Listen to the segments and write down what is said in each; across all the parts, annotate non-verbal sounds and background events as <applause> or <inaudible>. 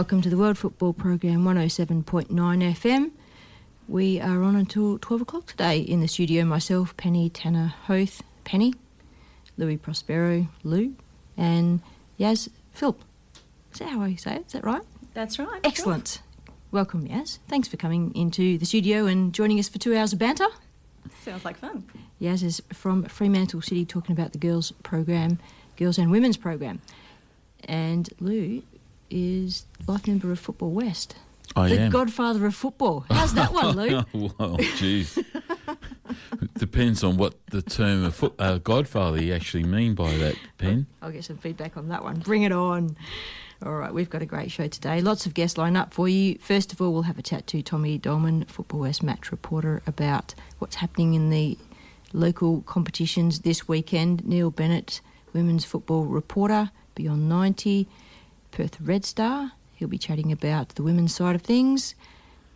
Welcome to the World Football Program 107.9 FM. We are on until 12 o'clock today in the studio. Myself, Penny Tanner Hoath, Penny, Louis Prospero, Lou, and Yaz Philp. Is that how I say it? Is that right? That's right. Excellent. Welcome, Yaz. Thanks for coming into the studio and joining us for two hours of banter. Sounds like fun. Yaz is from Fremantle City talking about the girls' program, girls and women's program. And Lou is life member of Football West. I the am. godfather of football. How's that one, Lou? <laughs> well, geez. Depends on what the term of foot, uh, godfather you actually mean by that, Pen. I'll get some feedback on that one. Bring it on. All right, we've got a great show today. Lots of guests lined up for you. First of all, we'll have a chat to Tommy Doleman, Football West match reporter, about what's happening in the local competitions this weekend. Neil Bennett, women's football reporter, Beyond 90, Perth Red Star. He'll be chatting about the women's side of things.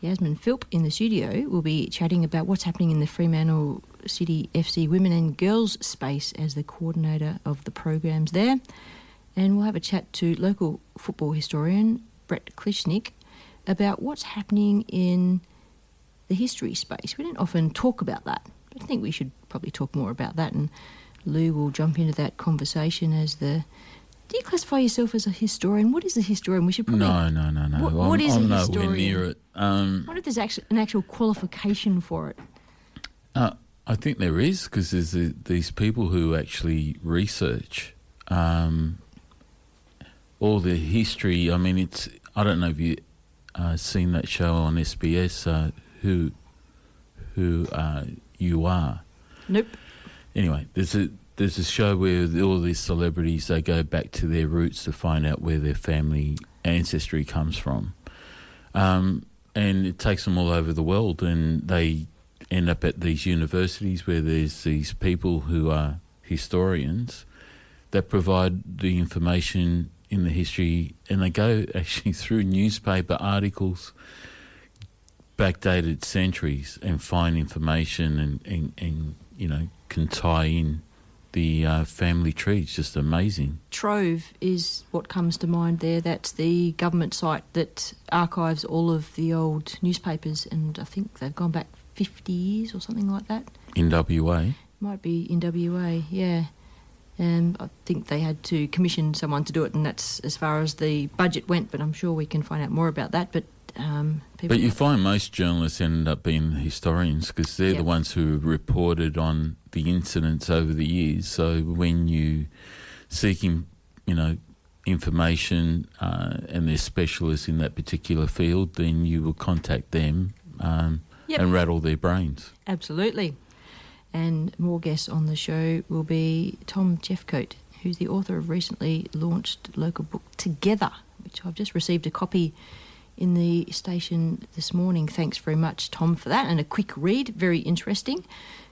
Yasmin Philp in the studio will be chatting about what's happening in the Fremantle City FC women and girls space as the coordinator of the programs there. And we'll have a chat to local football historian Brett Klucznik about what's happening in the history space. We don't often talk about that, I think we should probably talk more about that. And Lou will jump into that conversation as the. Do you classify yourself as a historian? What is a historian? We should probably. No, no, no, no. What- I'm, what is a I'm nowhere historian? near it. Um, I wonder if there's actually an actual qualification for it. uh, I think there is because there's a, these people who actually research um, all the history. I mean, it's. I don't know if you uh, seen that show on SBS. Uh, who, who uh, you are? Nope. anyway, there's a there's a show where all these celebrities they go back to their roots to find out where their family ancestry comes from, um, and it takes them all over the world, and they end up at these universities where there's these people who are historians that provide the information in the history, and they go <laughs> actually through newspaper articles backdated centuries and find information and, and, and you know can tie in the uh, family tree. It's just amazing. Trove is what comes to mind there. That's the government site that archives all of the old newspapers, and I think they've gone back 50 years or something like that. In WA, Might be in WA, yeah. And I think they had to commission someone to do it, and that's as far as the budget went. But I'm sure we can find out more about that. But um, people, but you find most journalists end up being historians because they're Yep. the ones who reported on the incidents over the years. So when you seeking, you know, information uh, and they're specialists in that particular field, then you will contact them um, Yep. and rattle their brains. Absolutely. And more guests on the show will be Tom Jeffcote, who's the author of recently launched local book Together, which I've just received a copy in the station this morning. Thanks very much, Tom, for that. And a quick read, very interesting.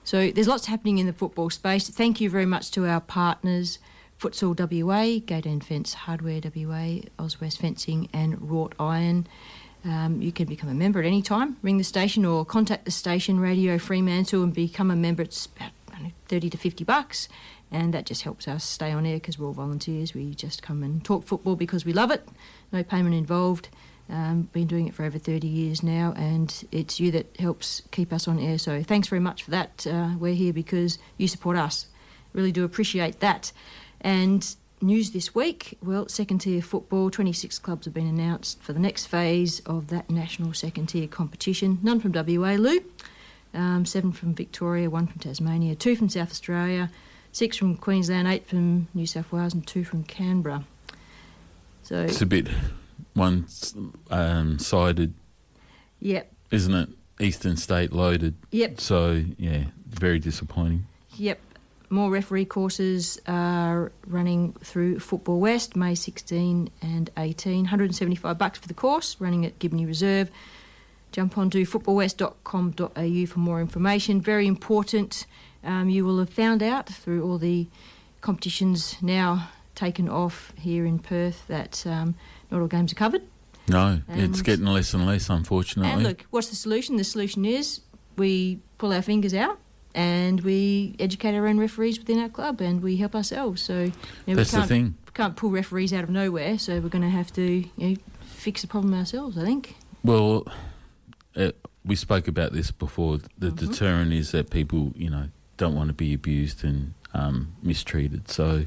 So there's lots happening in the football space. Thank you very much to our partners Futsal WA, Gate and Fence Hardware WA, Oswest Fencing, and Wrought Iron. Um, you can become a member at any time. Ring the station or contact the station Radio Fremantle and become a member. It's about know, 30 to 50 bucks, and that just helps us stay on air because we're all volunteers. We just come and talk football because we love it. No payment involved. Um, been doing it for over 30 years now, and it's you that helps keep us on air. So thanks very much for that. Uh, we're here because you support us. Really do appreciate that. And news this week well, second tier football, 26 clubs have been announced for the next phase of that national second tier competition. None from WA, Lou. Um, seven from Victoria, one from Tasmania, two from South Australia, six from Queensland, eight from New South Wales, and two from Canberra. So, It's a bit one um, sided, yep, isn't it? Eastern State loaded. yep, So yeah, very disappointing. Yep. More referee courses are running through Football West, May 16 and 18. 175 bucks for the course, running at Gibney Reserve. Jump on onto footballwest.com.au for more information. Very important. Um, you will have found out through all the competitions now taken off here in Perth that um, not all games are covered. No, it's getting less and less, unfortunately. And look, what's the solution? The solution is we pull our fingers out and we educate our own referees within our club and we help ourselves. So you know, That's we the can't, thing. can't pull referees out of nowhere. So we're going to have to you know, fix the problem ourselves. I think. Well, uh, we spoke about this before. The Mhm. deterrent is that people, you know, don't want to be abused and um, mistreated. So,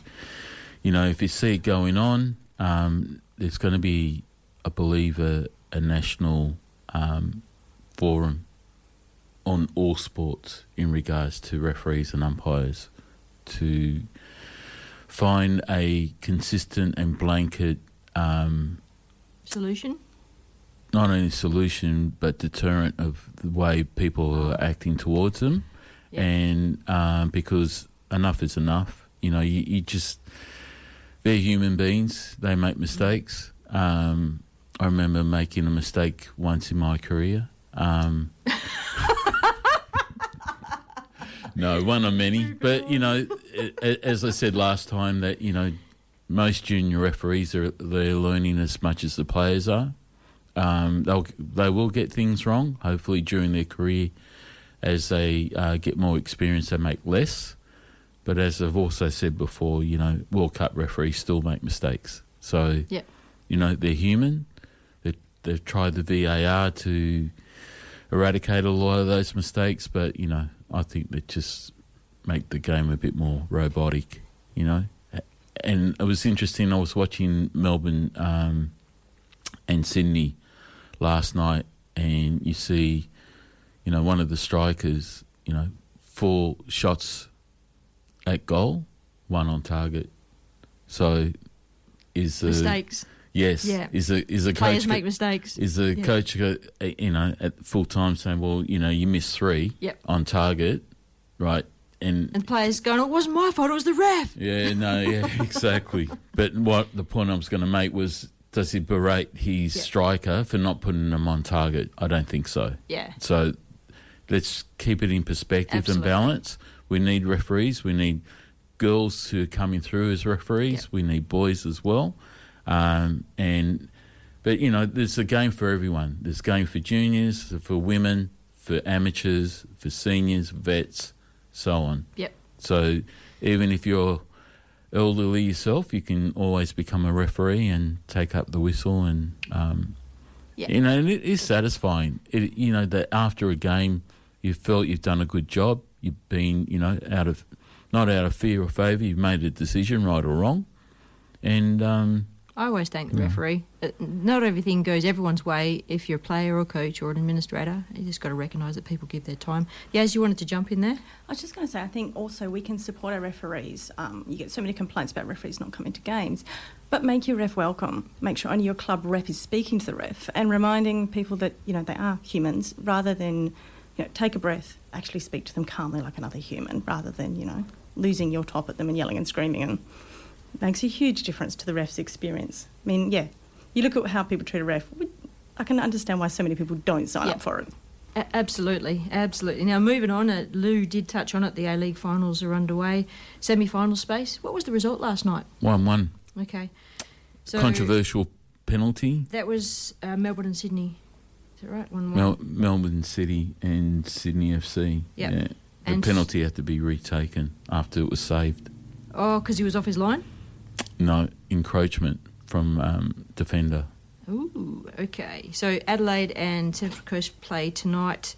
you know, if you see it going on, um, there's going to be, I believe, a, a national um, forum on all sports in regards to referees and umpires to find a consistent and blanket um, Solution. not only solution but deterrent of the way people are acting towards them, Yeah. and um, because enough is enough. You know, you, you just they're human beings. They make mistakes. Um, I remember making a mistake once in my career. Um, <laughs> no, one of many, but you know, as I said last time, that you know, most junior referees are they're learning as much as the players are. Um, they'll they will get things wrong. Hopefully, during their career, as they uh, get more experience, they make less. But as I've also said before, you know, World Cup referees still make mistakes. So, you know, they're human. They, they've tried the VAR to eradicate a lot of those mistakes, but you know, I think they just make the game a bit more robotic. You know, and it was interesting. I was watching Melbourne um, and Sydney last night, and you see, you know, one of the strikers, you know, four shots at goal, one on target. So, is the Mistakes. yes, Yeah. is the is the Players coach make mistakes. is the Yeah. coach, uh, you know, at full time saying, well, you know, you missed three Yep. on target, right? And, And players going, it wasn't my fault, it was the ref. yeah, no, yeah, <laughs> exactly. But what the point I was going to make was, does he berate his Yep. striker for not putting him on target? I don't think so. Yeah. So let's keep it in perspective Absolutely. and balance. We need referees. We need girls who are coming through as referees. Yep. We need boys as well. Um, and but you know, there's a game for everyone. There's a game for juniors, for women, for amateurs, for seniors, vets, so on. Yep. So even if you're elderly yourself, you can always become a referee and take up the whistle and um, Yeah. you know, and it is satisfying. It, you know, that after a game, you felt you've done a good job. You've been, you know, out of not out of fear or favour. You've made a decision, right or wrong, and um, I always thank the Yeah. referee. Uh, Not everything goes everyone's way if you're a player or coach or an administrator. You just got to recognise that people give their time. Yaz, you wanted to jump in there? I was just going to say, I think also we can support our referees. Um, you get so many complaints about referees not coming to games, but make your ref welcome. Make sure only your club rep is speaking to the ref and reminding people that you know they are humans, rather than you know take a breath, actually speak to them calmly like another human, rather than you know losing your top at them and yelling and screaming and makes a huge difference to the ref's experience. I mean, yeah, you look at how people treat a ref. I can understand why so many people don't sign Yeah. up for it. A- absolutely, absolutely. Now, moving on, uh, Lou did touch on it. The A League finals are underway. Semi final space. What was the result last night? 1 1. Okay. So Controversial penalty. That was uh, Melbourne and Sydney. Is that right? 1 1. Mel- Melbourne City and Sydney FC. Yep. Yeah. The And- penalty had to be retaken after it was saved. Oh, because he was off his line? No, encroachment from um, defender. Ooh, okay. So Adelaide and Central Coast play tonight,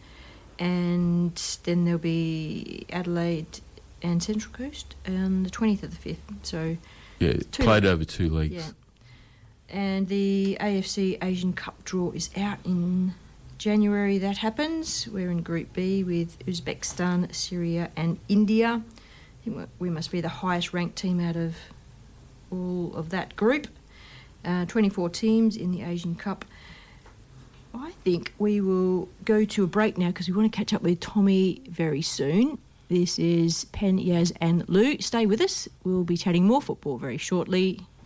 and then there'll be Adelaide and Central Coast on the 20th of the 5th. So, Yeah, played legs. over two leagues. yeah. And the AFC Asian Cup draw is out in January. That happens. We're in Group B with Uzbekistan, Syria, and India. I think we- must be the highest ranked team out of all of that group. Uh, 24 teams in the Asian Cup. I think we will go to a break now because we want to catch up with Tommy very soon. This is Pen, Yaz, and Lou. Stay with us. We'll be chatting more football very shortly.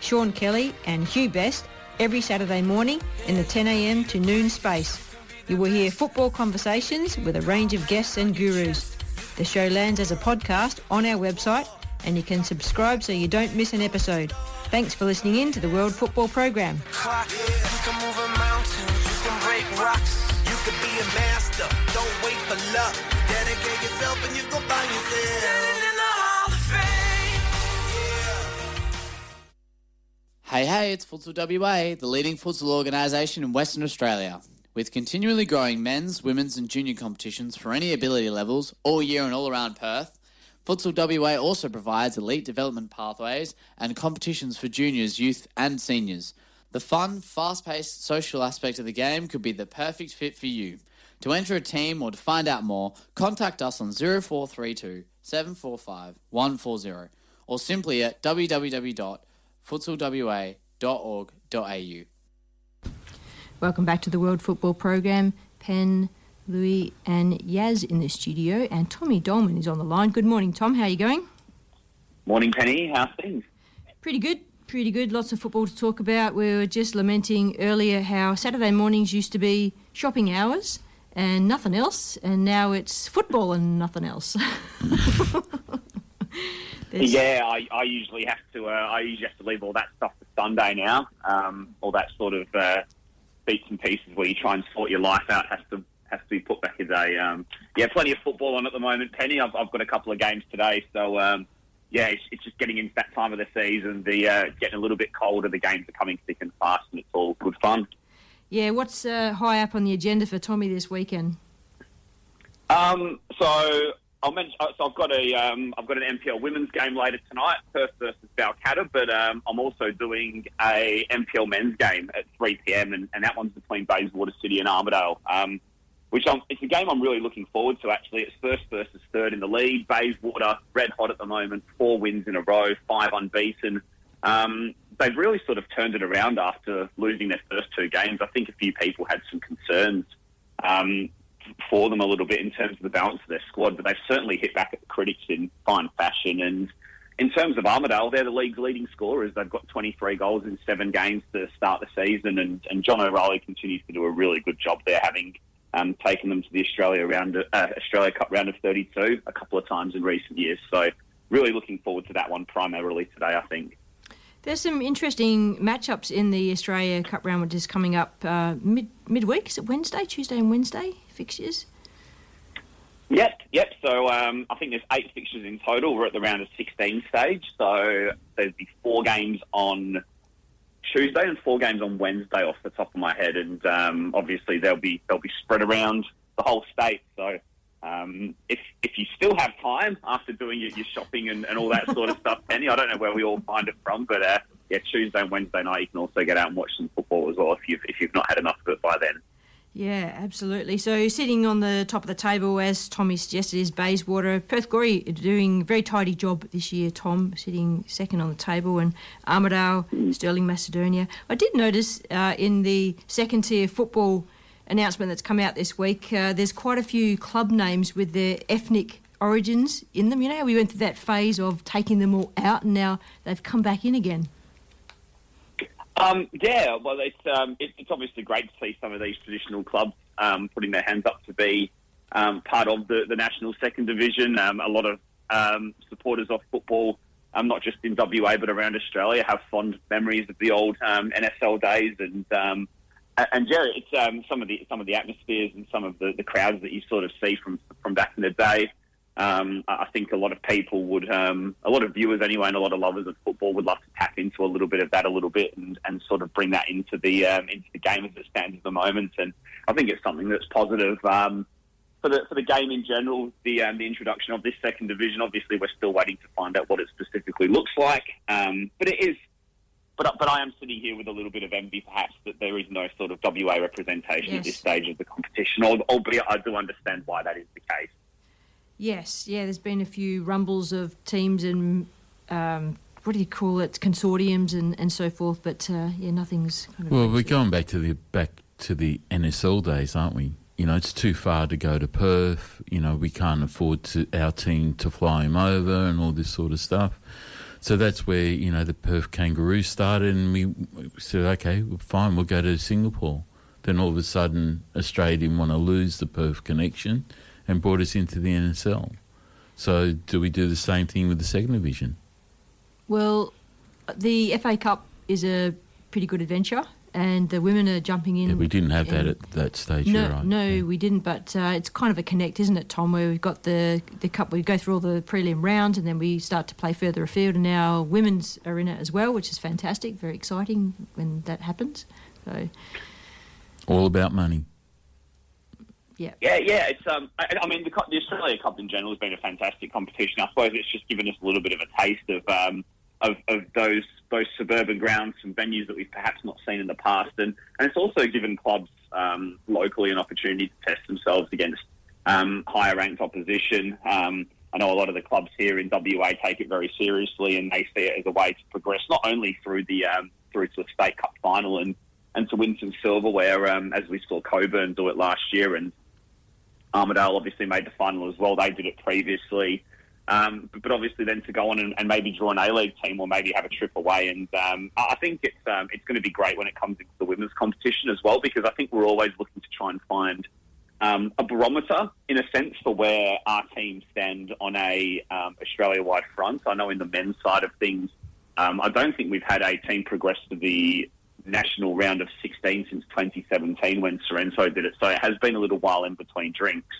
Sean Kelly and Hugh Best every Saturday morning in the 10am to noon space. You will hear football conversations with a range of guests and gurus. The show lands as a podcast on our website and you can subscribe so you don't miss an episode. Thanks for listening in to the World Football Program. Dedicate yourself and you find yourself. Hey, hey, it's Futsal WA, the leading futsal organisation in Western Australia. With continually growing men's, women's, and junior competitions for any ability levels all year and all around Perth, Futsal WA also provides elite development pathways and competitions for juniors, youth, and seniors. The fun, fast paced social aspect of the game could be the perfect fit for you. To enter a team or to find out more, contact us on 0432 745 140 or simply at www.futsalwa.org.au. Welcome back to the World Football Program. Pen, Louis, and Yaz in the studio, and Tommy Doleman is on the line. Good morning, Tom. How are you going? Morning, Penny. How's things? Pretty good. Pretty good. Lots of football to talk about. We were just lamenting earlier how Saturday mornings used to be shopping hours and nothing else, and now it's football and nothing else. <laughs> There's- Yeah, I, I usually have to. Uh, I usually have to leave all that stuff for Sunday now. Um, all that sort of uh, bits and pieces where you try and sort your life out has to has to be put back a day. Um, yeah, plenty of football on at the moment, Penny. I've, I've got a couple of games today, so um, yeah, it's, it's just getting into that time of the season. The uh, getting a little bit colder. The games are coming thick and fast, and it's all good fun. Yeah, what's uh, high up on the agenda for Tommy this weekend? Um, so I'll mention. uh, So I've got a um, I've got an NPL women's game later tonight, Perth versus Balcatta. But um, I'm also doing a NPL men's game at 3 p.m. and, and that one's between Bayswater City and Armadale. Um, which I'm, it's a game I'm really looking forward to. Actually, it's first versus third in the lead. Bayswater red hot at the moment, four wins in a row, five unbeaten. Um, they've really sort of turned it around after losing their first two games. I think a few people had some concerns um, for them a little bit in terms of the balance of their squad, but they've certainly hit back at the critics in fine fashion. And in terms of Armadale, they're the league's leading scorers. They've got 23 goals in seven games to start the season, and, and John O'Reilly continues to do a really good job there, having um, taken them to the Australia round, uh, Australia Cup round of 32 a couple of times in recent years. So really looking forward to that one primarily today, I think. There's some interesting matchups in the Australia Cup round, which is coming up uh, mid midweek. Is it Wednesday, Tuesday, and Wednesday fixtures? Yep, yep. So um, I think there's eight fixtures in total. We're at the round of 16 stage. So there'd be four games on Tuesday and four games on Wednesday off the top of my head. And um, obviously they'll be they'll be spread around the whole state. So um, if if you still have time after doing your, your shopping and, and all that sort of <laughs> stuff, Penny, I don't know where we all find it from, but uh, yeah, Tuesday and Wednesday night you can also get out and watch some football as well if you've if you've not had enough of it by then. Yeah, absolutely. So sitting on the top of the table, as Tommy suggested, is Bayswater. Perth Glory doing a very tidy job this year, Tom, sitting second on the table, and Armadale, Stirling Macedonia. I did notice uh, in the second tier football announcement that's come out this week, uh, there's quite a few club names with their ethnic origins in them. You know, we went through that phase of taking them all out, and now they've come back in again. Um, yeah, well, it's um, it, it's obviously great to see some of these traditional clubs um, putting their hands up to be um, part of the, the national second division. Um, a lot of um, supporters of football, not just in WA but around Australia, have fond memories of the old NSL days, and and yeah, it's some of the some of the atmospheres and some of the, the crowds that you sort of see from from back in the day. Um, I think a lot of people would, um, a lot of viewers anyway, and a lot of lovers of football would love to tap into a little bit of that a little bit and, and sort of bring that into the um, into the game as it stands at the moment. And I think it's something that's positive um, for the for the game in general. The um, the introduction of this second division. Obviously, we're still waiting to find out what it specifically looks like. Um, but it is. But, but I am sitting here with a little bit of envy, perhaps, that there is no sort of WA representation at this stage of the competition. al- Albeit, I do understand why that is the case. Yes, yeah, there's been a few rumbles of teams and um, what do you call it, consortiums and, and so forth, but uh, yeah, nothing's kind of. Well, we're going back to the back to the NSL days, aren't we? You know, it's too far to go to Perth. You know, we can't afford to our team to fly him over and all this sort of stuff. So that's where you know the Perth Kangaroos started, and we, we said, okay, well, fine, we'll go to Singapore. Then all of a sudden, Australia didn't want to lose the Perth connection, and brought us into the NSL. So do we do the same thing with the second division? Well, the FA Cup is a pretty good adventure, and the women are jumping in. Yeah, we didn't have that at that stage. No, you're right. no, Yeah. we didn't. But uh, it's kind of a connect, isn't it, Tom? Where we've got the the cup, we go through all the prelim rounds, and then we start to play further afield. And now women's are in it as well, which is fantastic, very exciting when that happens. So all about money. Yeah, Yeah, yeah. It's um. I, I mean, the, the Australia Cup in general has been a fantastic competition. I suppose it's just given us a little bit of a taste of um of, of those those suburban grounds and venues that we've perhaps not seen in the past, and and it's also given clubs um, locally an opportunity to test themselves against um, higher ranked opposition. Um, I know a lot of the clubs here in WA take it very seriously, and they see it as a way to progress not only through the um, through to a state cup final and and to win some silverware, um, as we saw Cockburn do it last year, and Armadale obviously made the final as well. They did it previously. Um, but, but obviously then to go on and, and maybe draw an A-League team or maybe have a trip away. And um, I think it's um, it's going to be great when it comes into the women's competition as well because I think we're always looking to try and find um, a barometer in a sense for where our teams stand on a um, Australia-wide front. I know in the men's side of things, um, I don't think we've had a team progress to the national round of 16 since 2017 when Sorrento did it. So it has been a little while in between drinks.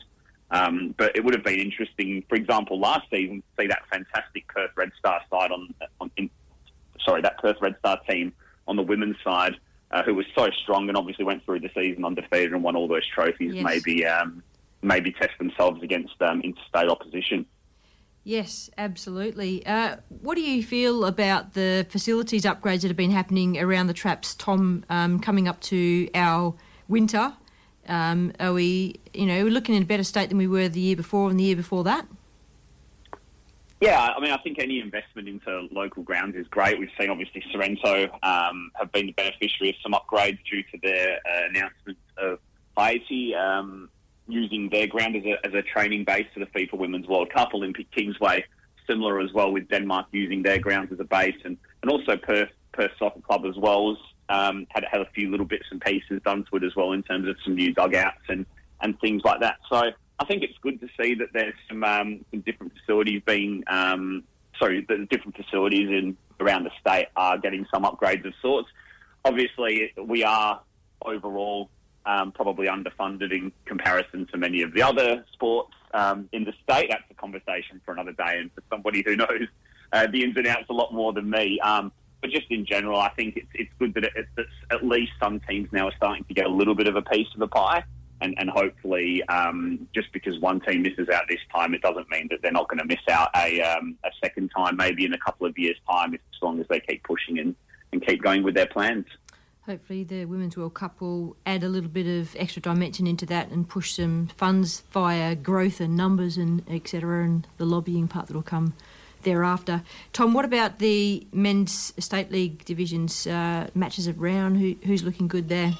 Um, but it would have been interesting, for example, last season to see that fantastic Perth Red Star side on, on in, sorry, that Perth Red Star team on the women's side, uh, who was so strong and obviously went through the season undefeated and won all those trophies. Yes. Maybe um, maybe test themselves against um, interstate opposition. Yes, absolutely. Uh, what do you feel about the facilities upgrades that have been happening around the traps, Tom, um, coming up to our winter? Um, are we, you know, we're looking in a better state than we were the year before and the year before that? Yeah, I mean, I think any investment into local grounds is great. We've seen obviously Sorrento um, have been the beneficiary of some upgrades due to their uh, announcement of Haiti um, using their ground as a, as a training base for the FIFA Women's World Cup. Olympic Kingsway, similar as well with Denmark using their grounds as a base, and, and also Perth Perth Soccer Club as well um, had had a few little bits and pieces done to it as well in terms of some new dugouts and and things like that. So I think it's good to see that there's some um, some different facilities being um, sorry, the different facilities in around the state are getting some upgrades of sorts. Obviously, we are overall um, probably underfunded in comparison to many of the other sports um, in the state. That's a conversation for another day, and for somebody who knows uh, the ins and outs a lot more than me. Um, but just in general, I think it's it's good that it, it's at least some teams now are starting to get a little bit of a piece of the pie. And, and hopefully, um, just because one team misses out this time, it doesn't mean that they're not going to miss out a, um, a second time, maybe in a couple of years' time, as long as they keep pushing and, and keep going with their plans. Hopefully, the Women's World Cup will add a little bit of extra dimension into that and push some funds via growth and numbers and etc. and the lobbying part that will come thereafter. Tom, what about the men's state league divisions uh, matches of round? Who, who's looking good there?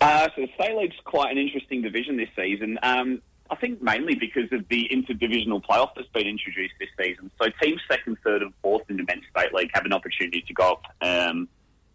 Uh, so the state league's quite an interesting division this season. Um, I think mainly because of the interdivisional playoff that's been introduced this season. So teams second, third, and fourth in the men's state league have an opportunity to go up um,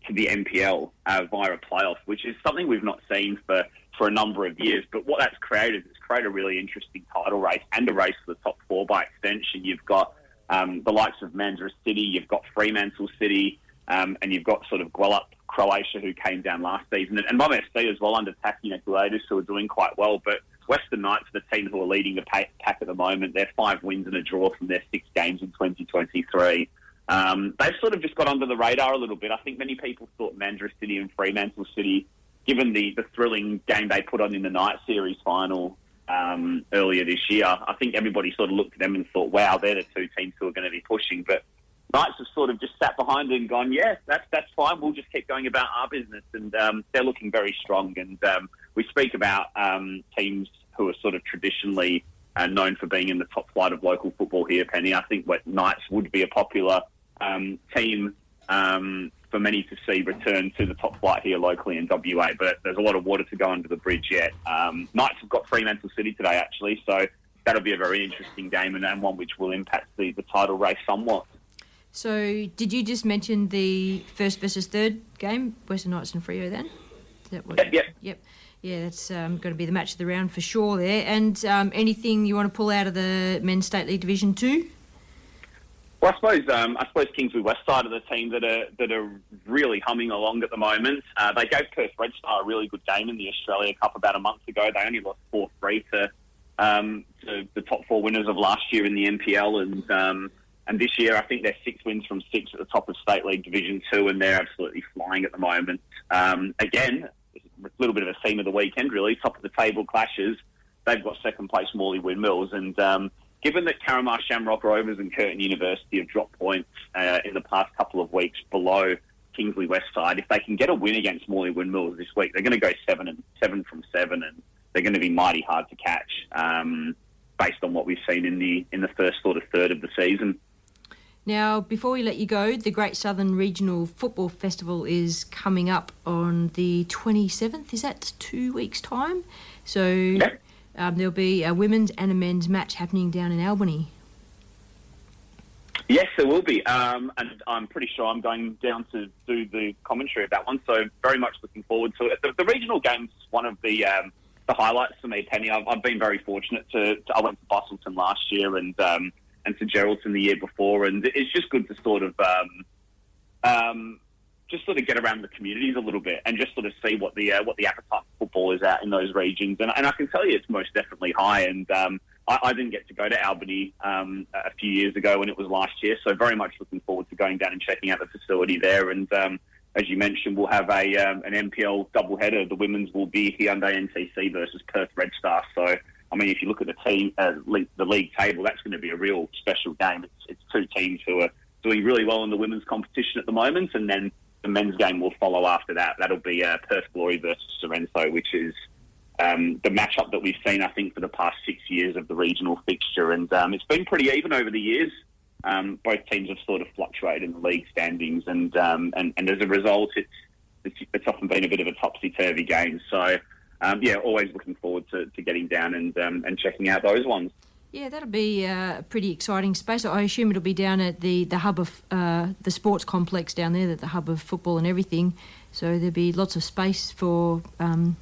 to the NPL uh, via a playoff, which is something we've not seen for, for a number of years. But what that's created is created a really interesting title race and a race for the top four by extension. You've got um, the likes of Mandurah City, you've got Fremantle City, um, and you've got sort of Gwelup, Croatia, who came down last season, and Mum FC as well under Taki Nicolaitis, who are doing quite well. But Western Knights are the team who are leading the pack at the moment. They're five wins and a draw from their six games in 2023. Um, they've sort of just got under the radar a little bit. I think many people thought Mandurah City and Fremantle City, given the, the thrilling game they put on in the night series final um, earlier this year, I think everybody sort of looked at them and thought, wow, they're the two teams who are going to be pushing. But Knights have sort of just sat behind and gone, yeah, that's that's fine. We'll just keep going about our business, and um, they're looking very strong. And um, we speak about um, teams who are sort of traditionally uh, known for being in the top flight of local football here, Penny. I think what Knights would be a popular um, team um, for many to see return to the top flight here locally in WA. But there's a lot of water to go under the bridge yet. Um, Knights have got Fremantle City today, actually, so that'll be a very interesting game and, and one which will impact the, the title race somewhat. So, did you just mention the first versus third game, Western Knights and Freo? Then, is that what? Yep, yep. Yep. Yeah, that's um, going to be the match of the round for sure there. And um, anything you want to pull out of the men's state league division two? Well, I suppose um, I suppose Kingsley West side of the team that are that are really humming along at the moment. Uh, they gave Perth Red Star a really good game in the Australia Cup about a month ago. They only lost four three to, um, to the top four winners of last year in the NPL, and um, and this year I think they're six wins from six at the top of State League Division Two, and they're absolutely flying at the moment. Um, again, a little bit of a theme of the weekend, really. Top of the table clashes. They've got second place Morley Windmills, and um, given that Carramar Shamrock Rovers and Curtin University have dropped points uh, in the past couple of weeks below Kingsley West Side, if they can get a win against Morley Windmills this week, they're going to go seven and seven from seven, and they're going to be mighty hard to catch um, based on what we've seen in the in the first sort of third of the season. Now, before we let you go, the Great Southern Regional Football Festival is coming up on the 27th. Is that two weeks' time? So Yep. Um, there'll be a women's and a men's match happening down in Albany. Yes, there will be, um, and I'm pretty sure I'm going down to do the commentary of that one. So very much looking forward to it. The, the regional games one of the um, the highlights for me, Penny. I've, I've been very fortunate to, to. I went to Busselton last year and um, and to Geraldton the year before, and it's just good to sort of um, um, just sort of get around the communities a little bit and just sort of see what the uh, what the appetite for football is out in those regions. And, and I can tell you, it's most definitely high. And um, I, I didn't get to go to Albany um, a few years ago when it was last year, so very much looking forward to going down and checking out the facility there. And um, as you mentioned, we'll have a um, an NPL doubleheader. The women's will be Hyundai NTC versus Perth Red Star. So. I mean, if you look at the team, uh, league, the league table, that's going to be a real special game. It's, it's two teams who are doing really well in the women's competition at the moment, and then the men's game will follow after that. That'll be uh, Perth Glory versus Sorrento, which is um, the matchup that we've seen, I think, for the past six years of the regional fixture, and um, it's been pretty even over the years. Um, both teams have sort of fluctuated in the league standings, and um, and, and as a result, it's, it's it's often been a bit of a topsy turvy game. So. Um, yeah, always looking forward to, to getting down and um, and checking out those ones. Yeah, that'll be uh, a pretty exciting space. I assume it'll be down at the, the hub of uh, the sports complex down there, the hub of football and everything. So there'll be lots of space for um,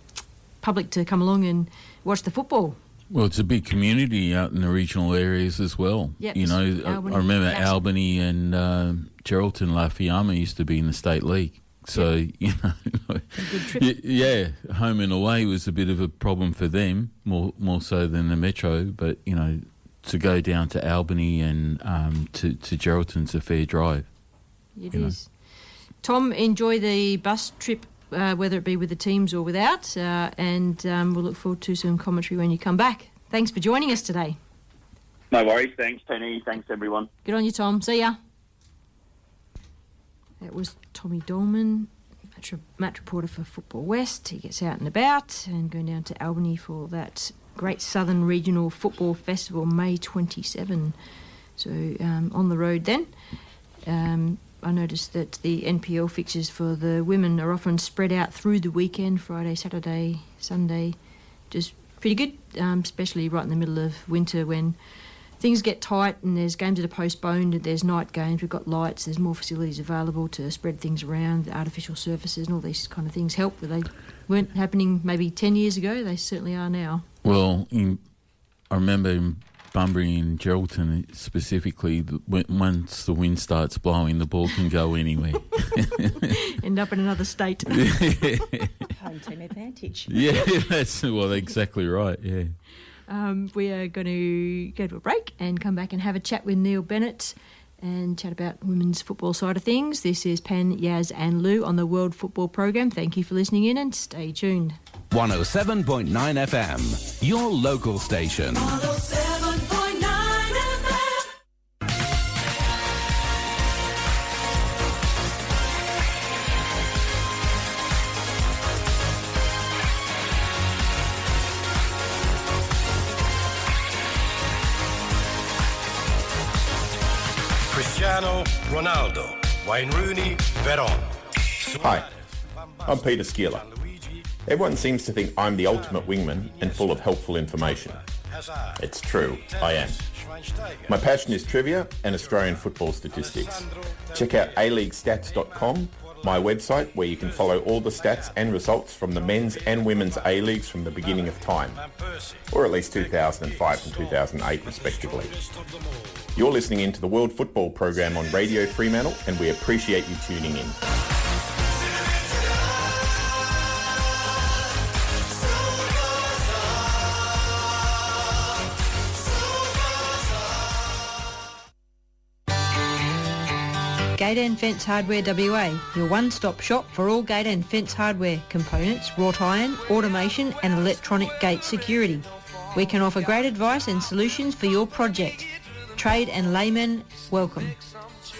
public to come along and watch the football. Well, it's a big community out in the regional areas as well. Yep. You know, I- I remember. Albany and uh, Geraldton, Lafayama used to be in the state league. So, <laughs> you know, good trip. y- yeah, home and away was a bit of a problem for them, more more so than the metro. But you know, to go down to Albany and um, to to Geraldton's a fair drive. It you know. Tom, enjoy the bus trip, uh, whether it be with the teams or without, uh, and um, we'll look forward to some commentary when you come back. Thanks for joining us today. No worries. Thanks, Penny. Thanks, everyone. Good on you, Tom. See ya. That was Tommy Doleman, match, match reporter for Football West. He gets out and about and going down to Albany for that Great Southern Regional Football Festival, May 27. So um, on the road then. Um, I noticed that the NPL fixtures for the women are often spread out through the weekend Friday, Saturday, Sunday. Just pretty good, um, especially right in the middle of winter when things get tight and there's games that are postponed and there's night games. We've got lights, there's more facilities available to spread things around, the artificial surfaces and all these kind of things help. They weren't happening maybe 10 years ago, they certainly are now. Well, in, I remember in Bunbury and Geraldton specifically, the- once the wind starts blowing, the ball can go anywhere. <laughs> End up in another state. <laughs> Home team advantage. yeah, <laughs> that's well, exactly right. Yeah. Um, we are going to go to a break and come back and have a chat with Neil Bennett and chat about women's football side of things. This is Pen, Yaz, and Lou on the World Football Program. Thank you for listening in and stay tuned. 107.9 FM, your local station. Cristiano Ronaldo, Wayne Rooney, Veron. Hi, I'm Peter Skiller. Everyone seems to think I'm the ultimate wingman and full of helpful information. It's true, I am. My passion is trivia and Australian football statistics. Check out aleaguestats.com, my website where you can follow all the stats and results from the men's and women's A-Leagues from the beginning of time, or at least 2005 and 2008 respectively. You're listening in to the World Football Program on Radio Fremantle and we appreciate you tuning in. Gate and Fence Hardware WA, your one-stop shop for all gate and fence hardware, components, wrought iron, automation and electronic gate security. We can offer great advice and solutions for your project. Trade and laymen welcome.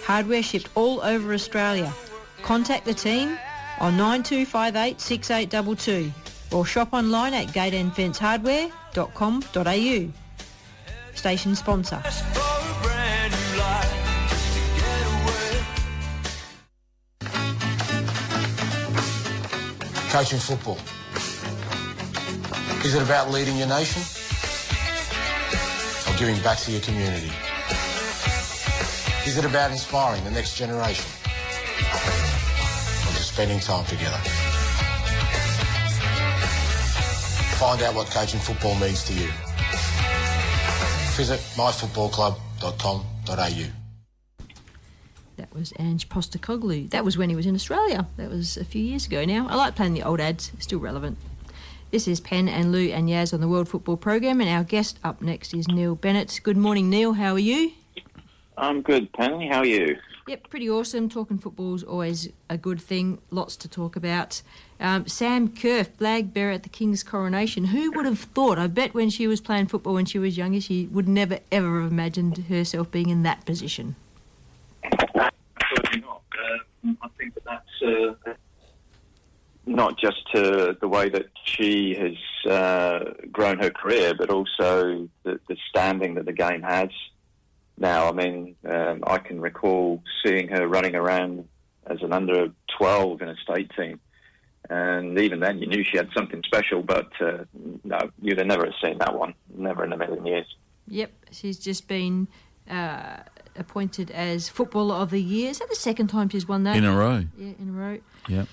Hardware shipped all over Australia. Contact the team on 9258 6822 or shop online at gateandfencehardware.com.au. Station sponsor. Coaching football. Is it about leading your nation or giving back to your community? Is it about inspiring the next generation or just spending time together? Find out what coaching football means to you. Visit myfootballclub.com.au. That was Ange Postecoglou. That was when he was in Australia. That was a few years ago now. I like playing the old ads, still relevant. This is Pen and Lou and Yaz on the World Football Program, and our guest up next is Neil Bennett. Good morning, Neil. How are you? I'm good, Penny. How are you? Yep, pretty awesome. Talking football's always a good thing. Lots to talk about. Um, Sam Kerr, flag bearer at the King's coronation. Who would have thought? I bet when she was playing football when she was younger, she would never ever have imagined herself being in that position. Certainly not. Um, I think that that's uh, not just uh, the way that she has uh, grown her career, but also the, the standing that the game has now. I mean, um, I can recall seeing her running around as an under 12 in a state team. And even then, you knew she had something special, but uh, no, you'd have never seen that one. Never in a million years. Yep, she's just been uh, appointed as Footballer of the Year. Is that the second time she's won that? In a row. Yeah, in a row. Yep.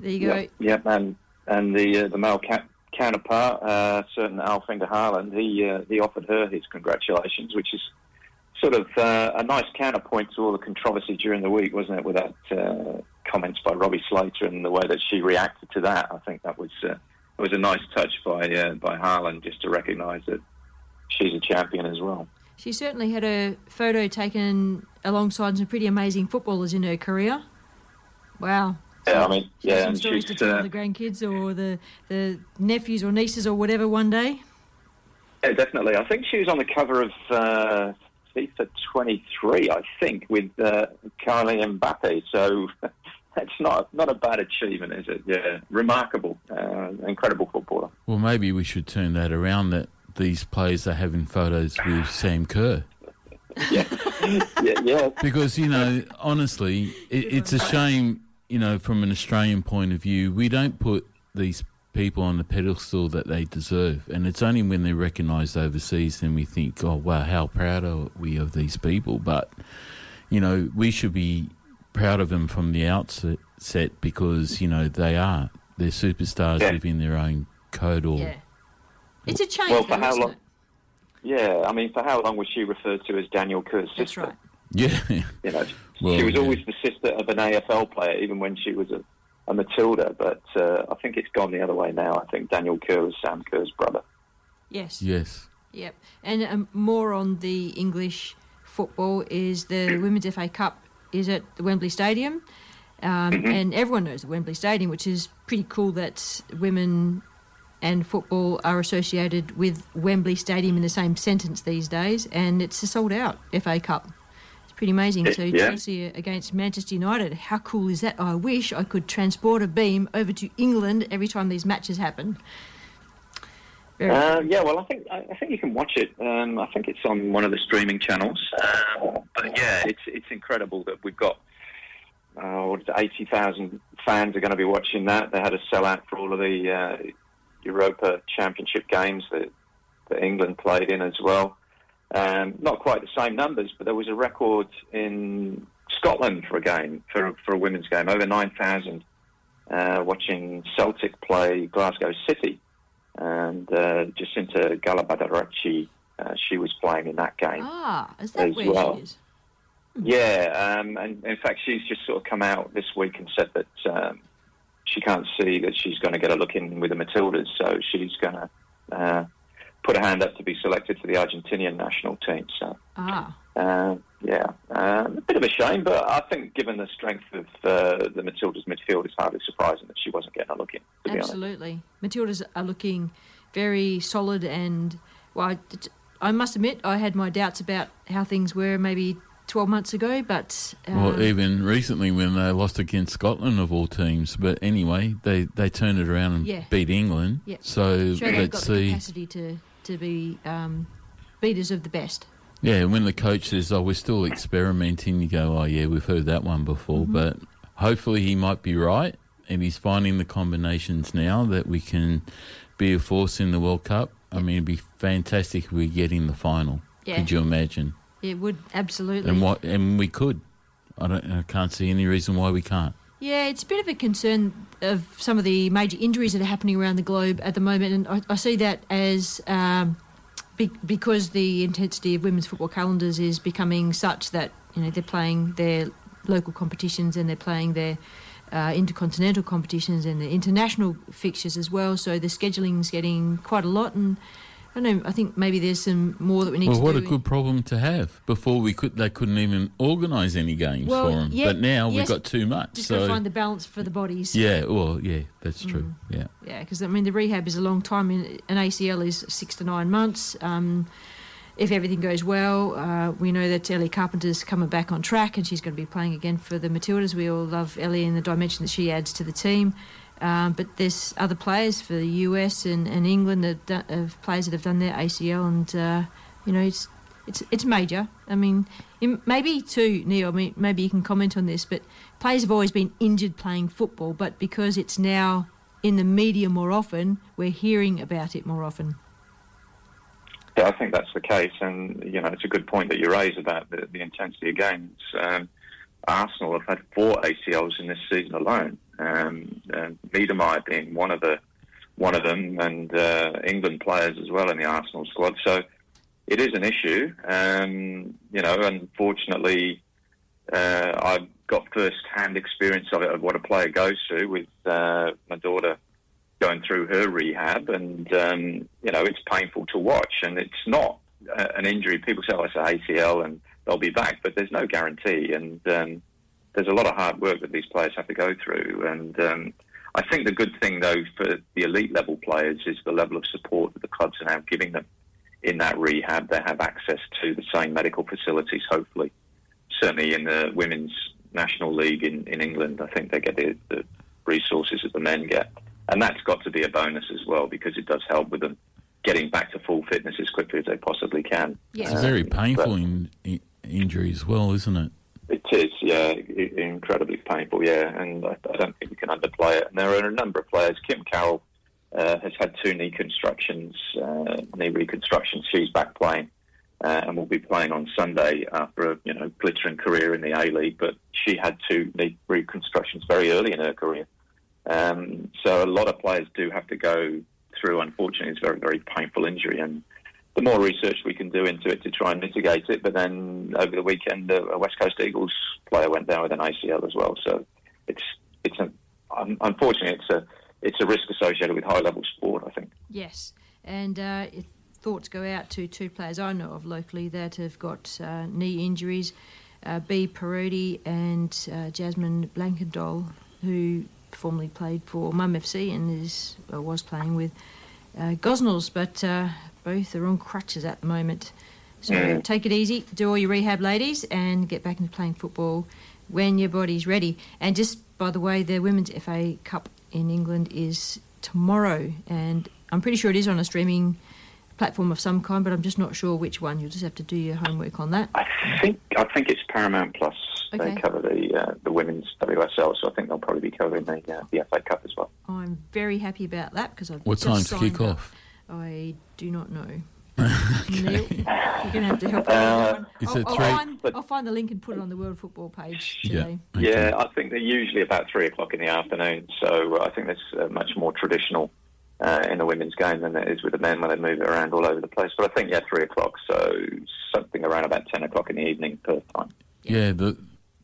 There you go. Yep, yep, and and the uh, the male ca- counterpart, uh, certain Alfinger Haaland, he uh, he offered her his congratulations, which is sort of uh, a nice counterpoint to all the controversy during the week, wasn't it? With that uh, comments by Robbie Slater and the way that she reacted to that, I think that was uh, was a nice touch by uh, by Haaland just to recognise that she's a champion as well. She certainly had a photo taken alongside some pretty amazing footballers in her career. Wow. Yeah, I mean, yeah, some and stories to tell uh, the grandkids or the, the nephews or nieces or whatever one day. Yeah, definitely. I think she was on the cover of uh, FIFA 23, I think, with uh, Kylian Mbappe. So <laughs> that's not not a bad achievement, is it? Yeah, remarkable, uh, incredible footballer. Well, maybe we should turn that around. That these players are having photos with Sam Kerr. <laughs> yeah, yeah. Because you know, honestly, it, it's a shame. You know, from an Australian point of view, we don't put these people on the pedestal that they deserve, and it's only when they're recognised overseas then we think, oh wow, how proud are we of these people? But you know, we should be proud of them from the outset because you know they are they're superstars Yeah. within their own code or Yeah. It's a change, Well, for though, how isn't long? it? Yeah, I mean, for how long was she referred to as Daniel Kerr's sister? That's right. yeah. <laughs> You know, Well, she was yeah. always the sister of an AFL player, even when she was a, a Matilda. But uh, I think it's gone the other way now. I think Daniel Kerr is Sam Kerr's brother. Yes. Yes. Yep. And um, more on the English football is the <clears throat> Women's FA Cup is at the Wembley Stadium. Um, Mm-hmm. And everyone knows the Wembley Stadium, which is pretty cool that women and football are associated with Wembley Stadium in the same sentence these days. And it's a sold out FA Cup. It's pretty amazing. So yeah. Chelsea against Manchester United. How cool is that? I wish I could transport a beam over to England every time these matches happen. Uh, yeah, well, I think I, think you can watch it. Um, I think it's on one of the streaming channels. Um, but yeah, it's it's incredible that we've got uh, what is it, eighty thousand fans are going to be watching that. They had a sellout for all of the uh, Europa Championship games that, that England played in as well. Um, not quite the same numbers, but there was a record in Scotland for a game for for a women's game over nine thousand uh, watching Celtic play Glasgow City and uh, Jacynta Galabadaarachchi, uh, she was playing in that game. Ah, is that where well. she is? Yeah, um, and in fact, she's just sort of come out this week and said that um, she can't see that she's going to get a look in with the Matildas, so she's going to uh, put her hand up to be selected for the Argentinian national team. So, Ah, uh, yeah, um, a bit of a shame, but I think given the strength of uh, the Matildas midfield, it's hardly surprising that she wasn't getting a look in. To be honest. absolutely. Matildas are looking very solid, and well, I, I must admit I had my doubts about how things were maybe 12 months ago, but um, Well, even recently when they lost against Scotland of all teams, but anyway, they, they turned it around and Yeah. beat England. yeah, So show they've got let's the see. capacity to to be um, beaters of the best. Yeah, when the coach says, "Oh, we're still experimenting," you go, "Oh, yeah, we've heard that one before." Mm-hmm. But hopefully, he might be right, and he's finding the combinations now that we can be a force in the World Cup. I mean, it'd be fantastic if we get in the final. Yeah. Could you imagine? It would absolutely. And what? And we could. I don't. I can't see any reason why we can't. Yeah, it's a bit of a concern of some of the major injuries that are happening around the globe at the moment, and I, I see that as um, be, because the intensity of women's football calendars is becoming such that you know they're playing their local competitions and they're playing their uh, intercontinental competitions and the international fixtures as well. So the scheduling's getting quite a lot, and I don't know. I think maybe there's some more that we need Well, to what do. What a good problem to have. Before we could, they couldn't even organise any games Well, for them. yeah, but now yes, we've got too much. Just so got to find the balance for the bodies. yeah, well, yeah, that's true. Mm. Yeah. Yeah, because I mean the rehab is a long time. An ACL is six to nine months. Um, if everything goes well, uh, we know that Ellie Carpenter's coming back on track, and she's going to be playing again for the Matildas. We all love Ellie and the dimension that she adds to the team. Um, but there's other players for the US and, and England that do- of players that have done their ACL, and uh, you know it's it's it's major. I mean, maybe too, Neil. I mean, maybe you can comment on this, but players have always been injured playing football, but because it's now in the media more often, we're hearing about it more often. Yeah, I think that's the case, and you know it's a good point that you raise about the, the intensity of games. Um, Arsenal have had four ACLs in this season alone. Um, and Niedermeyer being one of the one of them, and uh, England players as well in the Arsenal squad. So it is an issue. Um, you know, unfortunately, uh, I've got first-hand experience of it of what a player goes through with uh, my daughter going through her rehab, and um, you know it's painful to watch. And it's not uh, an injury. People say, "Oh, it's an ACL," and they'll be back, but there's no guarantee. And um, there's a lot of hard work that these players have to go through. And um, I think the good thing, though, for the elite level players is the level of support that the clubs are now giving them in that rehab. They have access to the same medical facilities, hopefully. Certainly in the women's national league in, in England. I think they get the, the resources that the men get, and that's got to be a bonus as well because it does help with them getting back to full fitness as quickly as they possibly can. It's a very Um, painful but- in, in, injury as well, isn't it? It is, yeah, incredibly painful, yeah, and I, don't think we can underplay it. And there are a number of players. Kim Carroll uh, has had two knee constructions, uh, knee reconstructions. She's back playing uh, and will be playing on Sunday after a you know glittering career in the A League. But she had two knee reconstructions very early in her career, um, so a lot of players do have to go through. Unfortunately, it's a very very painful injury and the more research we can do into it to try and mitigate it. But then over the weekend, uh, a West Coast Eagles player went down with an ACL as well. So it's it's a un- unfortunately it's a it's a risk associated with high level sport. I think. Yes, and uh, thoughts go out to two players I know of locally that have got uh, knee injuries, uh, B. Parodi and uh, Jasmine Blankendol, who formerly played for Mum FC and is uh, was playing with uh, Gosnells, but uh, both are on crutches at the moment. So Mm. take it easy, do all your rehab, ladies, and get back into playing football when your body's ready. And just by the way, the Women's FA Cup in England is tomorrow, and I'm pretty sure it is on a streaming platform of some kind, but I'm just not sure which one. You'll just have to do your homework on that. I think I think it's Paramount Plus. Okay. They cover the uh, the women's WSL, so I think they'll probably be covering the uh, the FA Cup as well. I'm very happy about that because I've What just time to signed kick up. off? I do not know. <laughs> Neil, you're going to have to help me with Uh, that I'll, it I'll three? find, I'll find the link and put it on the World Football page today. Yeah, I think they're usually about three o'clock in the afternoon. So I think that's uh, much more traditional uh, in the women's game than it is with the men when they move it around all over the place. But I think yeah, three o'clock. So something around about ten o'clock in the evening Perth time. Yeah, the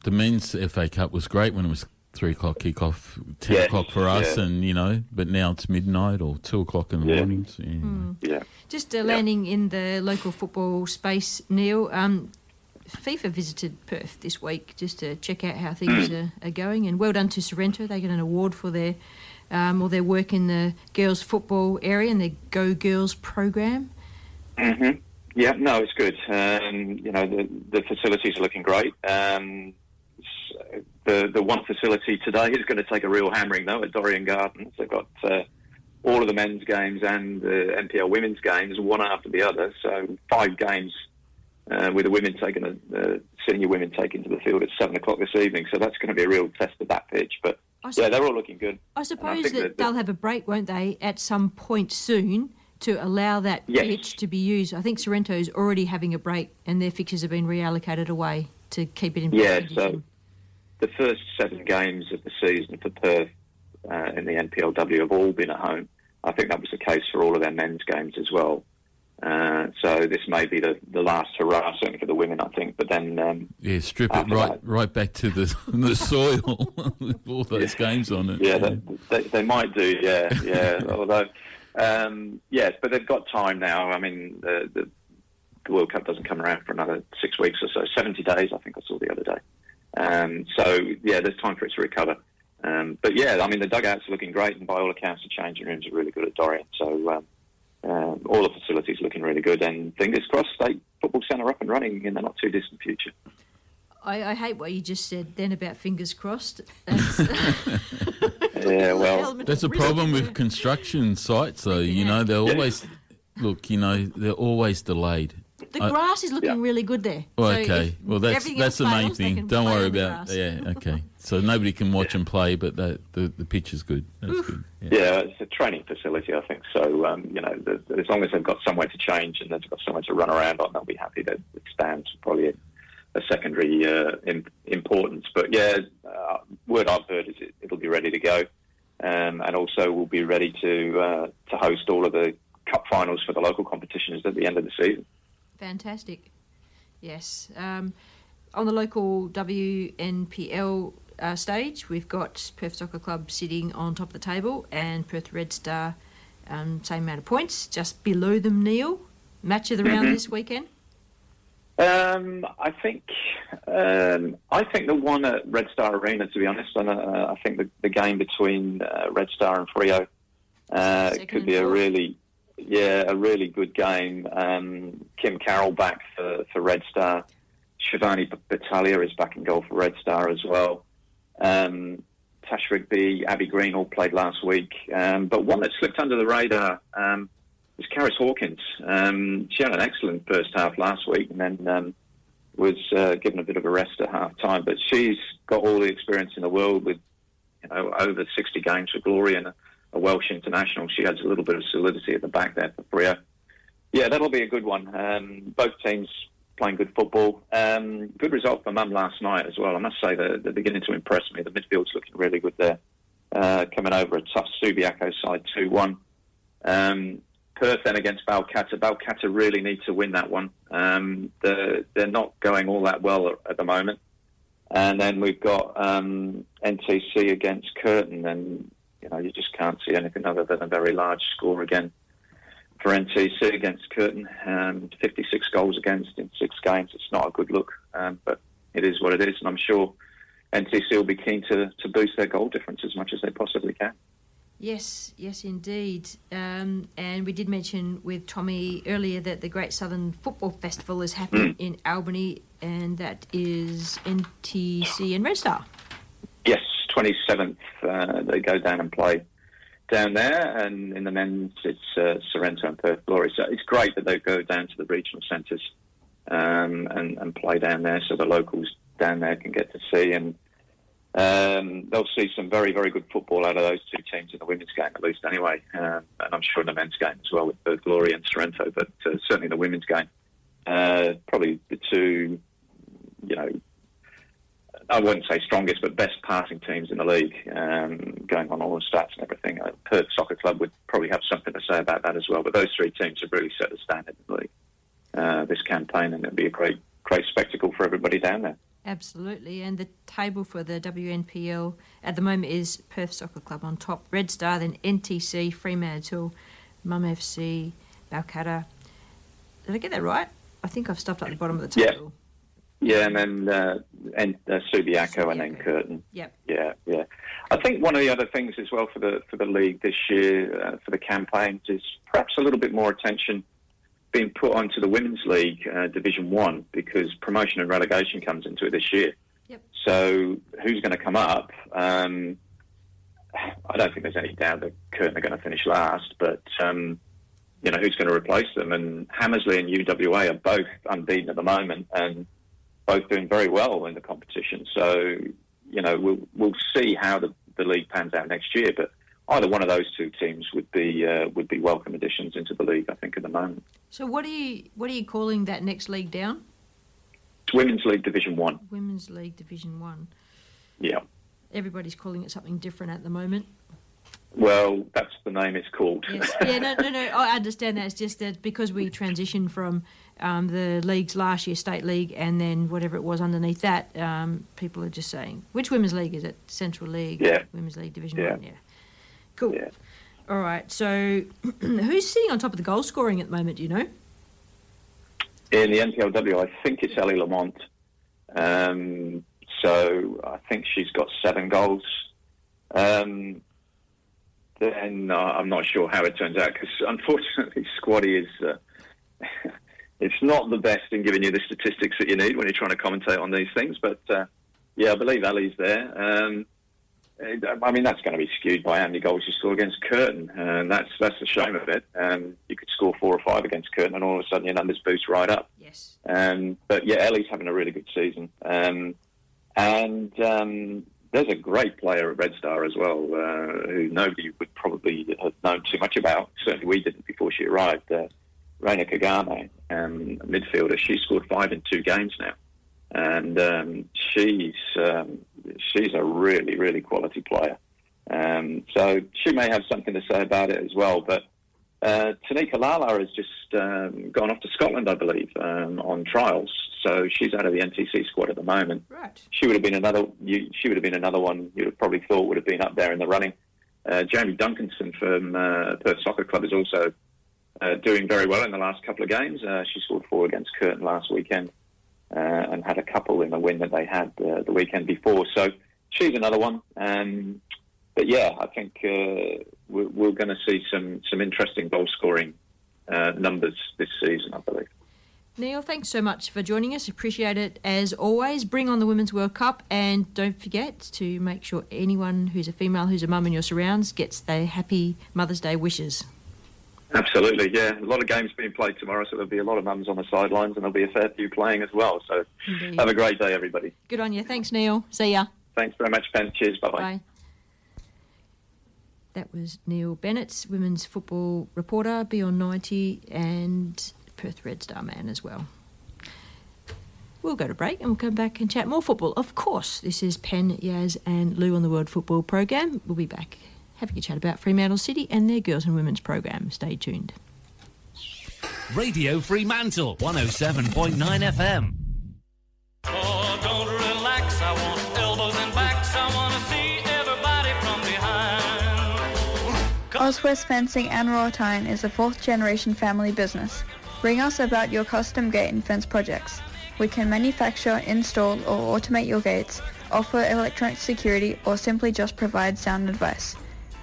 the men's FA Cup was great when it was three o'clock kickoff, ten Yes, o'clock for us, yeah. and you know, but now it's midnight or two o'clock in the Yeah. mornings. Yeah. Hmm. Yeah. Just uh, landing in the local football space, Neil. Um, FIFA visited Perth this week just to check out how things Hmm. are, are going, and well done to Sorrento. They get an award for their um, or their work in the girls' football area and their Go Girls program. hmm Yeah, no, it's good. Um, you know, the, the facilities are looking great. Um, the the one facility today is going to take a real hammering though at Dorrien Gardens. They've got uh, all of the men's games and the NPL women's games one after the other. So five games uh, with the women taking the, the senior women taking to the field at seven o'clock this evening. So that's going to be a real test of that pitch. But I yeah, they're all looking good. I suppose think that, they'll have a break, won't they, at some point soon to allow that Yes. pitch to be used. I think Sorrento's already having a break, and their fixtures have been reallocated away to keep it in. Yeah, better so the first seven games of the season for Perth uh, in the NPLW have all been at home. I think that was the case for all of their men's games as well. Uh, so this may be the, the last hurrah, certainly for the women, I think. But then, um, Yeah, strip it right that. right back to the <laughs> the soil with all <laughs> those games on it. yeah, they, they, they might do. Yeah, yeah. <laughs> Although, um, yes, but they've got time now. I mean, the, the, the World Cup doesn't come around for another six weeks or so. Seventy days, I think I saw the other day. Um, so yeah, there's time for it to recover. Um, but yeah, I mean, the dugouts are looking great, and by all accounts, the changing rooms are really good at Dorrien. So um, all the facilities looking really good, and fingers crossed, State Football Centre up and running in the not too distant future. I, I hate what you just said then about fingers crossed. That's, <laughs> <laughs> Yeah, well, That's a problem with construction sites, though. You know, they're Yeah. always look. You know, they're always delayed. the I- grass is looking really good there. Well, So okay. if Well, that's that's the main fails, thing. Don't worry about. grass. Yeah. Okay. So nobody can watch and play, but that the the pitch is good. That's good. Yeah. it's a training facility, I think. So, um, you know, the, as long as they've got somewhere to change and they've got somewhere to run around on, they'll be happy. That it stands probably a, a secondary uh, im- importance. But yeah, uh, word I've heard is it, it'll be ready to go, um, and also we'll be ready to uh, to host all of the cup finals for the local competitions at the end of the season. Fantastic. Yes. Um, on the local WNPL uh, stage, we've got Perth Soccer Club sitting on top of the table and Perth Red Star, um, same amount of points, just below them, Neil. Match of the round Mhm. this weekend? Um, I think um, I think the one at Red Star Arena, to be honest, and uh, I think the, the game between uh, Red Star and Freo uh, could be a really, yeah, a really good game. Um, Kim Carroll back for, for Red Star. Shivani Battaglia is back in goal for Red Star as well. Um, Tash Rigby, Abby Green all played last week. Um, but one that slipped under the radar um, was Karis Hawkins. Um, she had an excellent first half last week and then um, was uh, given a bit of a rest at half time. But she's got all the experience in the world with you know over 60 games for Glory and a, a Welsh international. She has a little bit of solidity at the back there for Freo. Yeah, that'll be a good one. Um, both teams playing good football. Um, good result for Mum last night as well. I must say they're, they're beginning to impress me. The midfield's looking really good there. Uh, coming over a tough Subiaco side 2 1. Um, Perth then against Balcatta. Balcatta really need to win that one. Um, they're, they're not going all that well at the moment. And then we've got um, NTC against Curtin, and you know you just can't see anything other than a very large score again for NTC against Curtin. Um, 56 goals against in six games. It's not a good look, um, but it is what it is, and I'm sure NTC will be keen to, to boost their goal difference as much as they possibly can. Yes, yes, indeed. Um, and we did mention with Tommy earlier that the Great Southern Football Festival is happening in Albany, and that is NTC and Red Star. Yes, 27th. Uh, they go down and play down there, and in the men's, it's uh, Sorrento and Perth Glory. So it's great that they go down to the regional centres um, and, and play down there, so the locals down there can get to see and um, they'll see some very, very good football out of those two teams in the women's game, at least anyway. Um, and I'm sure in the men's game as well with Perth Glory and Sorrento, but uh, certainly in the women's game, uh, probably the two, you know, I wouldn't say strongest, but best passing teams in the league, um, going on all the stats and everything. Perth Soccer Club would probably have something to say about that as well. But those three teams have really set the standard in the league uh, this campaign, and it'll be a great, great spectacle for everybody down there. Absolutely, and the table for the WNPL at the moment is Perth Soccer Club on top, Red Star, then NTC, Fremantle, Mum FC, Balcatta. Did I get that right? I think I've stopped at the bottom of the table. Yeah, yeah and then uh, and uh, Subiaco and then Curtin. Yep. I think one of the other things as well for the for the league this year uh, for the campaigns is perhaps a little bit more attention being put onto the Women's League uh, Division One because promotion and relegation comes into it this year. Yep. So who's going to come up? Um, I don't think there's any doubt that Curtin are going to finish last, but um, you know who's going to replace them? And Hamersley and UWA are both unbeaten at the moment and both doing very well in the competition. So you know we'll we'll see how the, the league pans out next year, but either one of those two teams would be uh, would be welcome additions into the league. I think at the moment. So what are you what are you calling that next league down? It's Women's League Division One. Women's League Division One. Yeah. Everybody's calling it something different at the moment. Well, that's the name it's called. Yes. Yeah, no, no, no. I understand that. It's just that because we transitioned from um, the leagues last year, state league, and then whatever it was underneath that, um, people are just saying, which women's league is it? Central League, Yeah. Women's League Division Yeah. One. Yeah. Cool. All right. So, <clears throat> who's sitting on top of the goal scoring at the moment? Do you know? In the NPLW, I think it's Ellie Lamont. Um, so I think she's got seven goals. Um, then uh, I'm not sure how it turns out because unfortunately, <laughs> Squadi is uh, <laughs> it's not the best in giving you the statistics that you need when you're trying to commentate on these things. But uh, yeah, I believe Ellie's there. Um, I mean, that's going to be skewed by how many goals you score against Curtin, and that's that's the shame of it. Um, you could score four or five against Curtin, and all of a sudden your numbers boost right up. Yes. Um, but yeah, Ellie's having a really good season, um, and um, there's a great player at Red Star as well, uh, who nobody would probably have known too much about. Certainly, we didn't before she arrived. Uh, Reina Kagame, um, a midfielder. She scored five in two games now and um, she's um, she's a really really quality player. Um, so she may have something to say about it as well. But uh, Tanika Lala has just um, gone off to Scotland, I believe, um, on trials. So she's out of the NTC squad at the moment. Right. She would have been another. You, she would have been another one. You'd have probably thought would have been up there in the running. Uh, Jamie Duncanson from uh, Perth Soccer Club is also uh, doing very well in the last couple of games. Uh, she scored four against Curtin last weekend uh, and had a couple in the win that they had uh, the weekend before. So she's another one. Um, but yeah, I think uh, we're, we're going to see some some interesting goal scoring uh, numbers this season. I believe. Neil, thanks so much for joining us. Appreciate it as always. Bring on the Women's World Cup and don't forget to make sure anyone who's a female who's a mum in your surrounds gets their happy Mother's Day wishes. Absolutely, yeah. A lot of games being played tomorrow, so there'll be a lot of mums on the sidelines, and there'll be a fair few playing as well. So Indeed. have a great day, everybody. Good on you. Thanks, Neil. See ya. Thanks very much, Ben. Cheers. Bye-bye. Bye. That was Neil Bennett, women's football reporter, Beyond 90, and Perth Red Star man as well. We'll go to break and we'll come back and chat more football. Of course, this is Pen, Yaz, and Lou on the World Football Program. We'll be back having a chat about Fremantle City and their girls and women's program. Stay tuned. Radio Fremantle, 107.9 FM. Oh, don't relax. I want elbows and backs. I want to see everybody from behind. Oswest Fencing and Wrought Iron is a fourth generation family business. Ring us about your custom gate and fence projects. We can manufacture, install or automate your gates, offer electronic security or simply just provide sound advice.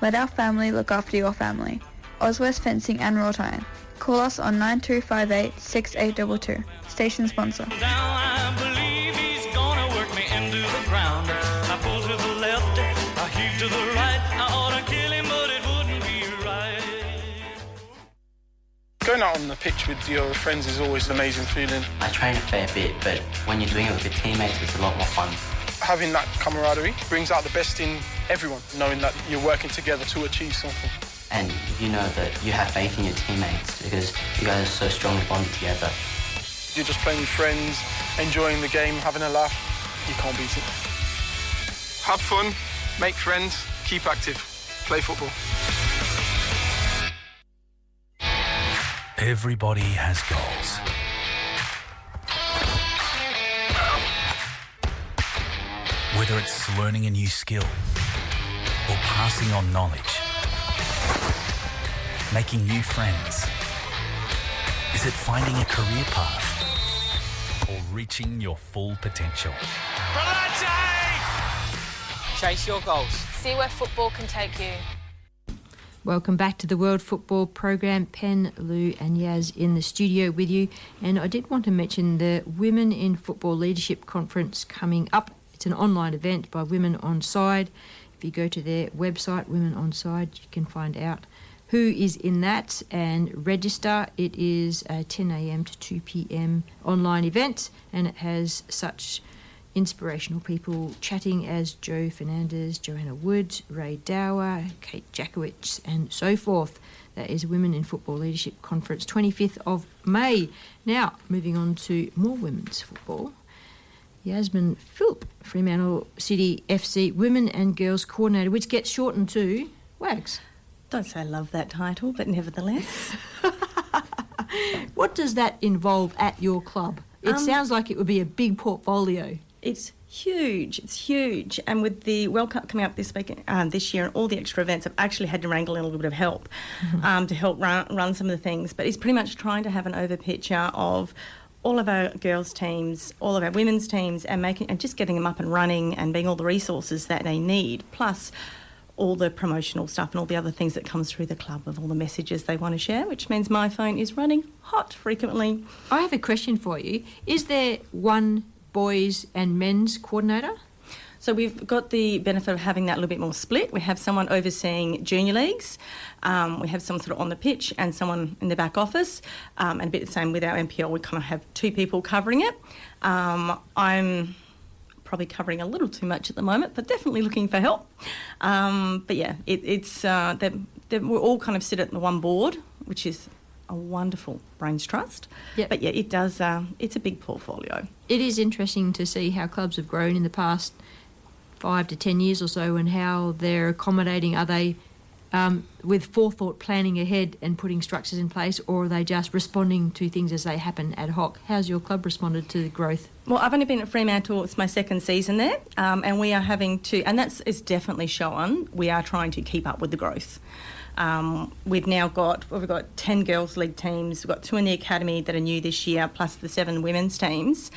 Let our family look after your family. Oswest Fencing and Wrought Iron. Call us on 9258 6822. Station sponsor. Down, I believe he's gonna work me into the ground. I pull to the left, I heave to the right. I ought to kill him, but it wouldn't be right. Going out on the pitch with your friends is always an amazing feeling. I train a fair bit, but when you're doing it with your teammates, it's a lot more fun. Having that camaraderie brings out the best in everyone, knowing that you're working together to achieve something. And you know that you have faith in your teammates because you guys are so strongly bonded together. You're just playing with friends, enjoying the game, having a laugh. You can't beat it. Have fun, make friends, keep active, play football. Everybody has goals. Whether it's learning a new skill or passing on knowledge, making new friends, is it finding a career path or reaching your full potential? Chase your goals. See where football can take you. Welcome back to the World Football Program. Pen, Lou, and Yaz in the studio with you. And I did want to mention the Women in Football Leadership Conference coming up. It's an online event by Women On Side. If you go to their website, Women On Side, you can find out who is in that and register. It is a 10 a.m. to 2 p.m. online event, and it has such inspirational people chatting as Joe Fernandez, Joanna Wood, Rae Dower, Kate Jacewicz, and so forth. That is Women in Football Leadership Conference, 25th of May. Now, moving on to more women's football. Yasmin Philp, Fremantle City FC Women and Girls Coordinator, which gets shortened to WAGS. Don't say I love that title, but nevertheless. <laughs> What does that involve at your club? It Um, sounds like it would be a big portfolio. It's huge. It's huge. And with the World Cup coming up this week, um, this year, and all the extra events, I've actually had to wrangle in a little bit of help <laughs> um, to help run, run some of the things. But it's pretty much trying to have an over picture of all of our girls' teams, all of our women's teams, and making and just getting them up and running and being all the resources that they need. Plus. All the promotional stuff and all the other things that comes through the club of all the messages they want to share, which means my phone is running hot frequently. I have a question for you. Is there one boys and men's coordinator? So we've got the benefit of having that a little bit more split. We have someone overseeing junior leagues, um, we have someone sort of on the pitch, and someone in the back office. Um, and a bit the same with our NPL. We kind of have two people covering it. Um, I'm probably covering a little too much at the moment, but definitely looking for help. Um, but yeah, it, it's uh, that we're all kind of sit at the one board, which is a wonderful brains trust. But yeah, it does. Uh, it's a big portfolio. It is interesting to see how clubs have grown in the past five to ten years or so and how they're accommodating. Are they um, with forethought planning ahead and putting structures in place, or are they just responding to things as they happen ad hoc? How's your club responded to the growth? Well, I've only been at Fremantle, it's my second season there, um, and we are having to, and that's is definitely shown, we are trying to keep up with the growth. Um, we've now got, well, we've got 10 girls' league teams, we've got two in the academy that are new this year, plus the seven women's teams.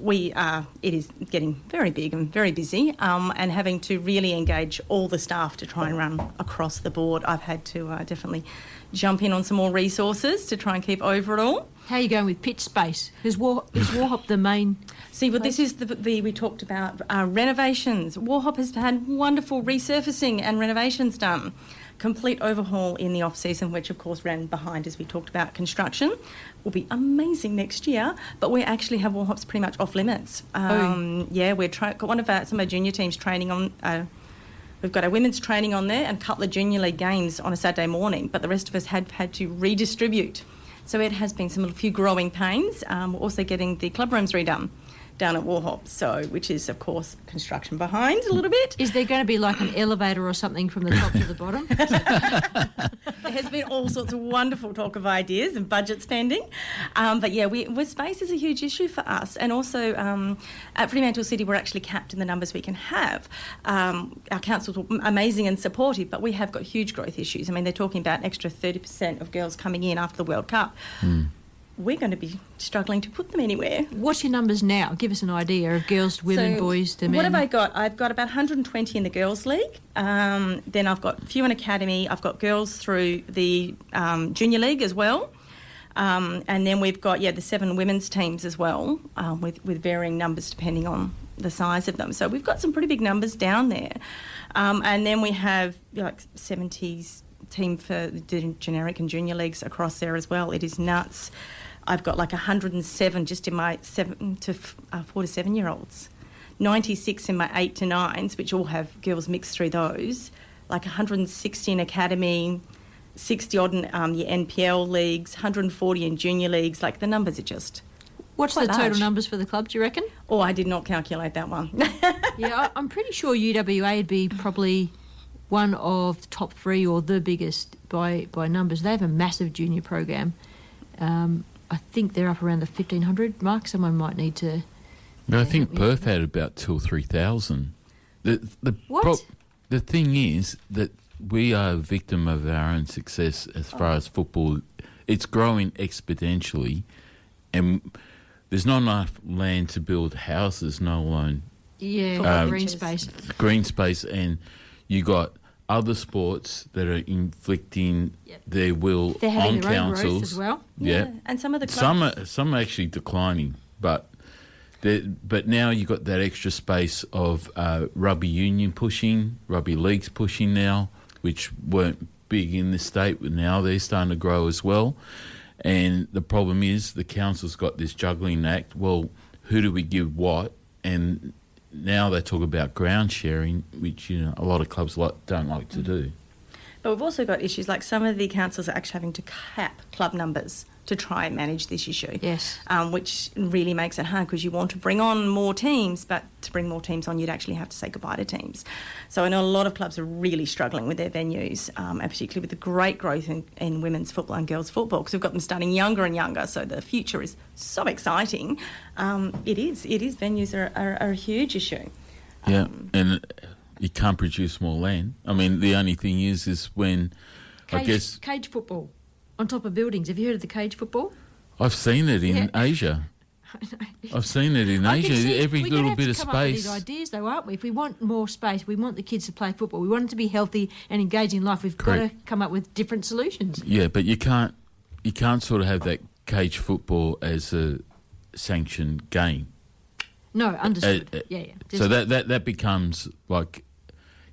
We are, it is getting very big and very busy, um, and having to really engage all the staff to try and run across the board. I've had to uh, definitely jump in on some more resources to try and keep over it all. How are you going with pitch space? Is, War, is Wauhop the main? See, well, this is the, the we talked about uh, renovations. Wauhop has had wonderful resurfacing and renovations done. Complete overhaul in the off season, which of course ran behind as we talked about construction, will be amazing next year. But we actually have Wauhops pretty much off limits. Um, Yeah, we're try- got one of our some of our junior teams training on. Uh, We've got our women's training on there and a couple of junior league games on a Saturday morning, but the rest of us had had to redistribute. So it has been some a few growing pains. Um, we're also getting the club rooms redone down at Wauhop, so which is of course construction behind a little bit. Is there going to be like an elevator or something from the top to the bottom? <laughs> There has been all sorts of wonderful talk of ideas and budget spending, um, but yeah, we, we, space is a huge issue for us, and also um, at Fremantle City we're actually capped in the numbers we can have. Um, our council's amazing and supportive, but we have got huge growth issues. I mean, they're talking about an extra thirty percent of girls coming in after the World Cup. We're going to be struggling to put them anywhere. What's your numbers now? Give us an idea of girls, women, So boys, to men. What have I got? I've got about 120 in the girls' league. Um, then I've got a few in academy. I've got girls through the um, junior league as well. Um, and then we've got yeah the seven women's teams as well, um, with with varying numbers depending on the size of them. So we've got some pretty big numbers down there. Um, and then we have like 70s team for the generic and junior leagues across there as well. It is nuts. I've got like 107 just in my seven to uh, four to seven year olds. 96 in my eight to nines, which all have girls mixed through those, like 160 in academy, 60 odd in um, your NPL leagues, 140 in junior leagues. Like the numbers are just. What's the total numbers for the club? Do you reckon? Oh, I did not calculate that one. <laughs> yeah, I'm pretty sure UWA would be probably one of the top three or the biggest by by numbers. They have a massive junior program. Um, I think they're up around the 1500 mark. Someone might need to. No, I think Perth had about two or three thousand. The the What? the thing is that we are a victim of our own success as far as football. It's growing exponentially, and there's not enough land to build houses, no alone Yeah, Um, green space. green space, and you got other sports that are inflicting their will They're having on their own councils as well. Yeah. Yeah, and some of the some are some are actually declining, but but now you've got that extra space of uh, rugby union pushing, rugby leagues pushing now, which weren't big in this state, but now they're starting to grow as well. And the problem is the council's got this juggling act. Well, who do we give what? And now they talk about ground sharing, which you know a lot of clubs like, don't like to mm. do. But we've also got issues like some of the councils are actually having to cap club numbers to try and manage this issue. Yes. Um, which really makes it hard because you want to bring on more teams, but to bring more teams on, you'd actually have to say goodbye to teams. So I know a lot of clubs are really struggling with their venues, um, and particularly with the great growth in, in women's football and girls football because we've got them starting younger and younger. So the future is so exciting. Um, it is. It is. Venues are, are, are a huge issue. Yeah, Um, and you can't produce more land. I mean, the only thing is, is when I guess cage football on top of buildings. Have you heard of the cage football? I've seen it in Yeah. Asia. <laughs> I've seen it in Asia. see- Every we're little bit to of come up with space. these ideas, though, aren't we? If we want more space, we want the kids to play football. We want them to be healthy and engage in life. We've got to come up with different solutions. Yeah, but you can't you can't sort of have that cage football as a sanctioned game. No, understood. Uh, uh, yeah, yeah. so that, that that becomes like,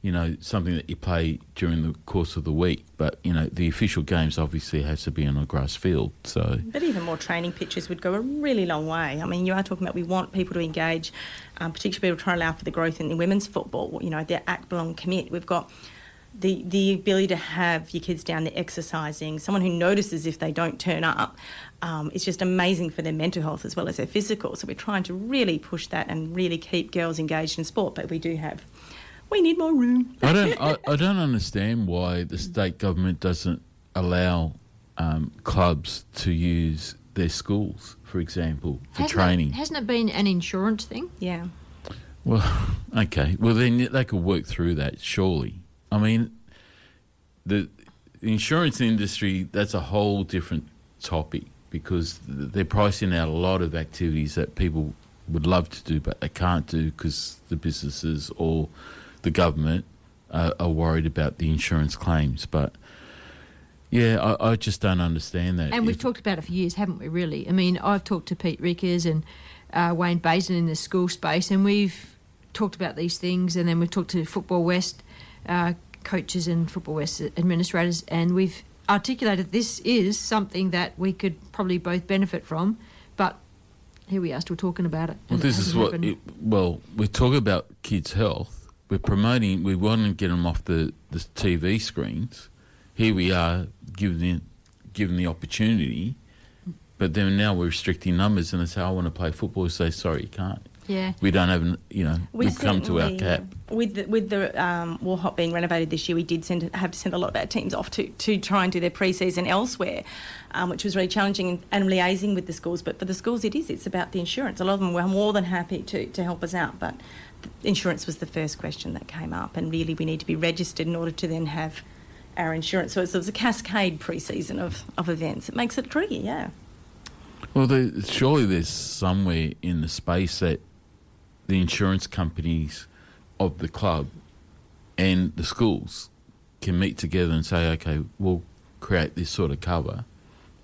you know, something that you play during the course of the week. But you know, the official games obviously has to be on a grass field. So But even more training pitches would go a really long way. I mean, you are talking about we want people to engage, um, particularly people trying to allow for the growth in women's football. You know, their act, belong, commit. We've got the the ability to have your kids down there exercising. Someone who notices if they don't turn up. Um, it's just amazing for their mental health as well as their physical. So we're trying to really push that and really keep girls engaged in sport. But we do have, we need more room. I don't I, <laughs> I don't understand why the state government doesn't allow um, clubs to use their schools, for example, for hasn't training. It, hasn't it been an insurance thing? Yeah. Well, <laughs> okay. Well, then they could work through that, surely. I mean, the the insurance industry, that's a whole different topic because they're pricing out a lot of activities that people would love to do, but they can't do because the businesses or the government are, are worried about the insurance claims. But Yeah, I, I just don't understand that. And we've If- talked about it for years, haven't we, really? I mean, I've talked to Pete Rickers and uh, Wayne Basin in the school space, and we've talked about these things, and then we've talked to Football West uh, coaches and Football West administrators, and we've articulated this is something that we could probably both benefit from, but here we are still talking about it. Well, this is what. It, well, we're talking about kids' health. We're promoting. We want to get them off the, the TV screens. Here we are, giving the, given the opportunity, but then now we're restricting numbers, and they say, "I want to play football." We say, "Sorry, you can't." Yeah. We don't have. You know, We we've come to our cap. With the, with the um, Wauhop being renovated this year, we did send have to send a lot of our teams off to, to try and do their pre-season elsewhere, um, which was really challenging and, and liaising with the schools. But for the schools, it is. It's about the insurance. A lot of them were more than happy to, to help us out, but the insurance was the first question that came up, and really we need to be registered in order to then have our insurance. So it was a cascade pre-season of, of events. It makes it tricky, yeah. Well, there, surely there's somewhere in the space that the insurance companies of the club and the schools can meet together and say, okay, we'll create this sort of cover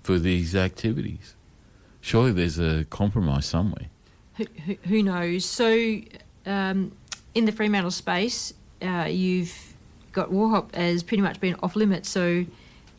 for these activities. Surely there's a compromise somewhere. who, who, who knows? So, um, in the Fremantle space, uh, you've got Wauhop as pretty much been off limits. So,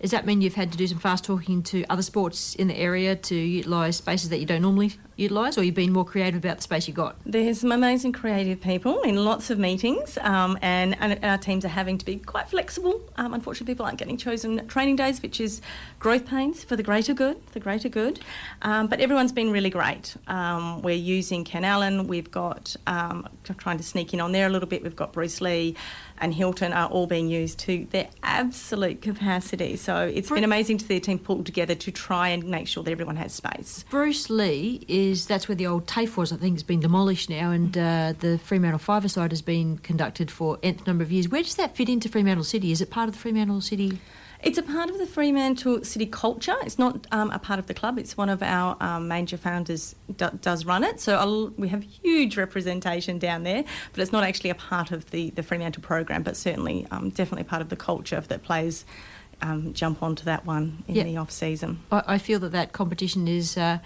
does that mean you've had to do some fast talking to other sports in the area to utilise spaces that you don't normally utilise, or you've been more creative about the space you got? There's some amazing creative people in lots of meetings, um, and, and our teams are having to be quite flexible. Um, unfortunately, people aren't getting chosen training days, which is growth pains for the greater good. The greater good, um, but everyone's been really great. Um, we're using Ken Allen. We've got um, trying to sneak in on there a little bit. We've got Bruce Lee and Hilton are all being used to their absolute capacity. So it's been amazing to see a team pulled together to try and make sure that everyone has space. Bruce Lee is that's where the old TAFE was. I think it's been demolished now, and uh, the Fremantle Five Side has been conducted for nth number of years. Where does that fit into Fremantle City? Is it part of the Fremantle City? It's a part of the Fremantle City culture. It's not um, a part of the club. It's one of our um, major founders do, does run it. So I'll, we have huge representation down there, but it's not actually a part of the, the Fremantle program, but certainly um, definitely part of the culture that players um, jump onto that one in Yeah. the off season. I, I feel that that competition is uh,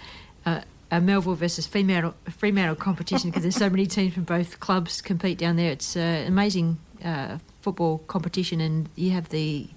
uh, a Melville versus Fremantle, Fremantle competition because there's so many <laughs> teams from both clubs compete down there. It's uh, amazing uh, football competition, and you have the,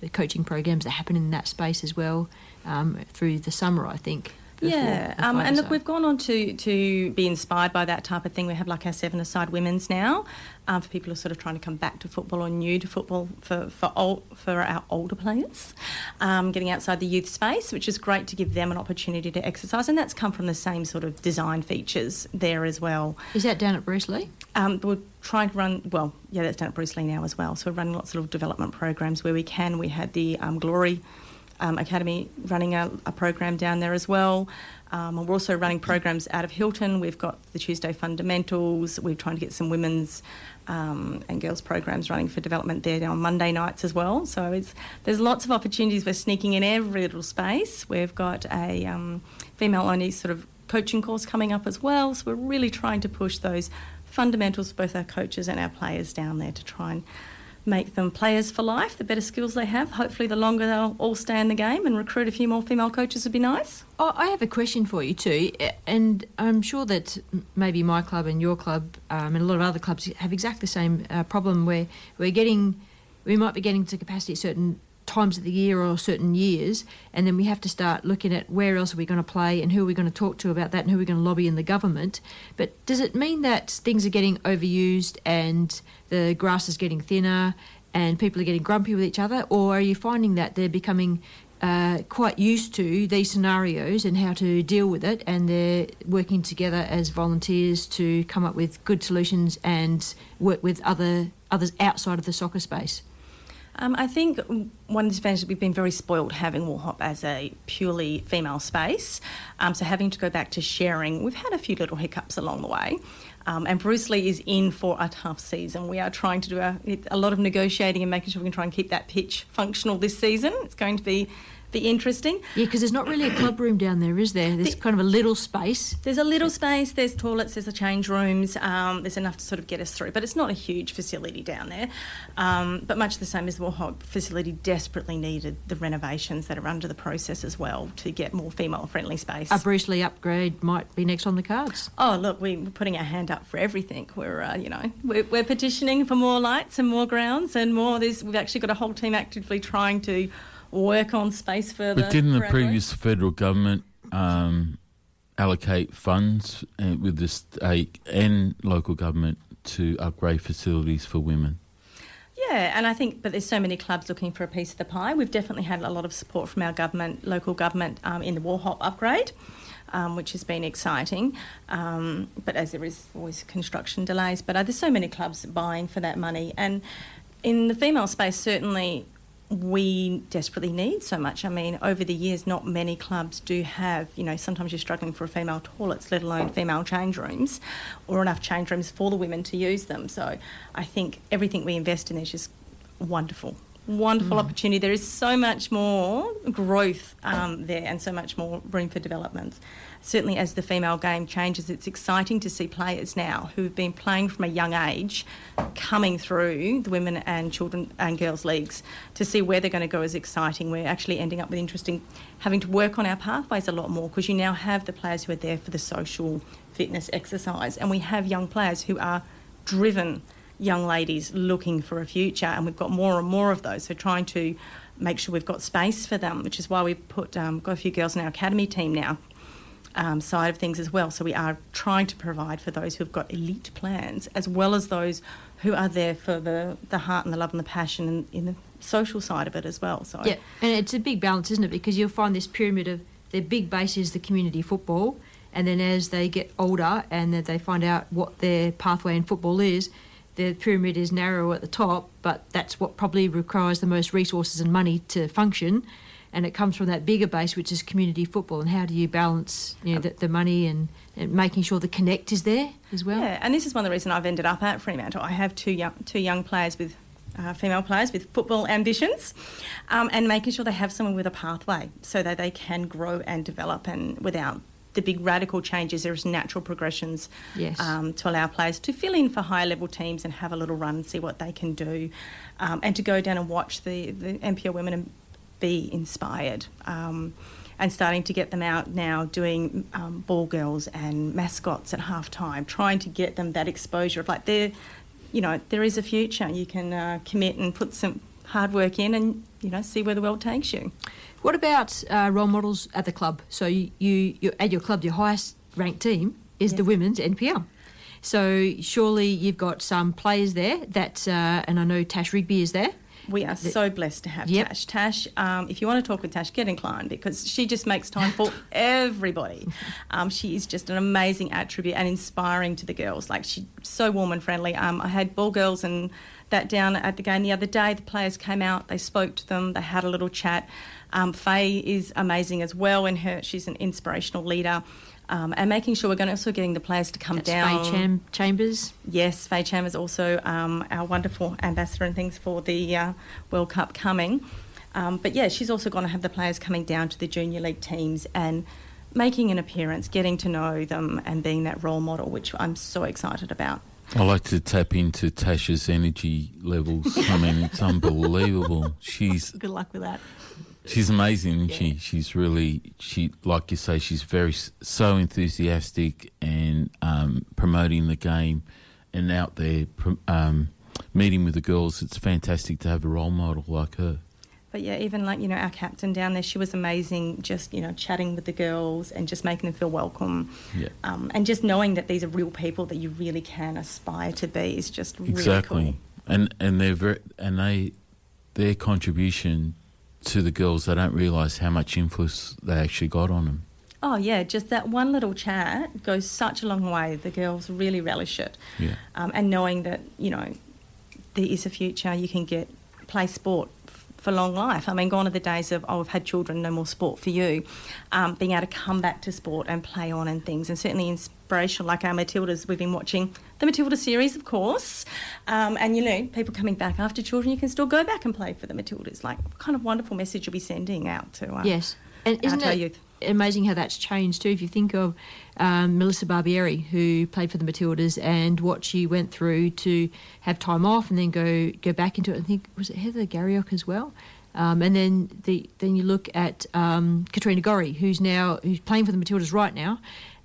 the coaching programs that happen in that space as well um, through the summer, I think. Yeah, um, and look, we've gone on to, to be inspired by that type of thing. We have like our seven-a-side women's now um, for people who are sort of trying to come back to football or new to football for for, old, for our older players, um, getting outside the youth space, which is great to give them an opportunity to exercise, and that's come from the same sort of design features there as well. Is that down at Bruce Lee? Um, we're trying to run, well, yeah, that's down at Bruce Lee now as well. So we're running lots of development programs where we can. We had the um, Glory um, Academy running a, a program down there as well. Um, we're also running programs out of Hilton. We've got the Tuesday Fundamentals. We're trying to get some women's um, and girls programs running for development there on Monday nights as well. So there's lots of opportunities. We're sneaking in every little space. We've got a um, female-only sort of coaching course coming up as well. So we're really trying to push those fundamentals for both our coaches and our players down there to try and make them players for life. The better skills they have, hopefully, the longer they'll all stay in the game and recruit a few more female coaches would be nice. Oh, I have a question for you too, and I'm sure that maybe my club and your club um, and a lot of other clubs have exactly the same uh, problem where we're getting, we might be getting to capacity at certain times of the year or certain years, and then we have to start looking at where else are we going to play and who are we going to talk to about that and who are we going to lobby in the government. But does it mean that things are getting overused and the grass is getting thinner and people are getting grumpy with each other, or are you finding that they're becoming uh, quite used to these scenarios and how to deal with it, and they're working together as volunteers to come up with good solutions and work with other others outside of the soccer space. Um, I think one of the advantages we've been very spoiled having Wauhop as a purely female space. Um, so having to go back to sharing, we've had a few little hiccups along the way. Um, and Bruce Lee is in for a tough season. We are trying to do a, a lot of negotiating and making sure we can try and keep that pitch functional this season. It's going to be be interesting. Yeah, because there's not really a club room down there, is there? There's kind of a little space. There's a little space, there's toilets, there's a change rooms, um, there's enough to sort of get us through, but it's not a huge facility down there. Um, but much the same as the Wauhop facility desperately needed the renovations that are under the process as well to get more female friendly space. A Bruce Lee upgrade might be next on the cards. Oh, look, we- we're putting our hand up for everything. We're, uh, you know, we're, we're petitioning for more lights and more grounds and more. There's, we've actually got a whole team actively trying to work on space further. But didn't the our previous federal government um, allocate funds uh, with the state and local government to upgrade facilities for women? Yeah, and I think, but there's so many clubs looking for a piece of the pie. We've definitely had a lot of support from our government, local government, um, in the Wauhop upgrade, um, which has been exciting. Um, but as there is always construction delays, but uh, there's so many clubs buying for that money, and in the female space, certainly. We desperately need so much. I mean, over the years, not many clubs do have, you know, sometimes you're struggling for female toilets, let alone female change rooms, or enough change rooms for the women to use them. So I think everything we invest in is just wonderful. Wonderful Mm. opportunity. There is so much more growth um, there and so much more room for development. Certainly, as the female game changes, it's exciting to see players now who've been playing from a young age coming through the women and children and girls leagues to see where they're going to go is exciting. We're actually ending up with interesting, having to work on our pathways a lot more because you now have the players who are there for the social fitness exercise, and we have young players who are driven young ladies looking for a future, and we've got more and more of those. So trying to make sure we've got space for them, which is why we put um, got a few girls in our academy team now. Um, side of things as well. So we are trying to provide for those who've got elite plans, as well as those who are there for the, the heart and the love and the passion and in the social side of it as well. So Yeah, and it's a big balance, isn't it? Because you'll find this pyramid of their big base is the community football, and then as they get older and that they find out what their pathway in football is, the pyramid is narrow at the top, but that's what probably requires the most resources and money to function. And it comes from that bigger base, which is community football. And how do you balance you know, the, the money and, and making sure the connect is there as well? Yeah, and this is one of the reasons I've ended up at Fremantle. I have two young two young players with uh, female players with football ambitions, um, and making sure they have someone with a pathway so that they can grow and develop, and without the big radical changes, there's natural progressions Yes. um, to allow players to fill in for higher level teams and have a little run and see what they can do, um, and to go down and watch the the NPL women and be inspired. Um, and starting to get them out now doing um, ball girls and mascots at half time, trying to get them that exposure of like there, you know, there is a future. You can uh, commit and put some hard work in and, you know, see where the world takes you. What about uh, role models at the club? So you, you, at your club, your highest ranked team is the women's NPL. So surely you've got some players there that, uh, and I know Tash Rigby is there. We are so blessed to have Yep. Tash. Tash, um, if you want to talk with Tash, get inclined because she just makes time for <laughs> everybody. Um, she is just an amazing attribute and inspiring to the girls. Like she's so warm and friendly. Um, I had ball girls and that down at the game the other day. The players came out, they spoke to them, they had a little chat. Um, Faye is amazing as well, and her she's an inspirational leader. Um, and making sure we're going to also getting the players to come That's down. Faye Cham- Chambers. Yes, Faye Chambers is also um, our wonderful ambassador and things for the uh, World Cup coming. Um, but yeah, she's also going to have the players coming down to the junior league teams and making an appearance, getting to know them, and being that role model, which I'm so excited about. I like to tap into Tasha's energy levels. I mean, it's <laughs> unbelievable. She's Good luck with that. She's amazing. isn't She she's really she like you say she's very so enthusiastic and um, promoting the game and out there um, meeting with the girls. It's fantastic to have a role model like her. But yeah, even like, you know, our captain down there, she was amazing, just, you know, chatting with the girls and just making them feel welcome. Yeah. Um, and just knowing that these are real people that you really can aspire to be is just really exactly cool. and and they're very, and they their contribution to the girls they don't realize how much influence they actually got on them Oh, yeah, just that one little chat goes such a long way. The girls really relish it. yeah Um, and knowing that, you know, there is a future, you can get play sport for long life. I mean, gone are the days of, oh, I've had children, no more sport for you. Um, being able to come back to sport and play on and things, and certainly inspirational, like our Matildas, we've been watching the Matilda series, of course, um, and you know, people coming back after children, you can still go back and play for the Matildas. Like, what kind of wonderful message you'll be sending out to uh, Yes. And isn't our it youth. Amazing how that's changed too? If you think of um, Melissa Barbieri, who played for the Matildas, and what she went through to have time off and then go go back into it. I think was it Heather Garriock as well. Um, and then the then you look at um, Katrina Gorry, who's now who's playing for the Matildas right now,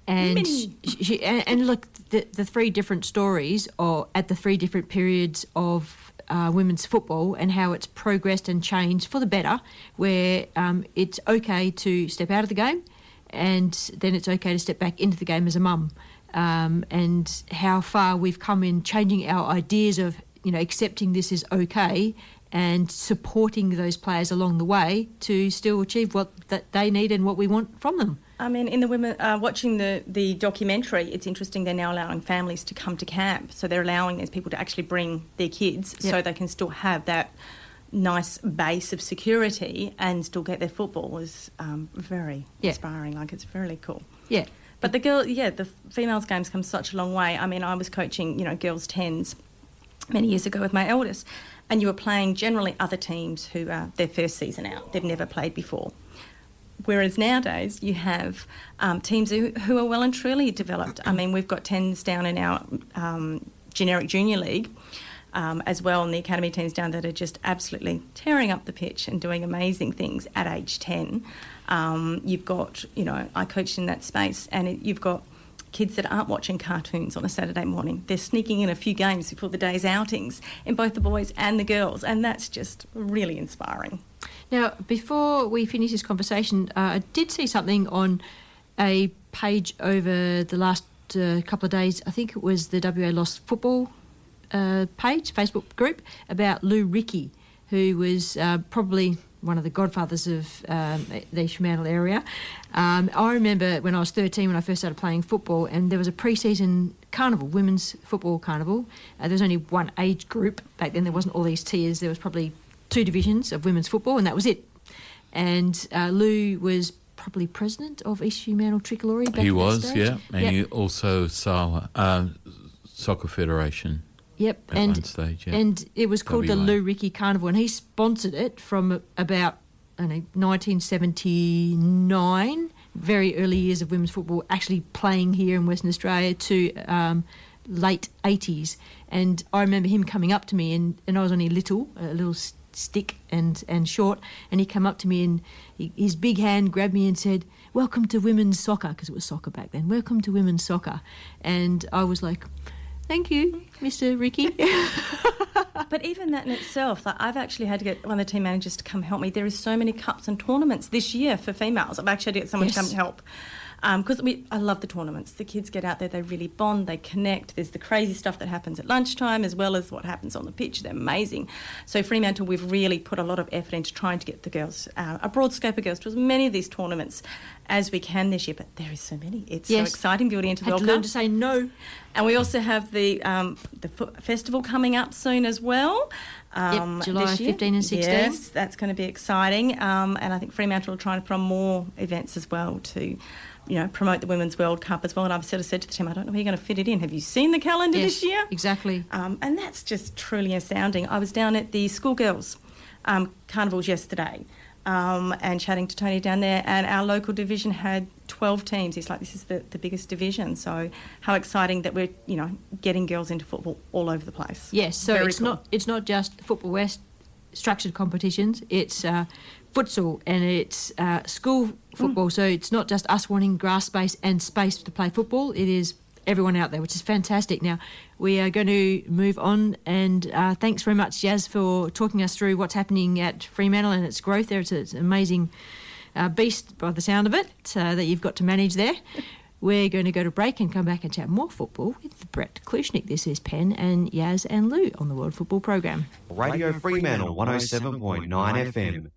and Mini. she, and, and look the the three different stories or at the three different periods of uh, women's football and how it's progressed and changed for the better, where um, it's okay to step out of the game and then it's okay to step back into the game as a mum. Um, and how far we've come in changing our ideas of, you know, accepting this is okay and supporting those players along the way to still achieve what that they need and what we want from them. I mean, in the women uh, watching the the documentary, it's interesting. They're now allowing families to come to camp, so they're allowing these people to actually bring their kids, so they can still have that nice base of security and still get their football. Is um, very Yeah. inspiring. Like it's really cool. Yeah. But the girl, yeah, the females games come such a long way. I mean, I was coaching, you know, girls tens many years ago with my eldest, and you were playing generally other teams who are their first season out. They've never played before. Whereas nowadays you have um, teams who, who are well and truly developed. I mean, we've got tens down in our um, generic junior league. Um, as well, and the academy teams down that are just absolutely tearing up the pitch and doing amazing things at age 10. Um, you've got, you know, I coached in that space, and it, you've got kids that aren't watching cartoons on a Saturday morning. They're sneaking in a few games before the day's outings in both the boys and the girls, and that's just really inspiring. Now, before we finish this conversation, uh, I did see something on a page over the last uh, couple of days. I think it was the WA Lost Football uh, page, Facebook group, about Lou Ricky, who was uh, probably one of the godfathers of um, the Fremantle area. Um, I remember when I was 13 when I first started playing football, and there was a pre-season carnival, women's football carnival. Uh, there was only one age group back then. There wasn't all these tiers. There was probably two divisions of women's football, and that was it. And uh, Lou was probably president of East Fremantle Tricolore. Back then. he was, yeah, and Yep. he also saw uh, Soccer Federation. Yep, and stage, yeah. and it was called the Lou Ricky Carnival, and he sponsored it from about I don't know 1979, very early years of women's football, actually playing here in Western Australia to um, late 80s. And I remember him coming up to me, and, and I was only little, a little stick and and short, and he came up to me and he, his big hand grabbed me and said, "Welcome to women's soccer," because it was soccer back then. Welcome to women's soccer, and I was like. Thank you, Mr. Ricky. <laughs> but even that in itself, like I've actually had to get one of the team managers to come help me. There is so many cups and tournaments this year for females. I've actually had to get someone to come help. Because we, I love the tournaments. The kids get out there, they really bond, they connect. There's the crazy stuff that happens at lunchtime as well as what happens on the pitch. They're amazing. So Fremantle, we've really put a lot of effort into trying to get the girls, uh, a broad scope of girls, to as many of these tournaments as we can this year. But there is so many. It's Yes. so exciting building into the Had to World learn Cup. to say no. And we also have the um, the festival coming up soon as well. Um, July this 15 and 16. Yes, that's going to be exciting. Um, and I think Fremantle are trying to put on more events as well to, you know, promote the Women's World Cup as well. And I've sort of said to the team, I don't know how you're going to fit it in. Have you seen the calendar Yes, this year? Exactly. Um, and that's just truly astounding. I was down at the schoolgirls um, carnivals yesterday um, and chatting to Tony down there, and our local division had 12 teams. It's like, this is the, the biggest division. So, how exciting that we're, you know, getting girls into football all over the place. Yes, so Very it's cool. not it's not just Football West structured competitions. It's uh, futsal and it's uh, school football. So it's not just us wanting grass space and space to play football. It is everyone out there, which is fantastic. Now we are going to move on, and uh, thanks very much, Jazz, for talking us through what's happening at Fremantle and its growth there. It's, it's an amazing uh, beast by the sound of it uh, that you've got to manage there. <laughs> We're going to go to break and come back and chat more football with Brett Klucznik. This is Penn and Yaz and Lou on the World Football Program. Radio Fremantle 107.9 FM.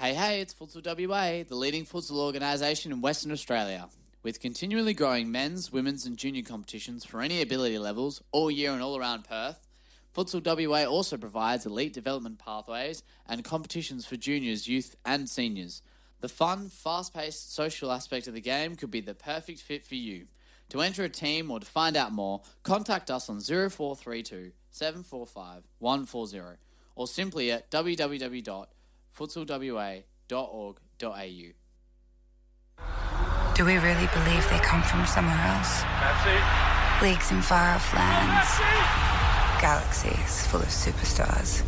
Hey, hey, it's Futsal WA, the leading futsal organisation in Western Australia. With continually growing men's, women's, and junior competitions for any ability levels all year and all around Perth, Futsal WA also provides elite development pathways and competitions for juniors, youth, and seniors. The fun, fast paced social aspect of the game could be the perfect fit for you. To enter a team or to find out more, contact us on 0432 745 140 or simply at www.futsalwa.org.au. Do we really believe they come from somewhere else? Leagues in far off lands, galaxies full of superstars.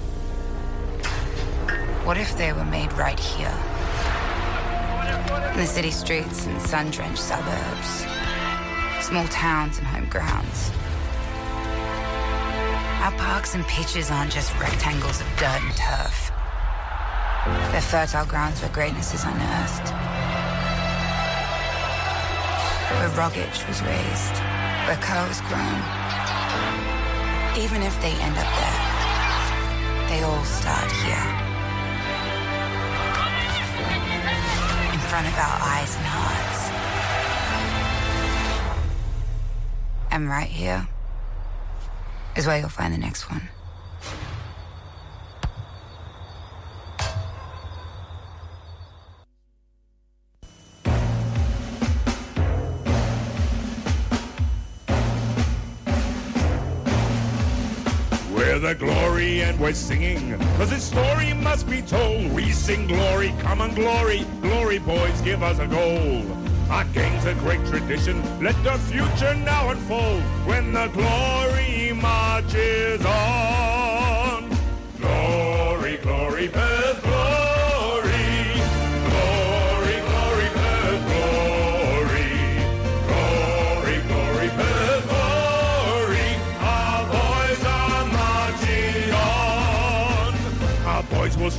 What if they were made right here? In the city streets and sun drenched suburbs, small towns and home grounds. Our parks and pitches aren't just rectangles of dirt and turf. They're fertile grounds where greatness is unearthed. Where Rogic was raised, where was grown. Even if they end up there, they all start here. In front of our eyes and hearts. And right here is where you'll find the next one. The glory and we're singing, cause this story must be told. We sing glory, common glory, glory boys give us a goal. Our game's a great tradition, let the future now unfold when the glory marches on. Glory, glory.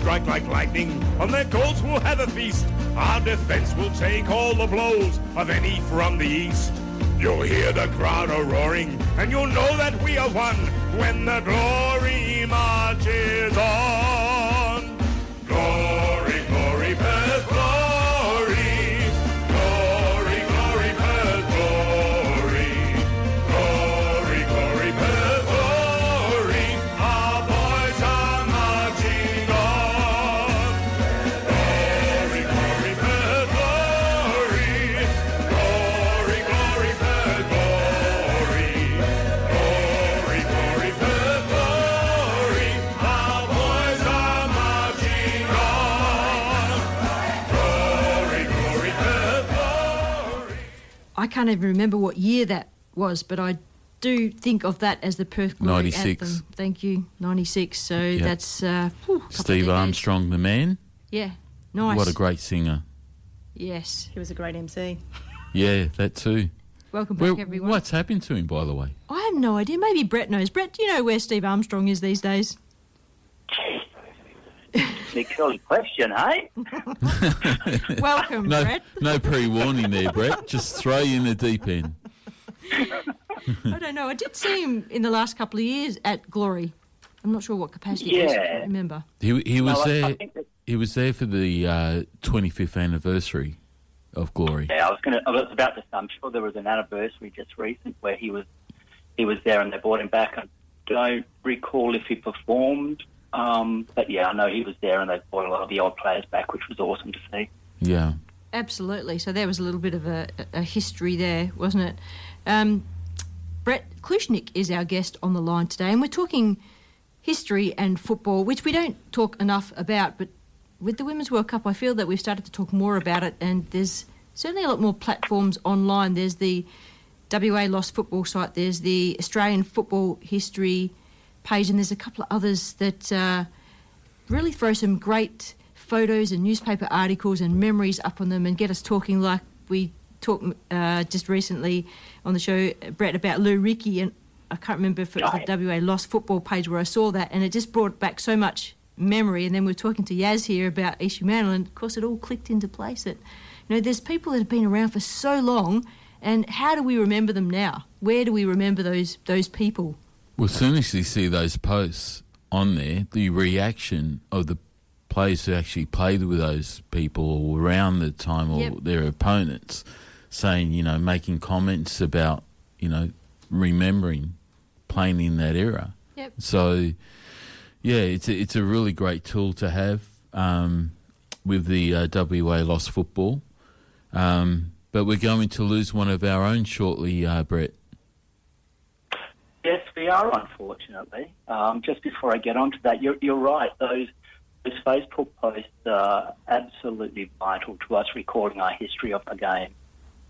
Strike like lightning, on their goals we'll have a feast. Our defense will take all the blows of any from the east. You'll hear the crowd a roaring, and you'll know that we are one when the glory marches on. Glory, can't even remember what year that was, but I do think of that as the Perth Glory 96. anthem. Thank you, ninety six. So that's uh, whew, a couple of Steve. Armstrong, the man. Yeah, nice. What a great singer. yes. He was a great MC. Yeah, that too. Welcome back, Where- everyone. What's happened to him, by the way? I have no idea. Maybe Brett knows. Brett, do you know where Steve Armstrong is these days? <laughs> Big silly question, hey? <laughs> Welcome, no, Brett. no pre-warning there, Brett. Just throw you in the deep end. I don't know. I did see him in the last couple of years at Glory. I'm not sure what capacity it was. I Yeah. can't remember. He he was No, I- I there. think that- he was there for the uh, 25th anniversary of Glory. Yeah, I was gonna. I was about to. say, I'm sure there was an anniversary just recent where he was he was there and they brought him back. I don't recall if he performed, um, but yeah, I know he was there and they brought a lot of the old players back, which was awesome to see. Yeah. Absolutely. So there was a little bit of a, a history there, wasn't it? Um, Brett Klucznik is our guest on the line today, and we're talking history and football, which we don't talk enough about. But with the Women's World Cup, I feel that we've started to talk more about it, and there's certainly a lot more platforms online. There's the WA Lost Football site, there's the Australian Football History page, and there's a couple of others that uh, really throw some great photos and newspaper articles and memories up on them and get us talking like we talked uh, just recently on the show, Brett, about Lou Ricky. And I can't remember if it was the WA Lost Football page where I saw that, and it just brought back so much memory. And then we are talking to Yaz here about Ishu Mantle, and of course, it all clicked into place. That you know, there's people that have been around for so long, and how do we remember them now? Where do we remember those those people? Well, as soon as you see those posts on there, the reaction of the players who actually played with those people around the time or Yep. their opponents saying, you know, making comments about, you know, remembering playing in that era. Yep. So, yeah, it's a, it's a really great tool to have um, with the uh, WA Lost Football. Um, but we're going to lose one of our own shortly, uh, Brett. Yes, we are, unfortunately. Um, just before I get onto that, you're, you're right. Those, those Facebook posts are absolutely vital to us recording our history of the game.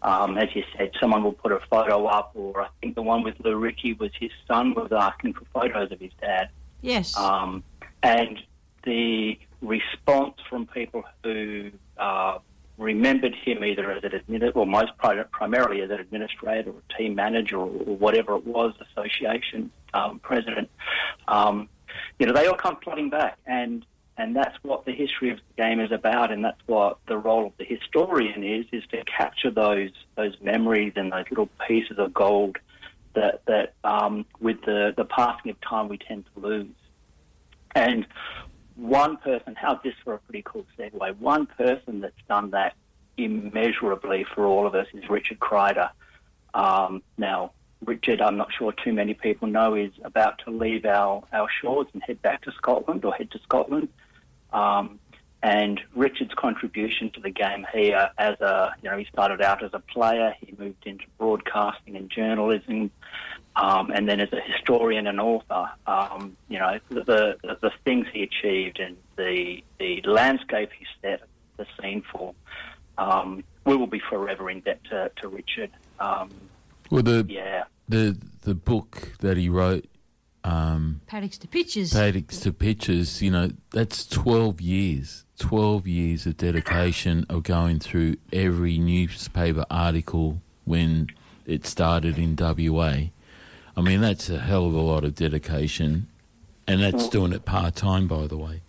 Um, as you said, someone will put a photo up, or I think the one with Lou Ricky was his son was asking for photos of his dad. Yes. Um, and the response from people who uh, remembered him either as an admin, or most pri- primarily as an administrator or team manager or, or whatever it was, association um, president, um, you know, they all come flooding back, and and that's what the history of the game is about, and that's what the role of the historian is: is to capture those those memories and those little pieces of gold that that um, with the the passing of time we tend to lose. And one person, how's this for a pretty cool segue? One person that's done that immeasurably for all of us is Richard Kreider. Um, now, Richard, I'm not sure too many people know, is about to leave our, our shores and head back to Scotland or head to Scotland. Um, and Richard's contribution to the game here as a, you know, he started out as a player, he moved into broadcasting and journalism, um, and then as a historian and author, um, you know, the, the, the things he achieved and the, the landscape he set the scene for, um, we will be forever in debt to, to Richard. Um, Well, the yeah. the the book that he wrote, um, Paddocks to pitches. Paddocks to Pitches, you know, that's 12 years. 12 years of dedication of going through every newspaper article when it started in WA. I mean, that's a hell of a lot of dedication. And that's doing it part time, by the way.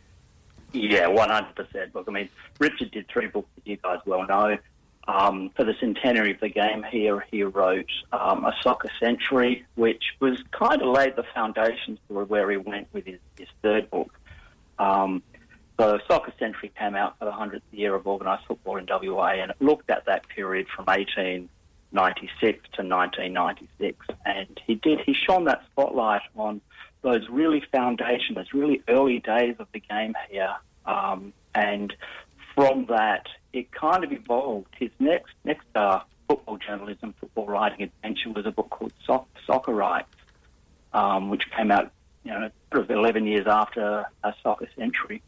Yeah, one hundred percent. Look, I mean, Richard did three books that you guys well know. Um, for the centenary of the game here, he wrote um, a soccer century, which was kind of laid the foundations for where he went with his, his third book. Um, so, Soccer Century came out for the 100th year of organised football in WA, and it looked at that period from 1896 to 1996. And he did, he shone that spotlight on those really foundation, those really early days of the game here. Um, and from that, it kind of evolved. His next next uh, football journalism, football writing adventure was a book called Soc- Soccer Rights, um, which came out, you know, sort of 11 years after a Soccer Century,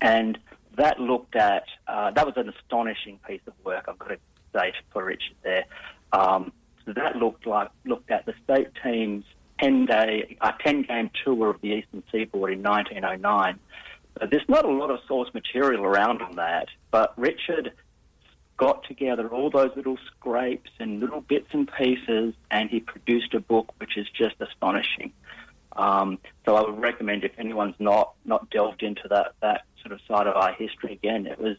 and that looked at uh, that was an astonishing piece of work. I've got to say for Richard there. Um, so that looked like looked at the state team's 10 day, uh, 10 game tour of the Eastern Seaboard in 1909. Uh, there's not a lot of source material around on that, but Richard got together all those little scrapes and little bits and pieces, and he produced a book which is just astonishing. Um, so I would recommend if anyone's not not delved into that that sort of side of our history again, it was,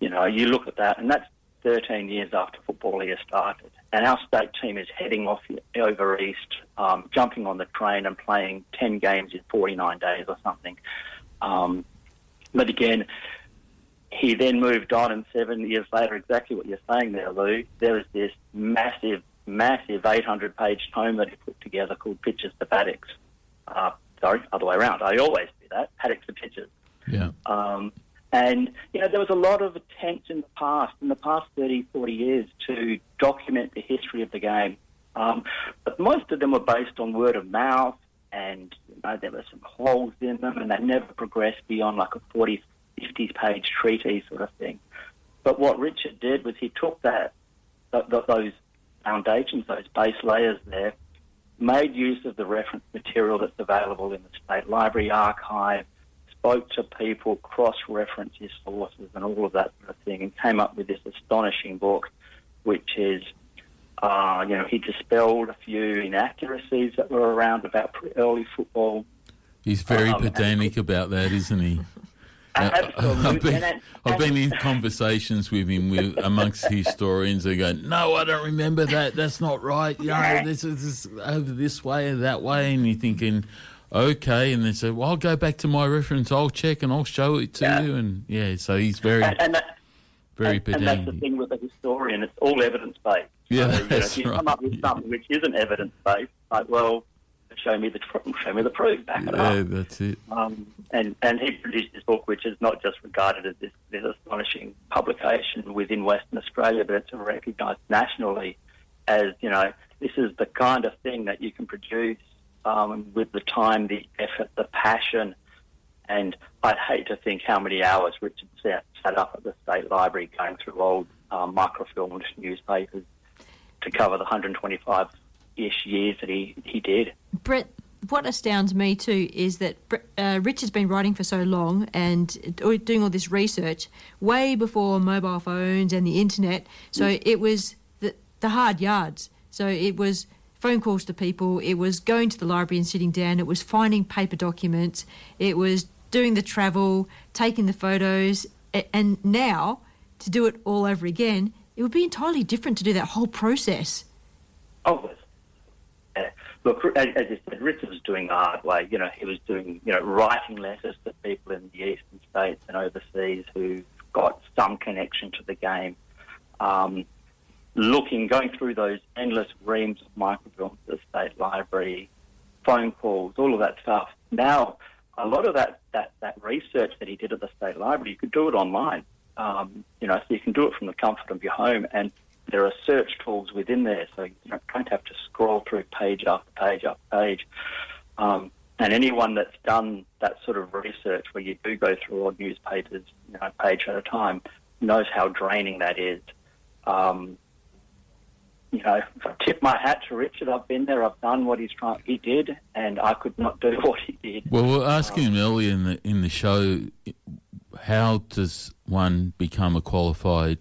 you know, you look at that, and that's 13 years after football here started, and our state team is heading off over east, um, jumping on the train and playing 10 games in 49 days or something. Um, but again, he then moved on, and seven years later, exactly what you're saying there, Lou, there was this massive, massive 800 page tome that he put together called Pitches to Paddocks. Uh, sorry, other way around. I always do that. Paddocks to Pitches. Yeah. Um, and, you know, there was a lot of attempts in the past, in the past 30, 40 years, to document the history of the game. Um, but most of them were based on word of mouth, and you know, there were some holes in them, and they never progressed beyond like a 40, 50 page treatise sort of thing. But what Richard did was he took that, th- th- those foundations, those base layers there, made use of the reference material that's available in the State Library archive, spoke to people, cross-referenced his sources and all of that sort of thing, and came up with this astonishing book, which is, uh, you know, he dispelled a few inaccuracies that were around about early football. He's very Um, pedantic about that, isn't he? <laughs> Absolutely. I've been, And I've been in conversations with him with amongst historians. They go, "No, I don't remember that. That's not right. You know, this is over this way or that way." And you're thinking, "Okay," and they said, "Well, I'll go back to my reference. I'll check and I'll show it to you." And yeah, so he's very, and, <laughs> and that, very and, and that's the thing with a historian; it's all evidence based. Yeah, so, you <laughs> know, if you right. come up with something which isn't evidence based, like, well, show me the show me the proof, back it Yeah, up. that's it. Um, and and he produced this book, which is not just regarded as this, this astonishing publication within Western Australia, but it's recognised nationally as you know this is the kind of thing that you can produce um, with the time, the effort, the passion. And I'd hate to think how many hours Richard sat, sat up at the State Library going through old um, microfilmed newspapers to cover the 125-ish years that he, he did. Brett, what astounds me too is that uh, Richard's been writing for so long and doing all this research way before mobile phones and the internet. So it was the, the hard yards. So it was phone calls to people, it was going to the library and sitting down, it was finding paper documents, it was doing the travel, taking the photos, and now to do it all over again, it would be entirely different to do that whole process. Oh, yeah. Look, as, as you said, Richard was doing the hard way. You know, he was doing, you know, writing letters to people in the eastern states and overseas who got some connection to the game. Um, looking, going through those endless reams of microfilms at the state library, phone calls, all of that stuff. Now, a lot of that, that, that research that he did at the state library, you could do it online. Um, you know, so you can do it from the comfort of your home, and there are search tools within there, so you don't don't have to scroll through page after page after page. Um, and anyone that's done that sort of research, where you do go through all newspapers, you know, page at a time, knows how draining that is. Um, you know, I tip my hat to Richard. I've been there. I've done what he's trying. He did, and I could not do <laughs> what he did. Well, we're asking him earlier in the in the show, how does one become a qualified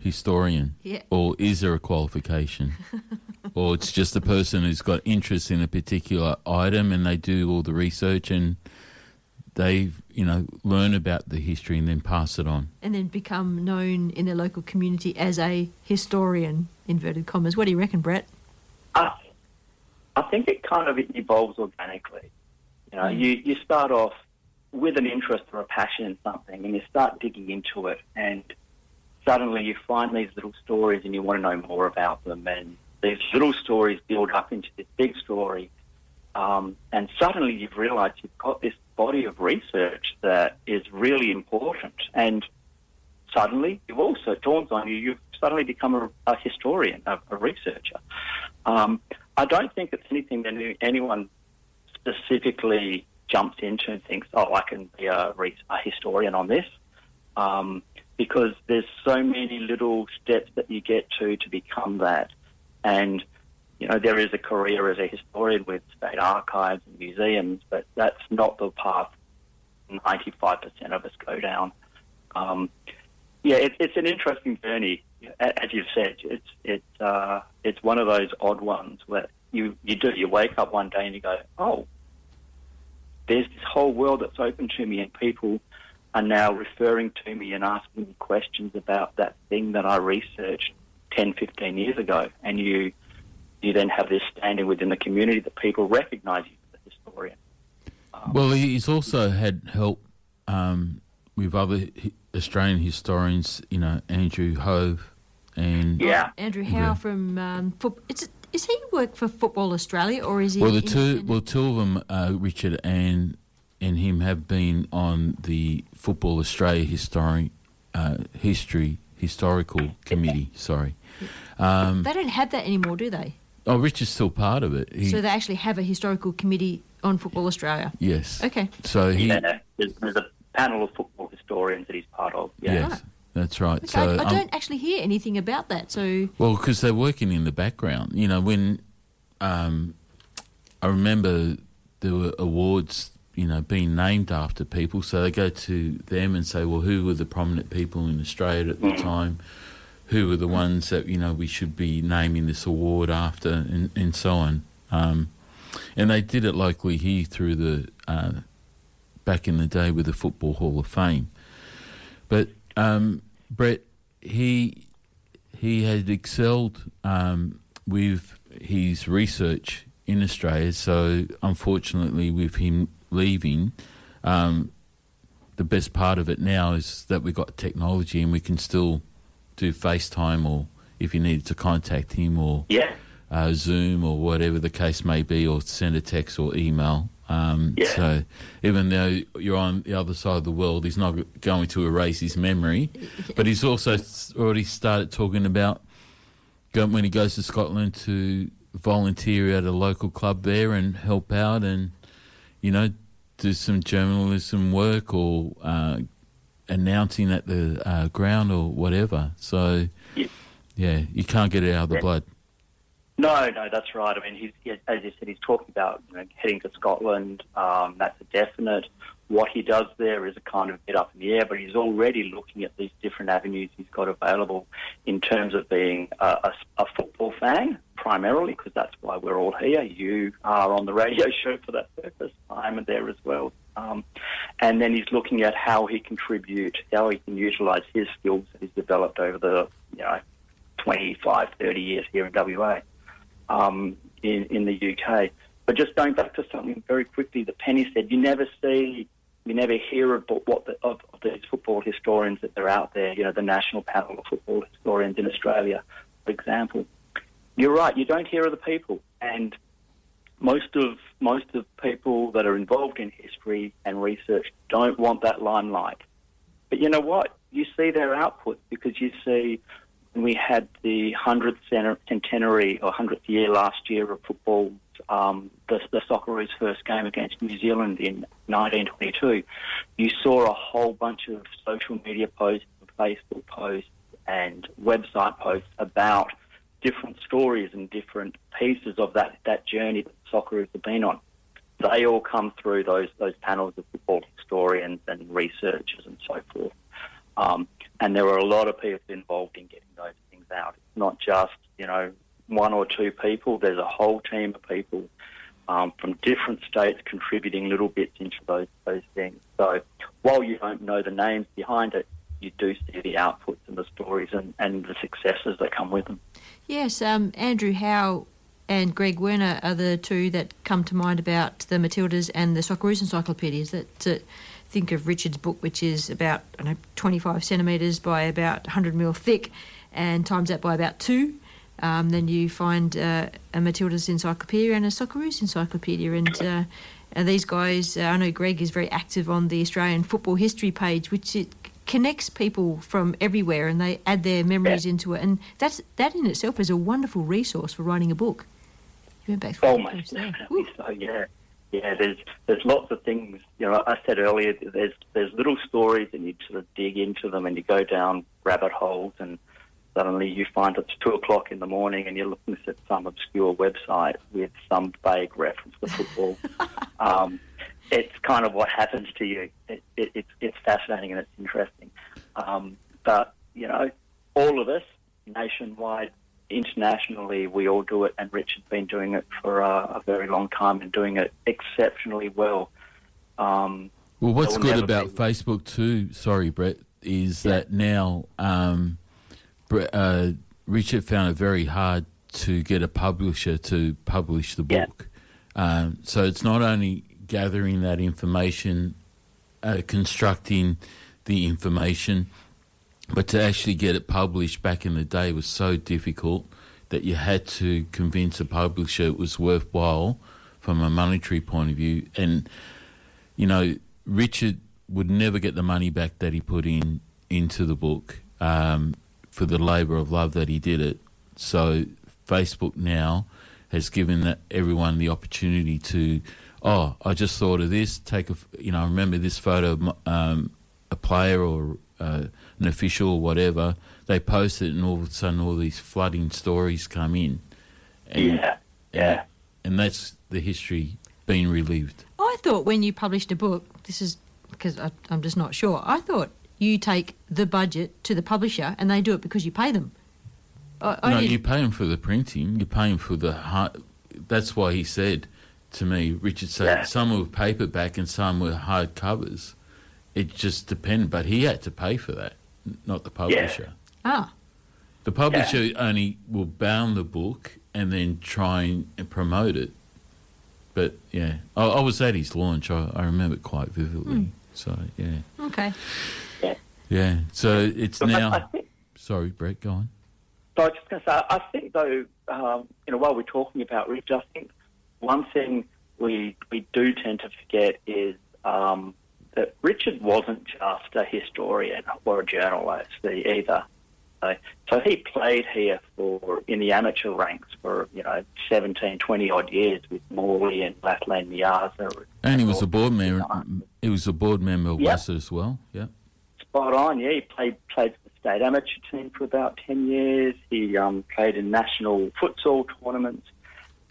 historian? Yeah. Or is there a qualification? <laughs> or it's just a person who's got interest in a particular item and they do all the research and they, you know, learn about the history and then pass it on. and then become known in their local community as a historian, inverted commas. What do you reckon, Brett? I, I think it kind of evolves organically. You know, you, you start off with an interest or a passion in something and you start digging into it and suddenly you find these little stories and you want to know more about them and these little stories build up into this big story um, and suddenly you've realised you've got this body of research that is really important and suddenly you've also dawns on you you've suddenly become a, a historian, a, a researcher. Um, I don't think it's anything that anyone specifically jumps into and thinks, "Oh, I can be a, a historian on this," um, because there's so many little steps that you get to to become that, and you know there is a career as a historian with state archives and museums, but that's not the path 95% of us go down. Um, yeah, it, it's an interesting journey. As you've said, it's it's uh, it's one of those odd ones where you you do you wake up one day and you go, oh, there's this whole world that's open to me, and people are now referring to me and asking me questions about that thing that I researched 10, 15 years ago, and you you then have this standing within the community that people recognise you as a historian. Well, he's also had help um, with other Australian historians, you know, Andrew Howe and yeah. Andrew Howe from um, foot- is, is he work for Football Australia or is he? Well, the two, well, two of them, uh, Richard and and him, have been on the Football Australia History uh, History Historical Committee. <laughs> Sorry. Um, they don't have that anymore, do they? oh, Richard's still part of it. He, so they actually have a historical committee on Football Australia. yes. Okay. So he. yeah, there's, there's a panel of football historians that he's part of. Yeah. Yes, that's right. Okay, so I, I um, don't actually hear anything about that. So Well, because they're working in the background. You know, when um, I remember there were awards, you know, being named after people, so they go to them and say, well, who were the prominent people in Australia at the time? Who were the ones that you know we should be naming this award after, and, and so on. Um, and they did it locally here through the uh, back in the day with the Football Hall of Fame. But um, Brett, he he had excelled um, with his research in Australia. So unfortunately, with him leaving, um, the best part of it now is that we've got technology and we can still do FaceTime or if you needed to contact him or Yeah. uh, Zoom or whatever the case may be, or send a text or email. Um, Yeah. So even though you're on the other side of the world, he's not going to erase his memory. <laughs> But he's also already started talking about when he goes to Scotland to volunteer at a local club there and help out and, you know, do some journalism work or uh, announcing at the uh, ground or whatever. So, yeah, you can't get it out of the Yeah. blood. No, no, that's right. I mean, he's he, as you said, he's talking about you know, heading to Scotland. Um, that's a definite. What he does there is a kind of bit up in the air, but he's already looking at these different avenues he's got available in terms of being a, a, a football fan primarily, because that's why we're all here. You are on the radio <laughs> show for that purpose. I'm there as well. Um, and then he's looking at how he contribute, how he can utilise his skills that he's developed over the you know 25, 30 years here in WA um, in, in the UK. But just going back to something very quickly that Penny said, you never see, you never hear about what the, of, of these football historians that are out there. You know, the National Panel of Football Historians in Australia, for example. You're right. You don't hear of the people, and most of most of people that are involved in history and research don't want that limelight. But you know what? You see their output because you see we had the 100th centenary or 100th year last year of football, um, the, the Socceroos' first game against New Zealand in 1922, you saw a whole bunch of social media posts, Facebook posts, and website posts about different stories and different pieces of that, that journey that Socceroos have been on. They all come through those those panels of football historians and researchers and so forth. Um, and there are a lot of people involved in getting those things out. It's not just, you know, one or two people. There's a whole team of people um, from different states contributing little bits into those, those things. So while you don't know the names behind it, you do see the outputs and the stories and, and the successes that come with them. Yes, um, Andrew Howe and Greg Werner are the two that come to mind about the Matildas and the Socceroos encyclopedias. That uh, think of Richard's book, which is about I don't know 25 centimetres by about 100 mil thick, and times that by about two. Um, then you find uh, a Matildas encyclopedia and a Socceroos encyclopedia, and. Uh, and these guys, uh, I know Greg is very active on the Australian football history page, which it connects people from everywhere, and they add their memories into it. And that's that in itself is a wonderful resource for writing a book. You went back Oh, the most post there. definitely <laughs> so. Yeah, yeah. There's there's lots of things. You know, I said earlier, there's there's little stories, and you sort of dig into them, and you go down rabbit holes, and suddenly you find it's two o'clock in the morning, and you're looking at some obscure website with some vague reference to football. <laughs> um, it's kind of what happens to you. It, it, it's it's fascinating and it's interesting. Um, but you know, all of us nationwide internationally, we all do it, and Richard's been doing it for uh, a very long time and doing it exceptionally well. Um, Well, what's good about Facebook too? Sorry, Brett, is that now um, uh, Richard found it very hard to get a publisher to publish the book. Um, so it's not only gathering that information, uh, constructing the information, but to actually get it published back in the day was so difficult that you had to convince a publisher it was worthwhile from a monetary point of view. And you know, Richard would never get the money back that he put in into the book um, for the labour of love that he did it. So Facebook now has given that everyone the opportunity to, oh, I just thought of this. Take a, you know, I remember this photo of um, a player or uh, an official or whatever. They post it, and all of a sudden, all these flooding stories come in. And, Yeah, yeah. And that's the history being relived. I thought when you published a book, this is because I, I'm just not sure. I thought you take the budget to the publisher and they do it because you pay them. I, I no, didn't- you pay him for the printing. You pay him for the hard. That's why he said to me, Richard said, Yeah. some were paperback and some were hard covers. It just depended, but he had to pay for that, n- not the publisher. ah, The publisher only will bound the book and then try and, and promote it. But yeah, I, I was at his launch. I, I remember it quite vividly. Hmm. So yeah, okay. yeah. Yeah. So it's But now. I think- sorry, Brett. Go on. So I was just going to say, I think though, um, you know, while we're talking about Richard, I think one thing we we do tend to forget is um, that Richard wasn't just a historian or a journalist either. So, so he played here for in the amateur ranks for you know 17, 20 odd years with Morley and Latland Miaza. And he was a board member. He was a board member of Yep. As well. Yeah. Spot on, yeah. He played played for the state amateur team for about ten years. He um, played in national futsal tournaments,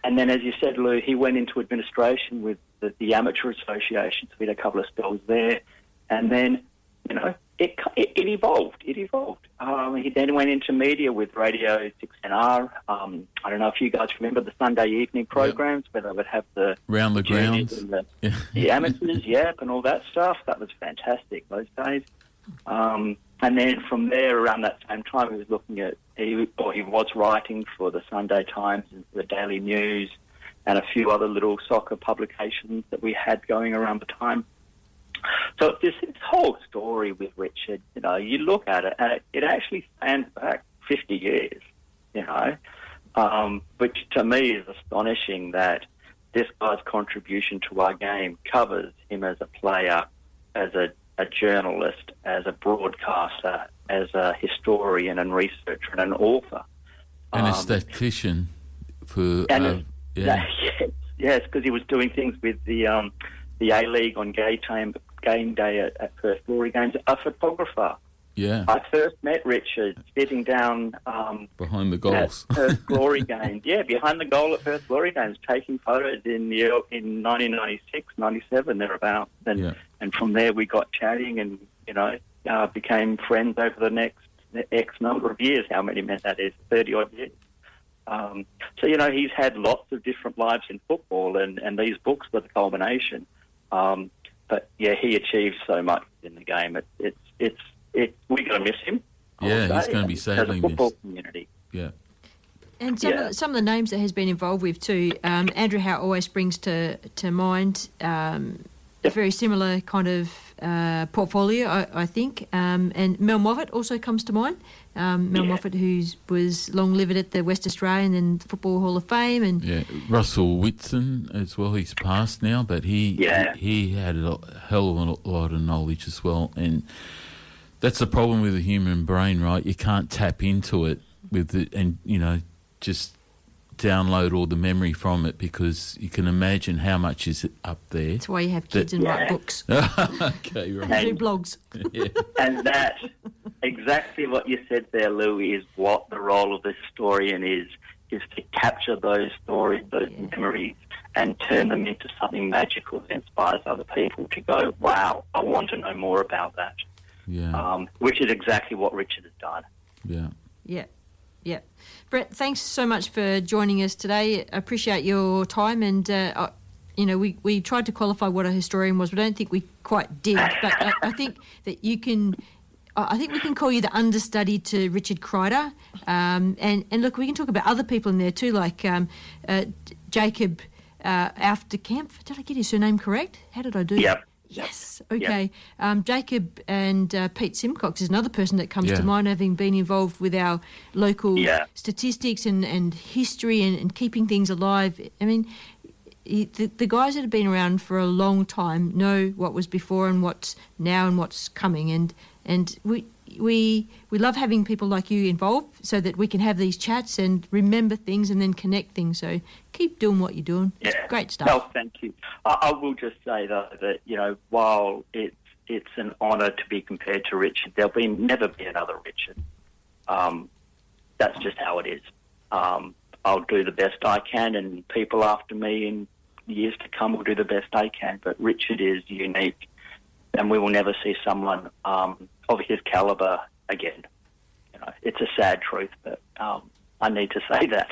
and then, as you said, Lou, he went into administration with the, the amateur associations. We had a couple of spells there, and then you know it it, it evolved. It evolved. Um, he then went into media with Radio Six NR. Um, I don't know if you guys remember the Sunday evening programs where they would have the Round the grounds. and the Yeah. the amateurs, yep, and all that stuff. That was fantastic those days. Um, and then from there, around that same time, he was looking at, he, or he was writing for the Sunday Times and the Daily News and a few other little soccer publications that we had going around the time. So this, this whole story with Richard, you know, you look at it and it, it actually stands back 50 years, you know, um, which to me is astonishing that this guy's contribution to our game covers him as a player, as a, a journalist, as a broadcaster, as a historian and researcher and an author. An Um, statistician for. and uh, yeah. <laughs> yes, yes, because he was doing things with the um, the A League on gay time, game day at, at Perth Glory Games. A photographer. Yeah. I first met Richard sitting down um, Behind the goals at. Perth <laughs> Glory Games. Yeah, behind the goal at Perth Glory Games, taking photos in the in 1996, 97 thereabouts, and Yeah. and from there we got chatting and you know uh, became friends over the next X number of years. How many men that is? Thirty odd years. Um, so you know he's had lots of different lives in football, and, and these books were the culmination. Um, but yeah, he achieved so much in the game. It, it's it's it. We're going to miss him. Yeah, he's gonna be as sadly a football missed. community. Yeah. And some, Yeah. of the, some of the names that he's been involved with too. Um, Andrew Howe always brings to to mind um, a very similar kind of uh, portfolio, I, I think. Um, and Mel Moffat also comes to mind. Um, Mel Yeah. Moffat, who was long lived at the West Australian and Football Hall of Fame, and Yeah, Russell Whitson as well. He's passed now, but he Yeah. he, he had a lo- hell of a lot of knowledge as well, and that's the problem with the human brain, right? You can't tap into it with it, and you know, just download all the memory from it because you can imagine how much is up there. that's why you have kids and write books. <laughs> okay, And right. do blogs. yeah. and that exactly what you said there, Lou, is what the role of the historian is: is to capture those stories, those memories, and turn them into something magical that inspires other people to go, "Wow, I want to know more about that." Yeah. Um, which is exactly what Richard has done. Yeah. Yeah, yeah. Brett, thanks so much for joining us today. I appreciate your time, and uh, you know, we, we tried to qualify what a historian was, but I don't think we quite did. But I, I think that you can. I think we can call you the understudy to Richard Kreider, um, and and look, we can talk about other people in there too, like um, uh, Jacob uh, Afterkamp. Did I get his surname correct? How did I do? Yep. Yes. Okay. Um, Jacob and uh, Pete Simcox is another person that comes Yeah. to mind, having been involved with our local Yeah. statistics and, and history and, and keeping things alive. I mean, he- the, the guys that have been around for a long time know what was before and what's now and what's coming. And and we we we love having people like you involved so that we can have these chats and remember things and then connect things. So keep doing what you're doing. It's great stuff. No, thank you. I, I will just say though that you know while it's it's an honour to be compared to Richard, there'll be never be another Richard. Um, that's just how it is. Um, I'll do the best I can, and people after me in years to come will do the best they can. But Richard is unique, and we will never see someone um, of his calibre again. You know, it's a sad truth, but um, I need to <laughs> say that.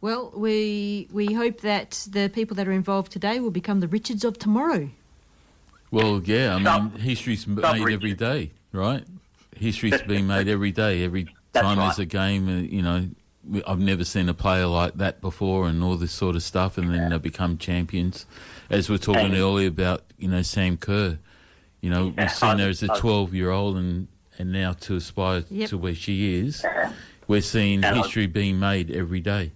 Well, we we hope that the people that are involved today will become the Richards of tomorrow. Well, yeah. I mean, history's made every day, right? History's being made every day. Every <laughs> That's time there's a game, uh, you know, I've never seen a player like that before, and all this sort of stuff, and then they become champions. As we are talking And- earlier about, you know, Sam Kerr. You know, Yeah, we've seen her as a <laughs> 12 year old, and and now to aspire Yep. to where she is. We're seeing And I- history being made every day.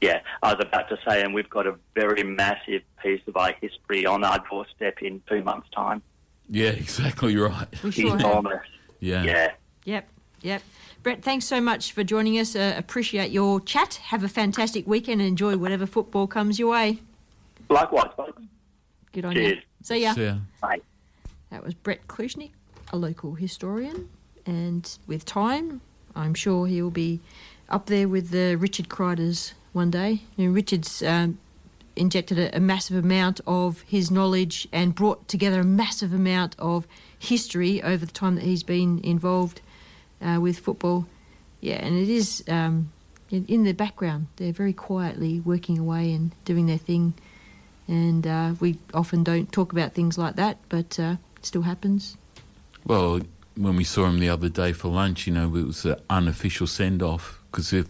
Yeah, I was about to say, and we've got a very massive piece of our history on our doorstep in two months' time. Yeah, <laughs> exactly right. We sure have. Enormous. Yeah. Yeah. Yep, yep. Brett, thanks so much for joining us. Uh, appreciate your chat. Have a fantastic weekend and enjoy whatever football comes your way. Likewise, folks. Good on Cheers. you. See ya. See ya. Bye. That was Brett Klucznik, a local historian, and with time, I'm sure he'll be up there with the Richard Kreiders one day. You know, Richard's um, injected a, a massive amount of his knowledge and brought together a massive amount of history over the time that he's been involved uh, with football. Yeah, and it is um, in, in the background. They're very quietly working away and doing their thing. And uh, we often don't talk about things like that, but uh, still happens. Well, when we saw him the other day for lunch, you know, it was an unofficial send off because if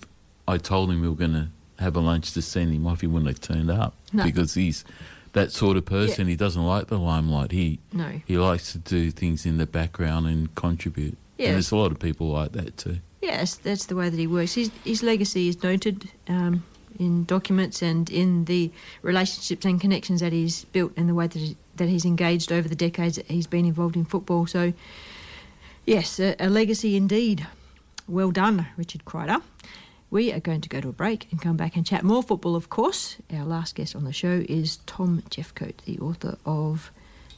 I told him we were going to have a lunch to send him off, he wouldn't have turned up No. because he's that sort of person. He doesn't like the limelight. He No. he likes to do things in the background and contribute. Yeah. And there's a lot of people like that too. Yes, that's the way that he works. His, his legacy is noted um, in documents and in the relationships and connections that he's built and the way that, he, that he's engaged over the decades that he's been involved in football. So, yes, a, a legacy indeed. Well done, Richard Kreider. We are going to go to a break and come back and chat more football, of course. Our last guest on the show is Tom Jeffcote, the author of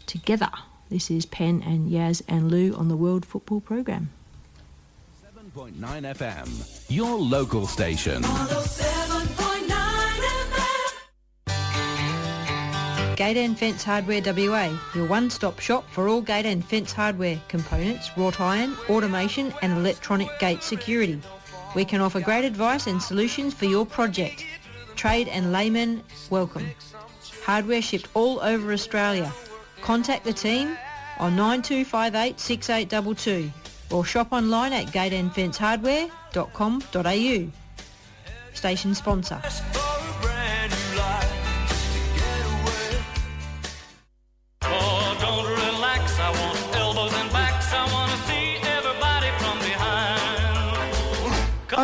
Together. This is Penn and Yaz and Lou on the World Football Programme. 7.9 FM, your local station. Gate and Fence Hardware WA, your one-stop shop for all gate and fence hardware, components, wrought iron, automation and electronic gate security. We can offer great advice and solutions for your project. Trade and laymen, welcome. Hardware shipped all over Australia. Contact the team on 9258 6822 or shop online at gateandfencehardware.com.au. Station sponsor.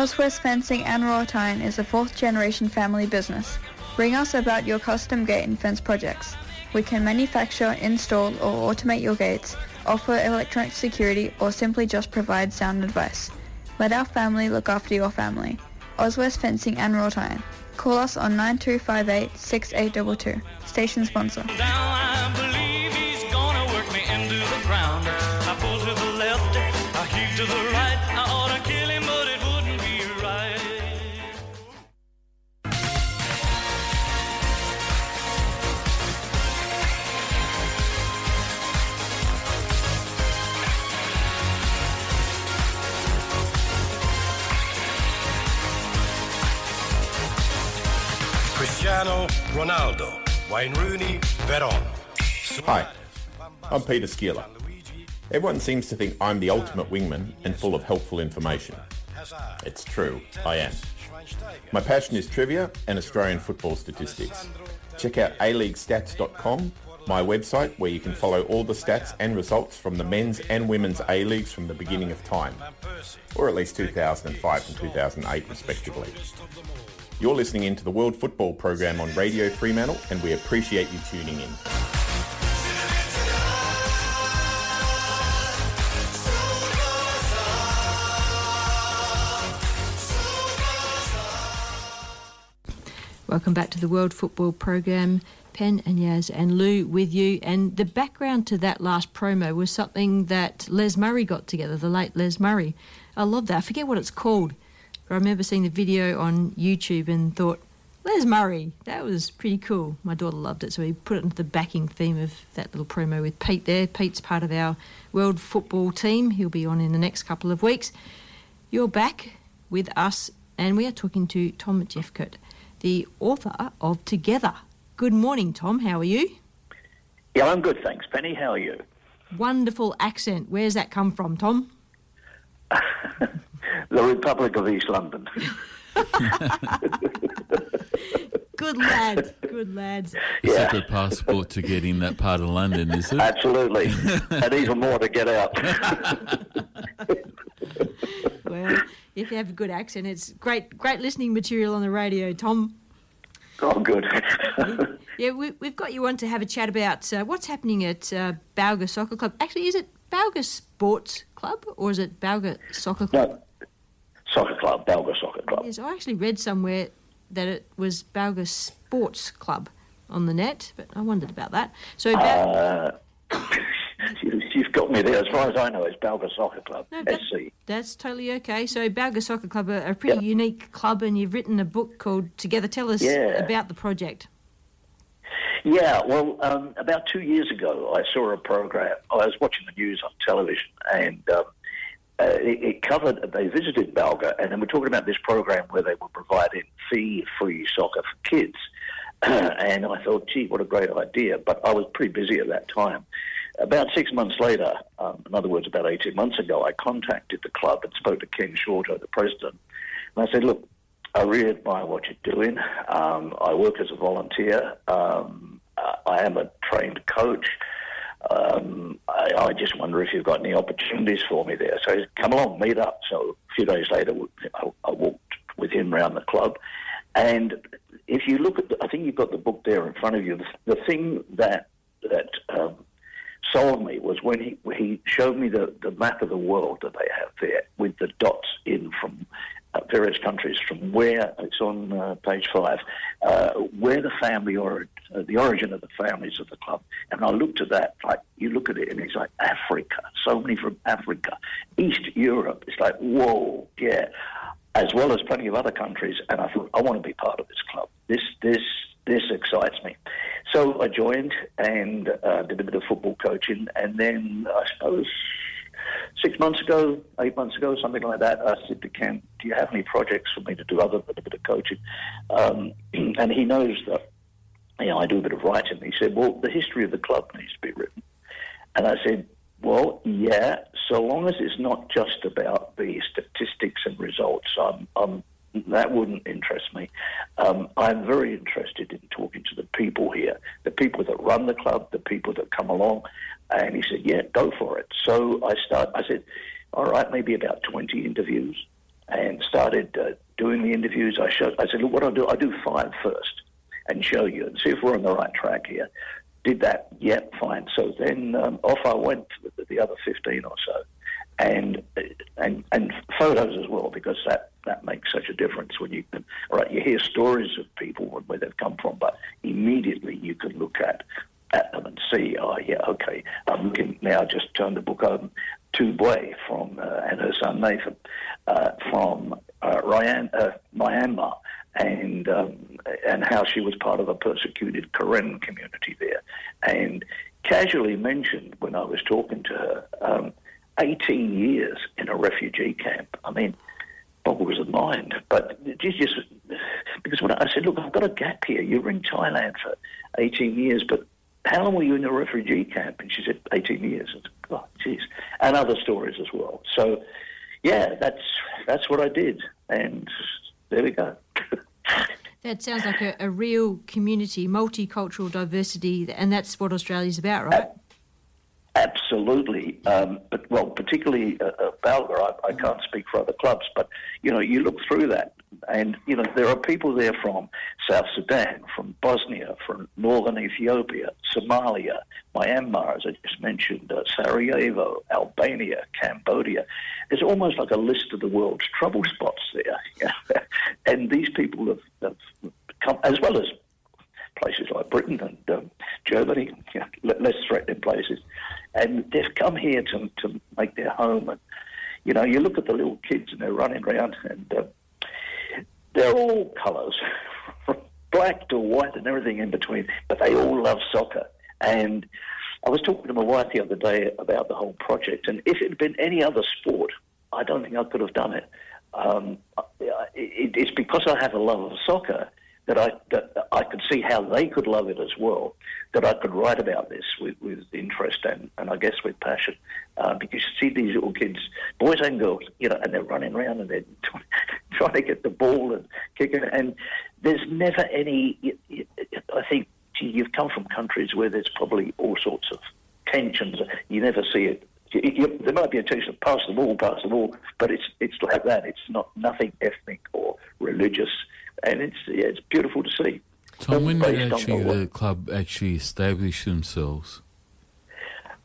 Oswest Fencing and Wrought is a fourth generation family business. Ring us about your custom gate and fence projects. We can manufacture, install or automate your gates, offer electronic security or simply just provide sound advice. Let our family look after your family. Oswest Fencing and Wrought Iron. Call us on 9258 6822. Station sponsor. Cristiano Ronaldo, Wayne Rooney, Veron. Hi, I'm Peter Skeeler. Everyone seems to think I'm the ultimate wingman and full of helpful information. It's true, I am. My passion is trivia and Australian football statistics. Check out aleaguestats.com, my website where you can follow all the stats and results from the men's and women's A-leagues from the beginning of time, or at least 2005 and 2008 respectively. You're listening into the World Football Program on Radio Fremantle and we appreciate you tuning in. Welcome back to the World Football Program. Pen and Yaz and Lou with you. And the background to that last promo was something that Les Murray got together, the late Les Murray. I love that. I forget what it's called. But I remember seeing the video on YouTube and thought, Les Murray, that was pretty cool. My daughter loved it, so we put it into the backing theme of that little promo with Pete there. Pete's part of our World Football team. He'll be on in the next couple of weeks. You're back with us, and we are talking to Tom Jeffcote, the author of Together. Good morning, Tom. How are you? Yeah, I'm good, thanks, Penny. How are you? Wonderful accent. Where's that come from, Tom? <laughs> The Republic of East London. <laughs> <laughs> Good lad. Good lad. It's a separate passport to get in that part of London, is it? Absolutely. <laughs> and even more to get out. Well, if you have a good accent. It's great, great listening material on the radio, Tom. Oh, good. Yeah, we, we've got you on to have a chat about uh, what's happening at uh, Balga Soccer Club. Actually, is it Balga Sports Club or is it Balga Soccer Club? No, soccer club, Balga Soccer Club. Yes, I actually read somewhere that it was Balga Sports Club on the net, but I wondered about that. So, Uh, <coughs> you, you've got me there. As far as I know, it's Balga Soccer Club, No, that- SC. That's totally okay. So Balga Soccer Club are a pretty unique club, and you've written a book called Together. Tell us Yeah. about the project. Yeah, well, um, about two years ago, I saw a program. I was watching the news on television, and um, uh, it, it covered. They visited Balga, and then we're talking about this program where they were providing fee-free soccer for kids. <clears throat> and I thought, gee, what a great idea! But I was pretty busy at that time. About six months later, um, in other words, about 18 months ago, I contacted the club and spoke to Ken Shorter, the president. And I said, look, I really admire what you're doing. Um, I work as a volunteer. Um, I am a trained coach. Um, I, I just wonder if you've got any opportunities for me there. So come along, meet up. So a few days later, I, I walked with him around the club. And if you look at, the, I think you've got the book there in front of you. The, the thing that that um, sold me was when he he showed me the, the map of the world that they have there with the dots in from various countries from where it's on uh, page five, uh, where the family or uh, the origin of the families of the club. And I looked at that like you look at it and it's like Africa, so many from Africa, East Europe. It's like whoa, yeah, as well as plenty of other countries. And I thought I want to be part of this club. This this this excites me. So I joined and uh, did a bit of football coaching, and then I suppose six months ago, eight months ago, something like that, I said to Ken, "Do you have any projects for me to do other than a bit of coaching?" Um, <clears throat> and he knows that you know I do a bit of writing. He said, "Well, the history of the club needs to be written," and I said. Well, yeah, so long as it's not just about the statistics and results, I'm, I'm that wouldn't interest me. Um, I'm very interested in talking to the people here, the people that run the club, the people that come along. And he said, "Yeah, go for it." So I start. I said, "All right, maybe about 20 interviews," and started uh, doing the interviews. I showed. I said, "Look, what I'll do, I'll do five first, and show you, and see if we're on the right track here." Did that? Yep, fine. So then um, off I went with the, the other 15 or so and and and photos as well because that that makes such a difference when you can right you hear stories of people where- where they've come from but immediately you can look at at them and see oh yeah okay I'm looking now just turn the book over to Bue from uh, and her son Nathan uh, from uh, Ryan, uh, Myanmar and um, and how she was part of a persecuted Karen community there and casually mentioned when I was talking to her um, 18 years in a refugee camp. I mean, boggles the mind. But it's just because when I said, look, I've got a gap here. You were in Thailand for 18 years, but how long were you in a refugee camp? And she said, 18 years. I said, oh, jeez. And other stories as well. So, yeah, that's that's what I did. And there we go. <laughs> That sounds like a, a real community, multicultural diversity, and that's what Australia's about, right? Absolutely, um, but well, particularly uh, uh, Balga. I, I can't speak for other clubs, but you know, you look through that, and you know, there are people there from South Sudan, from Bosnia, from northern Ethiopia, Somalia, Myanmar, as I just mentioned, uh, Sarajevo, Albania, Cambodia. It's almost like a list of the world's trouble spots there, <laughs> and these people have, have come as well as places like Britain and um, Germany, <laughs> you know, less threatening places, and they've come here to to make their home. And you know, you look at the little kids and they're running around, and uh, they're all colours, from <laughs> black to white and everything in between, but they all love soccer. And I was talking to my wife the other day about the whole project, and if it had been any other sport, I don't think I could have done it. Um, it it's because I have a love of soccer that I that I could see how they could love it as well. That I could write about this with, with interest and, and I guess with passion, uh, because you see these little kids, boys and girls, you know, and they're running around and they're <laughs> trying, trying to get the ball and kicking, and there's never any. I think gee, you've come from countries where there's probably all sorts of tensions. You never see it there might be a teacher pass the ball, pass the ball, but it's it's like that. It's not nothing ethnic or religious, and it's yeah, it's beautiful to see. Tom, when did actually the- club actually establish themselves?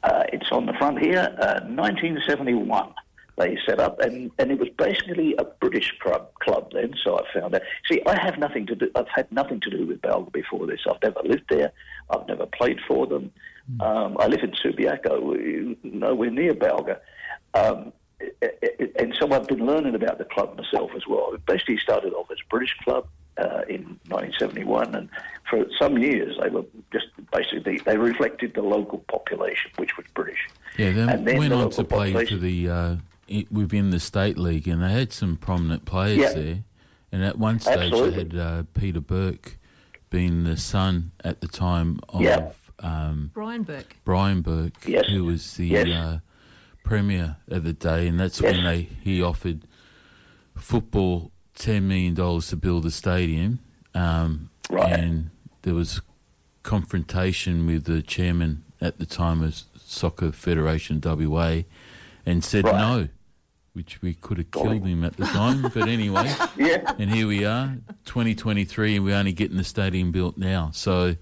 Uh, it's on the front here, uh, 1971. They set up, and, and it was basically a British club, club then. So I found out. See, I have nothing to do. I've had nothing to do with Balga before this. I've never lived there. I've never played for them. Um, I live in Subiaco, nowhere near Balga. Um, and so I've been learning about the club myself as well. It basically started off as a British club uh, in 1971, and for some years they were just basically they reflected the local population, which was British. Yeah, they And then went the on to play for the uh, within the state league, and they had some prominent players Yeah. there. And at one stage, Absolutely. they had uh, Peter Burke, being the son at the time of Yeah. um, Brian Burke. Brian Burke, Yes. who was the Yes. Premier at the day, and that's when they he offered football ten million dollars to build a stadium, um, and there was confrontation with the chairman at the time of Soccer Federation WA, and said Right. no. Which we could have killed him at the time, but <laughs> anyway. Yeah. And here we are, 2023, and we're only getting the stadium built now. So,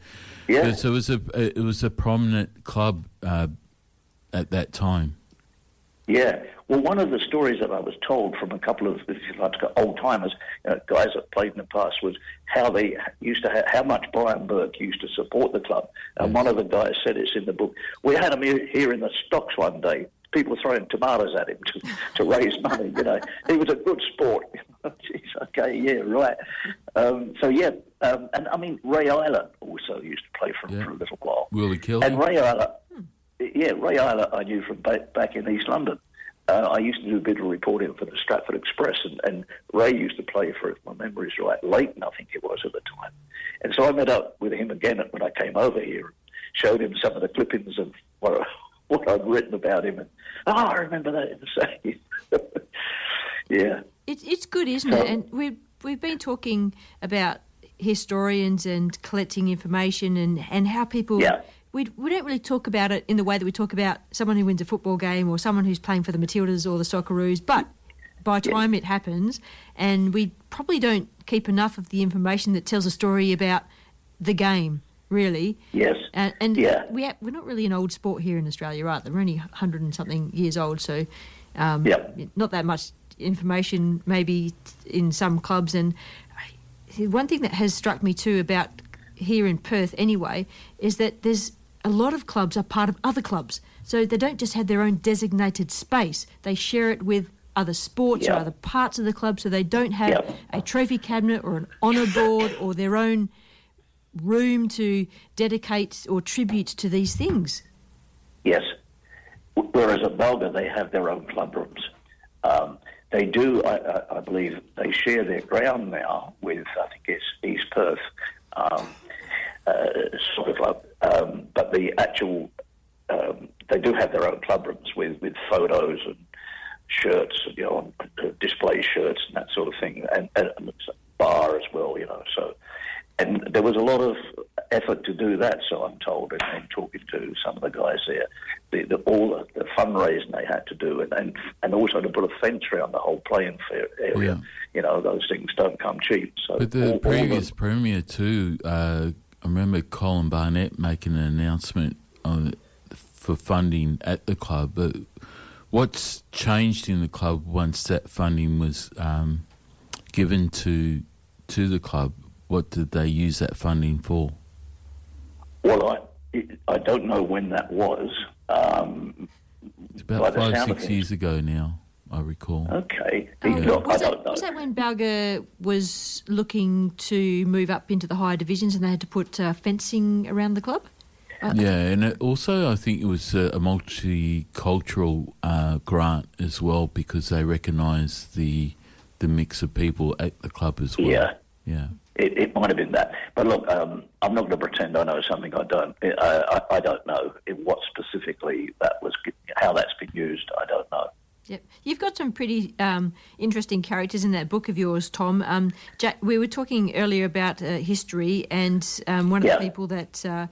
Yeah. so it was a it was a prominent club uh, at that time. Yeah. Well, one of the stories that I was told from a couple of, if you like old timers, you know, guys that played in the past, was how they used to, ha- how much Brian Burke used to support the club. And one of the guys said it's in the book. We had him here, in the stocks one day. People throwing tomatoes at him to, to raise money. You know, <laughs> he was a good sport. <laughs> Jeez, okay, yeah, right. Um, so yeah, um, and I mean Ray Island also used to play for him for a little while. Willie Kelly. And Ray Isla, yeah, Ray Isla I knew from back, in East London. Uh, I used to do a bit of reporting for the Stratford Express, and, and Ray used to play for, if my memory's right, Leyton, I think it was at the time. And so I met up with him again when I came over here, and showed him some of the clippings of what, <laughs> what I'd written about him. And, oh, I remember that. in the So, <laughs> yeah. It's it's good, isn't So- it? And we've we've been talking about historians and collecting information and, and how people. Yeah. We, we don't really talk about it in the way that we talk about someone who wins a football game or someone who's playing for the Matildas or the Socceroos, but by the time it happens, and we probably don't keep enough of the information that tells a story about the game, really. Yes. And, and Yeah. we ha- we're not really an old sport here in Australia, right? We're only 100 and something years old, so um, Yep. not that much information maybe in some clubs. And one thing that has struck me too about here in Perth anyway is that there's a lot of clubs are part of other clubs. So they don't just have their own designated space, they share it with other sports or other parts of the club. So they don't have Yep. a trophy cabinet or an honour board or their own room to dedicate or tribute to these things. Yes. Whereas at Balga, they have their own club rooms. Um, they do, I, I, I believe, they share their ground now with, I think it's East Perth um, soccer club. Um, but the actual, um, they do have their own club rooms with, with photos and shirts, you know, uh, display shirts and that sort of thing, and, and a bar as well, you know. So, and there was a lot of effort to do that. So I'm told, and, and talking to some of the guys there, the, the, all the, the fundraising they had to do, and, and and also to put a fence around the whole playing area. You know, those things don't come cheap. So But the all- all previous premier too, uh, I remember Colin Barnett making an announcement on, for funding at the club. But what's changed in the club once that funding was um, given to to the club? What did they use that funding for? Well, I I don't know when that was. Um, It's about five six years ago now. I recall. Okay. Um, Look, I was, don't that, was that when Balga was looking to move up into the higher divisions and they had to put uh, fencing around the club? Uh, Yeah, and it also I think it was a, a multicultural uh, grant as well because they recognised the the mix of people at the club as well. Yeah. yeah. It, it might have been that, but look, um, I'm not going to pretend I know something I don't. I, I, I don't know in what specifically that was, how that's been used. I don't know. Yep. You've got some pretty um, interesting characters in that book of yours, Tom. Um, Jack, we were talking earlier about uh, history, and um, one of Yeah. the people that uh,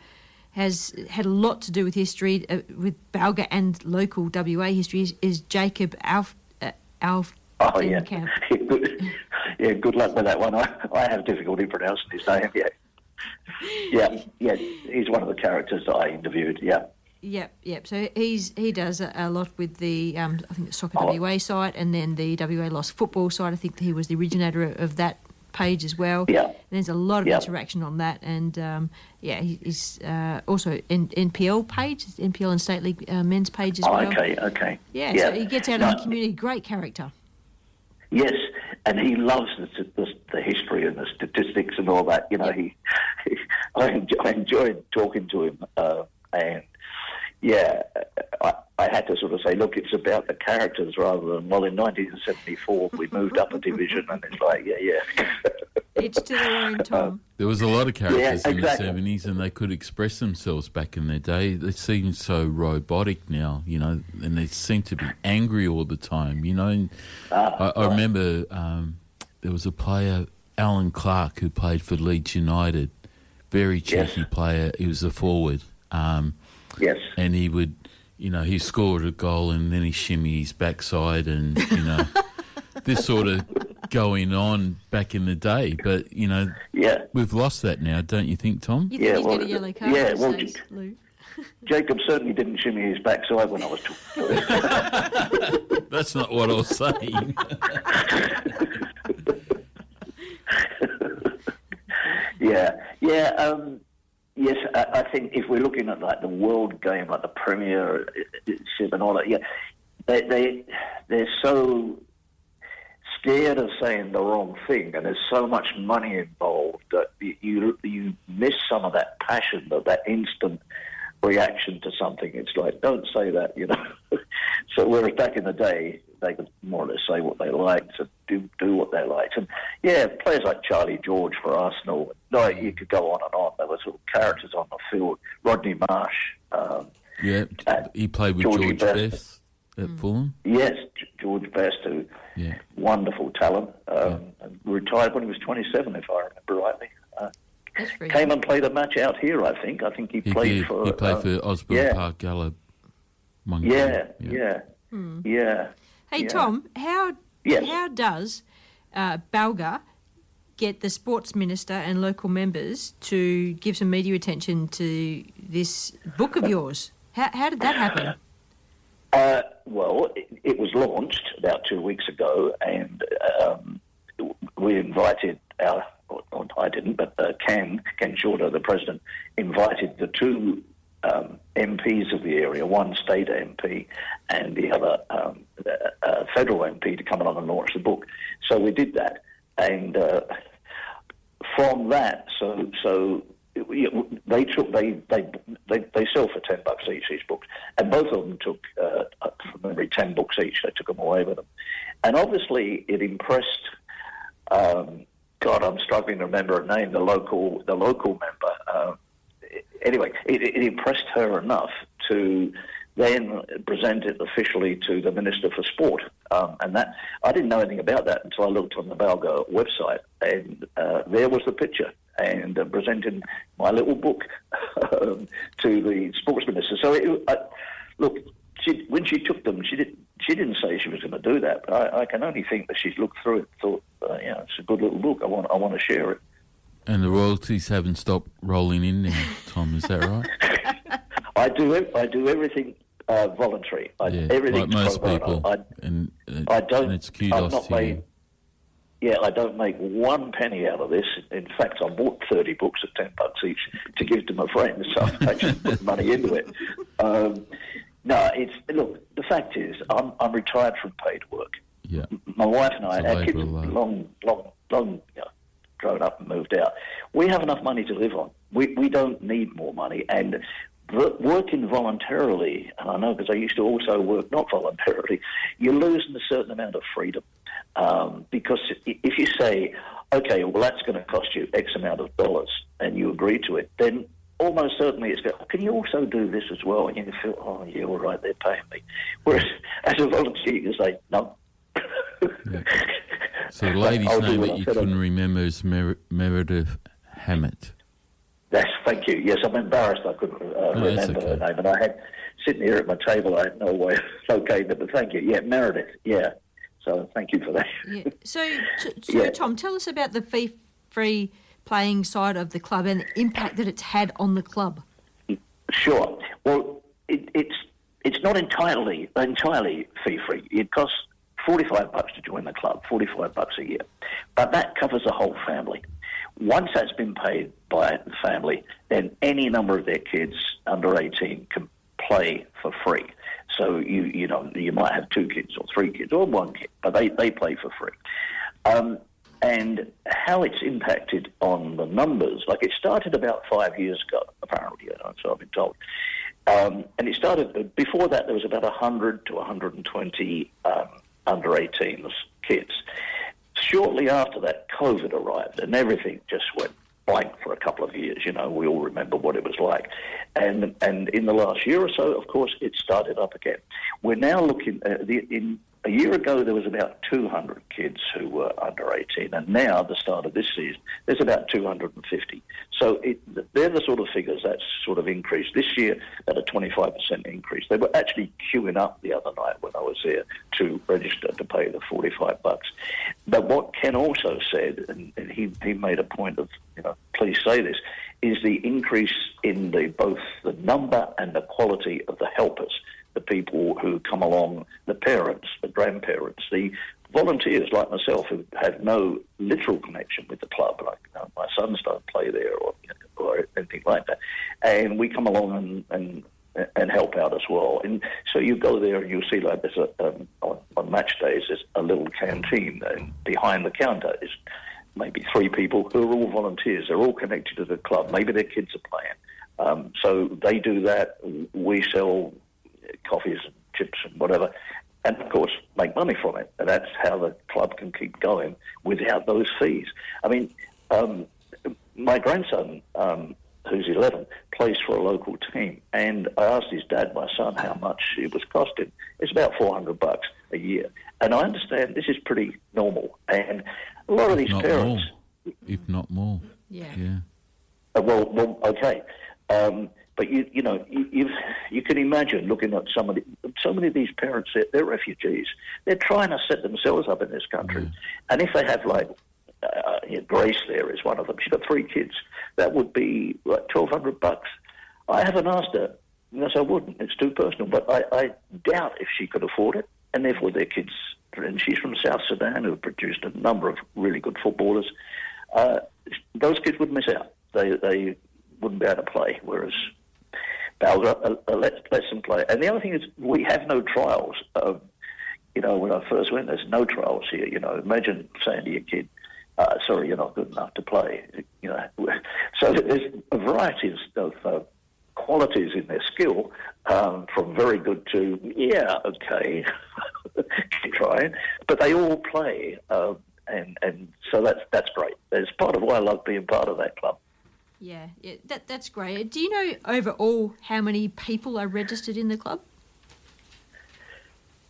has had a lot to do with history, uh, with Balga and local WA history, is, is Jacob Alf, uh, Alf Oh <laughs> yeah, good, yeah. Good luck with that one. I, I have difficulty pronouncing his name. Yeah, yeah, yeah. He's one of the characters that I interviewed. Yeah. Yep, yep. So he's he does a, a lot with the um, I think the Soccer Oh. WA site and then the WA Lost Football site. I think he was the originator of that page as well. Yeah. And there's a lot of Yeah. interaction on that, and um, yeah, he- he's uh, also in NPL page, NPL and State League uh, men's page as Oh, well. okay, okay. Yeah, Yeah. so he gets out No. in the community. Great character. Yes, and he loves the, the, the history and the statistics and all that. You know, he, <laughs> I, enjoy, I enjoyed talking to him, uh, and yeah, I, I had to sort of say, look, it's about the characters rather than well. In 1974, we <laughs> moved up a division, and it's like, yeah, yeah. <laughs> Each to their own, Tom. There was a lot of characters Yeah, in the seventies, and they could express themselves back in their day. They seem so robotic now, you know, and they seem to be angry all the time, you know. And Ah, I, I remember um, there was a player, Allan Clarke, who played for Leeds United. Very cheeky player. He was a forward. Um, yes. And he would, you know, he scored a goal and then he shimmy his backside, and you know, <laughs> this sort of going on back in the day. But you know, Yeah. we've lost that now, don't you think, Tom? You think he's got a yellow card yeah, well, days, Lou? <laughs> Jacob certainly didn't shimmy his backside when I was talking to him. That's not what I was saying. <laughs> Yeah, yeah, um, yes. I, I think if we're looking at like the world game, like the Premiership uh, and all that, yeah, they they they're so scared of saying the wrong thing, and there's so much money involved that you you, you miss some of that passion, that that instant reaction to something. It's like don't say that, you know. <laughs> so whereas back in the day, they could more or less say what they liked and do do what they liked. And yeah, players like Charlie George for Arsenal. No, you could go on and on. There were sort of characters on the field. Rodney Marsh. Um, Yeah, he played with Georgie George Best. Best at Fulham. yes, George Best, who Yeah. wonderful talent. Um, and Retired when he was 27, if I remember rightly. Uh, That's very came and played a match out here. I think. I think he, He played did. for. he played uh, for Osborne yeah, Park Galeb. One Yeah, game. yeah, Hmm. yeah. Hey yeah. Tom, how Yes. how does uh, Balga get the sports minister and local members to give some media attention to this book of yours? How, how did that happen? Uh, well, it, it was launched about two weeks ago, and um, we invited our. Well, I didn't, but uh, Ken Ken Shorter, the president, invited the two um, MPs of the area, one state MP and the other um, uh, federal MP, to come along and launch the book. So we did that, and uh, from that, so so they took they they they, they sell for ten bucks each these books, and both of them took uh, from memory ten books each. They took them away with them, and obviously it impressed. Um, God, I'm struggling to remember a name. The local the local member. Um, anyway, it, it impressed her enough to then present it officially to the Minister for Sport. Um, and that I didn't know anything about that until I looked on the Balga website, and uh, there was the picture, and uh, presenting my little book <laughs> um, to the Sports Minister. So, it, I, look, she, when she took them, she didn't. She didn't say she was going to do that, but I, I can only think that she's looked through it, and thought, uh, yeah, it's a good little book. I want, I want to share it. And the royalties haven't stopped rolling in now, Tom. Is that right? <laughs> I do, I do everything uh, voluntary. I, Yeah, everything's like most people. I, and, uh, I don't. And it's kudos not to made. you. Yeah, I don't make one penny out of this. In fact, I bought thirty books at ten bucks each to give to my friends. So I've actually <laughs> put money into it. Um, no, it's look. The fact is, I'm, I'm retired from paid work. Yeah. My wife and I, our kids, long, long, long, you know, grown up and moved out. We have enough money to live on. We we don't need more money. And working voluntarily, and I know because I used to also work not voluntarily, you're losing a certain amount of freedom. Um, because if you say, okay, well that's going to cost you X amount of dollars, and you agree to it, then almost certainly it's going. Can you also do this as well? And you feel, oh yeah, all right, they're paying me. Whereas <laughs> as a volunteer, you say no. <laughs> So the lady's I'll name that you couldn't remember is Mer- Meredith Hammat. Yes, thank you. Yes, I'm embarrassed. I couldn't uh, No, that's remember her name, and I had sitting here at my table. I had no way of <laughs> locating it, but thank you. Yeah, Meredith. Yeah. So thank you for that. Yeah. So, t- <laughs> so Yeah. Tom, tell us about the fee-free playing side of the club and the impact that it's had on the club. Sure. Well, it, it's it's not entirely entirely fee free. It costs forty five bucks to join the club, forty five bucks a year, but that covers the whole family. Once that's been paid by the family, then any number of their kids under eighteen can play for free. So you you know you might have two kids or three kids or one kid, but they, they play for free. Um, and how it's impacted on the numbers, like it started about five years ago, apparently, you know, so I've been told. Um, and it started, before that, there was about 100 to 120 um, under 18s kids. Shortly after that, COVID arrived and everything just went blank for a couple of years. You know, we all remember what it was like. And, and in the last year or so, of course, it started up again. We're now looking, uh, the, in a year ago, there was about 200 kids who were under 18, and now, at the start of this season, there's about 250. So it, they're the sort of figures that's sort of increased. This year, at a 25% increase. They were actually queuing up the other night when I was there to register to pay the 45 bucks. But what Ken also said, and, and he, he made a point of, you know, please say this, is the increase in the both the number and the quality of the helpers the people who come along, the parents, the grandparents, the volunteers like myself who have no literal connection with the club, like you know, my sons don't play there or, or anything like that, and we come along and, and and help out as well. And so you go there and you'll see like there's a um, on, on match days there's a little canteen and behind the counter is maybe three people who are all volunteers. They're all connected to the club. Maybe their kids are playing. Um, so they do that. We sell coffees and chips and whatever, and of course make money from it. And that's how the club can keep going without those fees. I mean, um, my grandson, um, who's 11, plays for a local team, and I asked his dad, my son, how much it was costing. It's about 400 bucks a year, and I understand this is pretty normal. And a lot of these not parents. more. If not more. Yeah. Yeah. Uh, well, well, okay. Um, but you, you know, you, you've, can imagine looking at some of the, so many of these parents. They're, they're refugees. They're trying to set themselves up in this country, and if they have like uh, you know, Grace, there is one of them. She's got three kids. That would be like twelve hundred bucks. I haven't asked her. Yes, I wouldn't. It's too personal. But I, I doubt if she could afford it, and therefore their kids. And she's from South Sudan, who produced a number of really good footballers. Uh, those kids would miss out. They they wouldn't be able to play. Whereas Balga uh, uh, lets, lets play. And the other thing is, we have no trials. Uh, you know, when I first went, there's no trials here. You know, imagine saying to your kid, uh, "Sorry, you're not good enough to play." You know, <laughs> so there's a variety of uh, qualities in their skill, um, from very good to yeah, okay, <laughs> trying. But they all play, uh, and and so that's that's great. It's part of why I love being part of that club. Yeah, yeah, that that's great. Do you know overall how many people are registered in the club?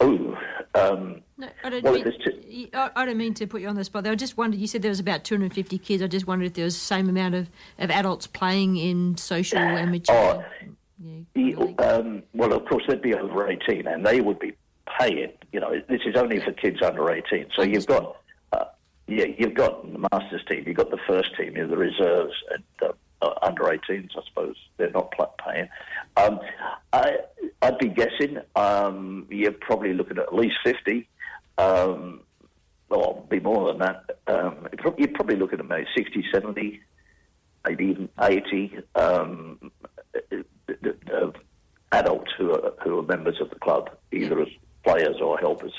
Oh, um, No, I don't Well, mean. two- I I don't mean to put you on the spot. I just wondered. You said there was about 250 kids. I just wondered if there was the same amount of, of adults playing in social amateur. Oh, the- um, well, of course, they'd be over 18 and they would be paying. You know, this is only for kids under 18. So you've got, uh, yeah, you've got the Masters team, you've got the first team, you've the reserves, and under 18s, I suppose they're not paying. Um, I, I'd be guessing um, you're probably looking at at least 50. Um, or be more than that. Um, you're probably looking at maybe 60, 70, maybe even 80 um, uh, adults who are, who are members of the club, either as players or helpers.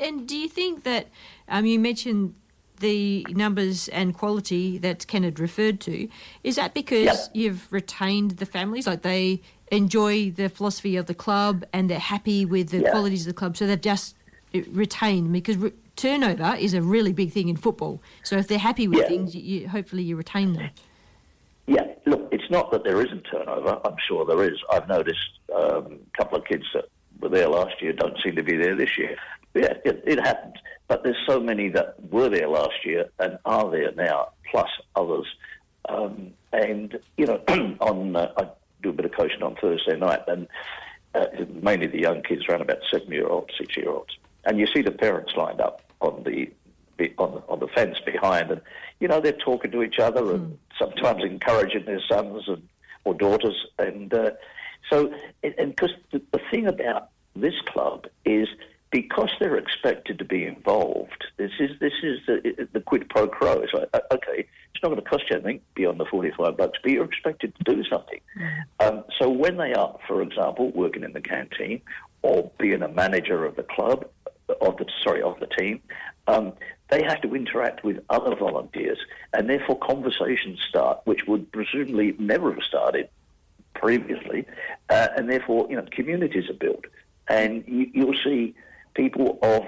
And do you think that um, you mentioned the numbers and quality that Ken had referred to? Is that because Yep. you've retained the families, like they enjoy the philosophy of the club and they're happy with the Yeah. qualities of the club, so they've just uh, retained? Because re- turnover is a really big thing in football. So if they're happy with Yeah. things, you, you, hopefully you retain them. Yeah, look, it's not that there isn't turnover. I'm sure there is. I've noticed um, a couple of kids that were there last year don't seem to be there this year. Yeah, it, it happens. But there's so many that were there last year and are there now, plus others. Um, and, you know, <clears throat> on uh, I do a bit of coaching on Thursday night, and uh, mainly the young kids, around about seven-year-olds, six-year-olds. And you see the parents lined up on the on the, on the fence behind, and you know they're talking to each other and sometimes encouraging their sons and or daughters, and uh, so and because the, the thing about this club is because they're expected to be involved. This is this is the, the quid pro quo. It's like uh, okay, it's not going to cost you anything beyond the forty-five bucks, but you're expected to do something. Um, so when they are, for example, working in the canteen or being a manager of the club, of the sorry of the team, um, they have to interact with other volunteers, and therefore conversations start, which would presumably never have started previously, uh, and therefore you know communities are built, and you, you'll see people of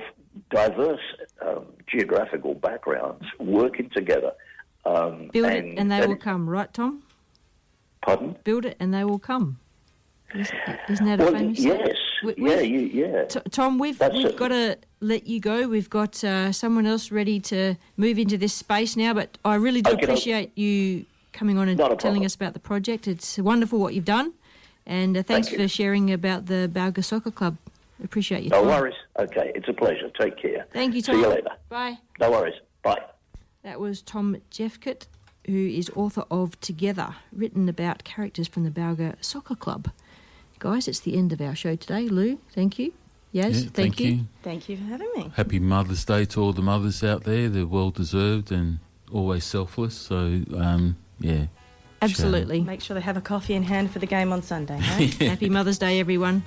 diverse um, geographical backgrounds working together. Um, Build and, it and they will come, right, Tom? Pardon? Build it and they will come. Isn't that a Well, famous yes, saying? We- yeah, we've- you, yeah. T- Tom, we've That's we've got to let you go. We've got uh, someone else ready to move into this space now. But I really do Okay, appreciate you coming on and telling problem. us about the project. It's wonderful what you've done, and uh, thanks Thank for you. sharing about the Balga Soccer Club. Appreciate your No time. worries. Okay, it's a pleasure. Take care. Thank you, Tom. See you later. Bye. No worries. Bye. That was Tom Jeffcote, who is author of Together, written about characters from the Balga Soccer Club. Guys, it's the end of our show today. Lou, thank you. Yes, Yeah, thank, thank you. Thank you for having me. Happy Mother's Day to all the mothers out there. They're well deserved and always selfless. So, um, yeah. Absolutely. Make sure they have a coffee in hand for the game on Sunday. Hey? <laughs> Happy Mother's Day, everyone.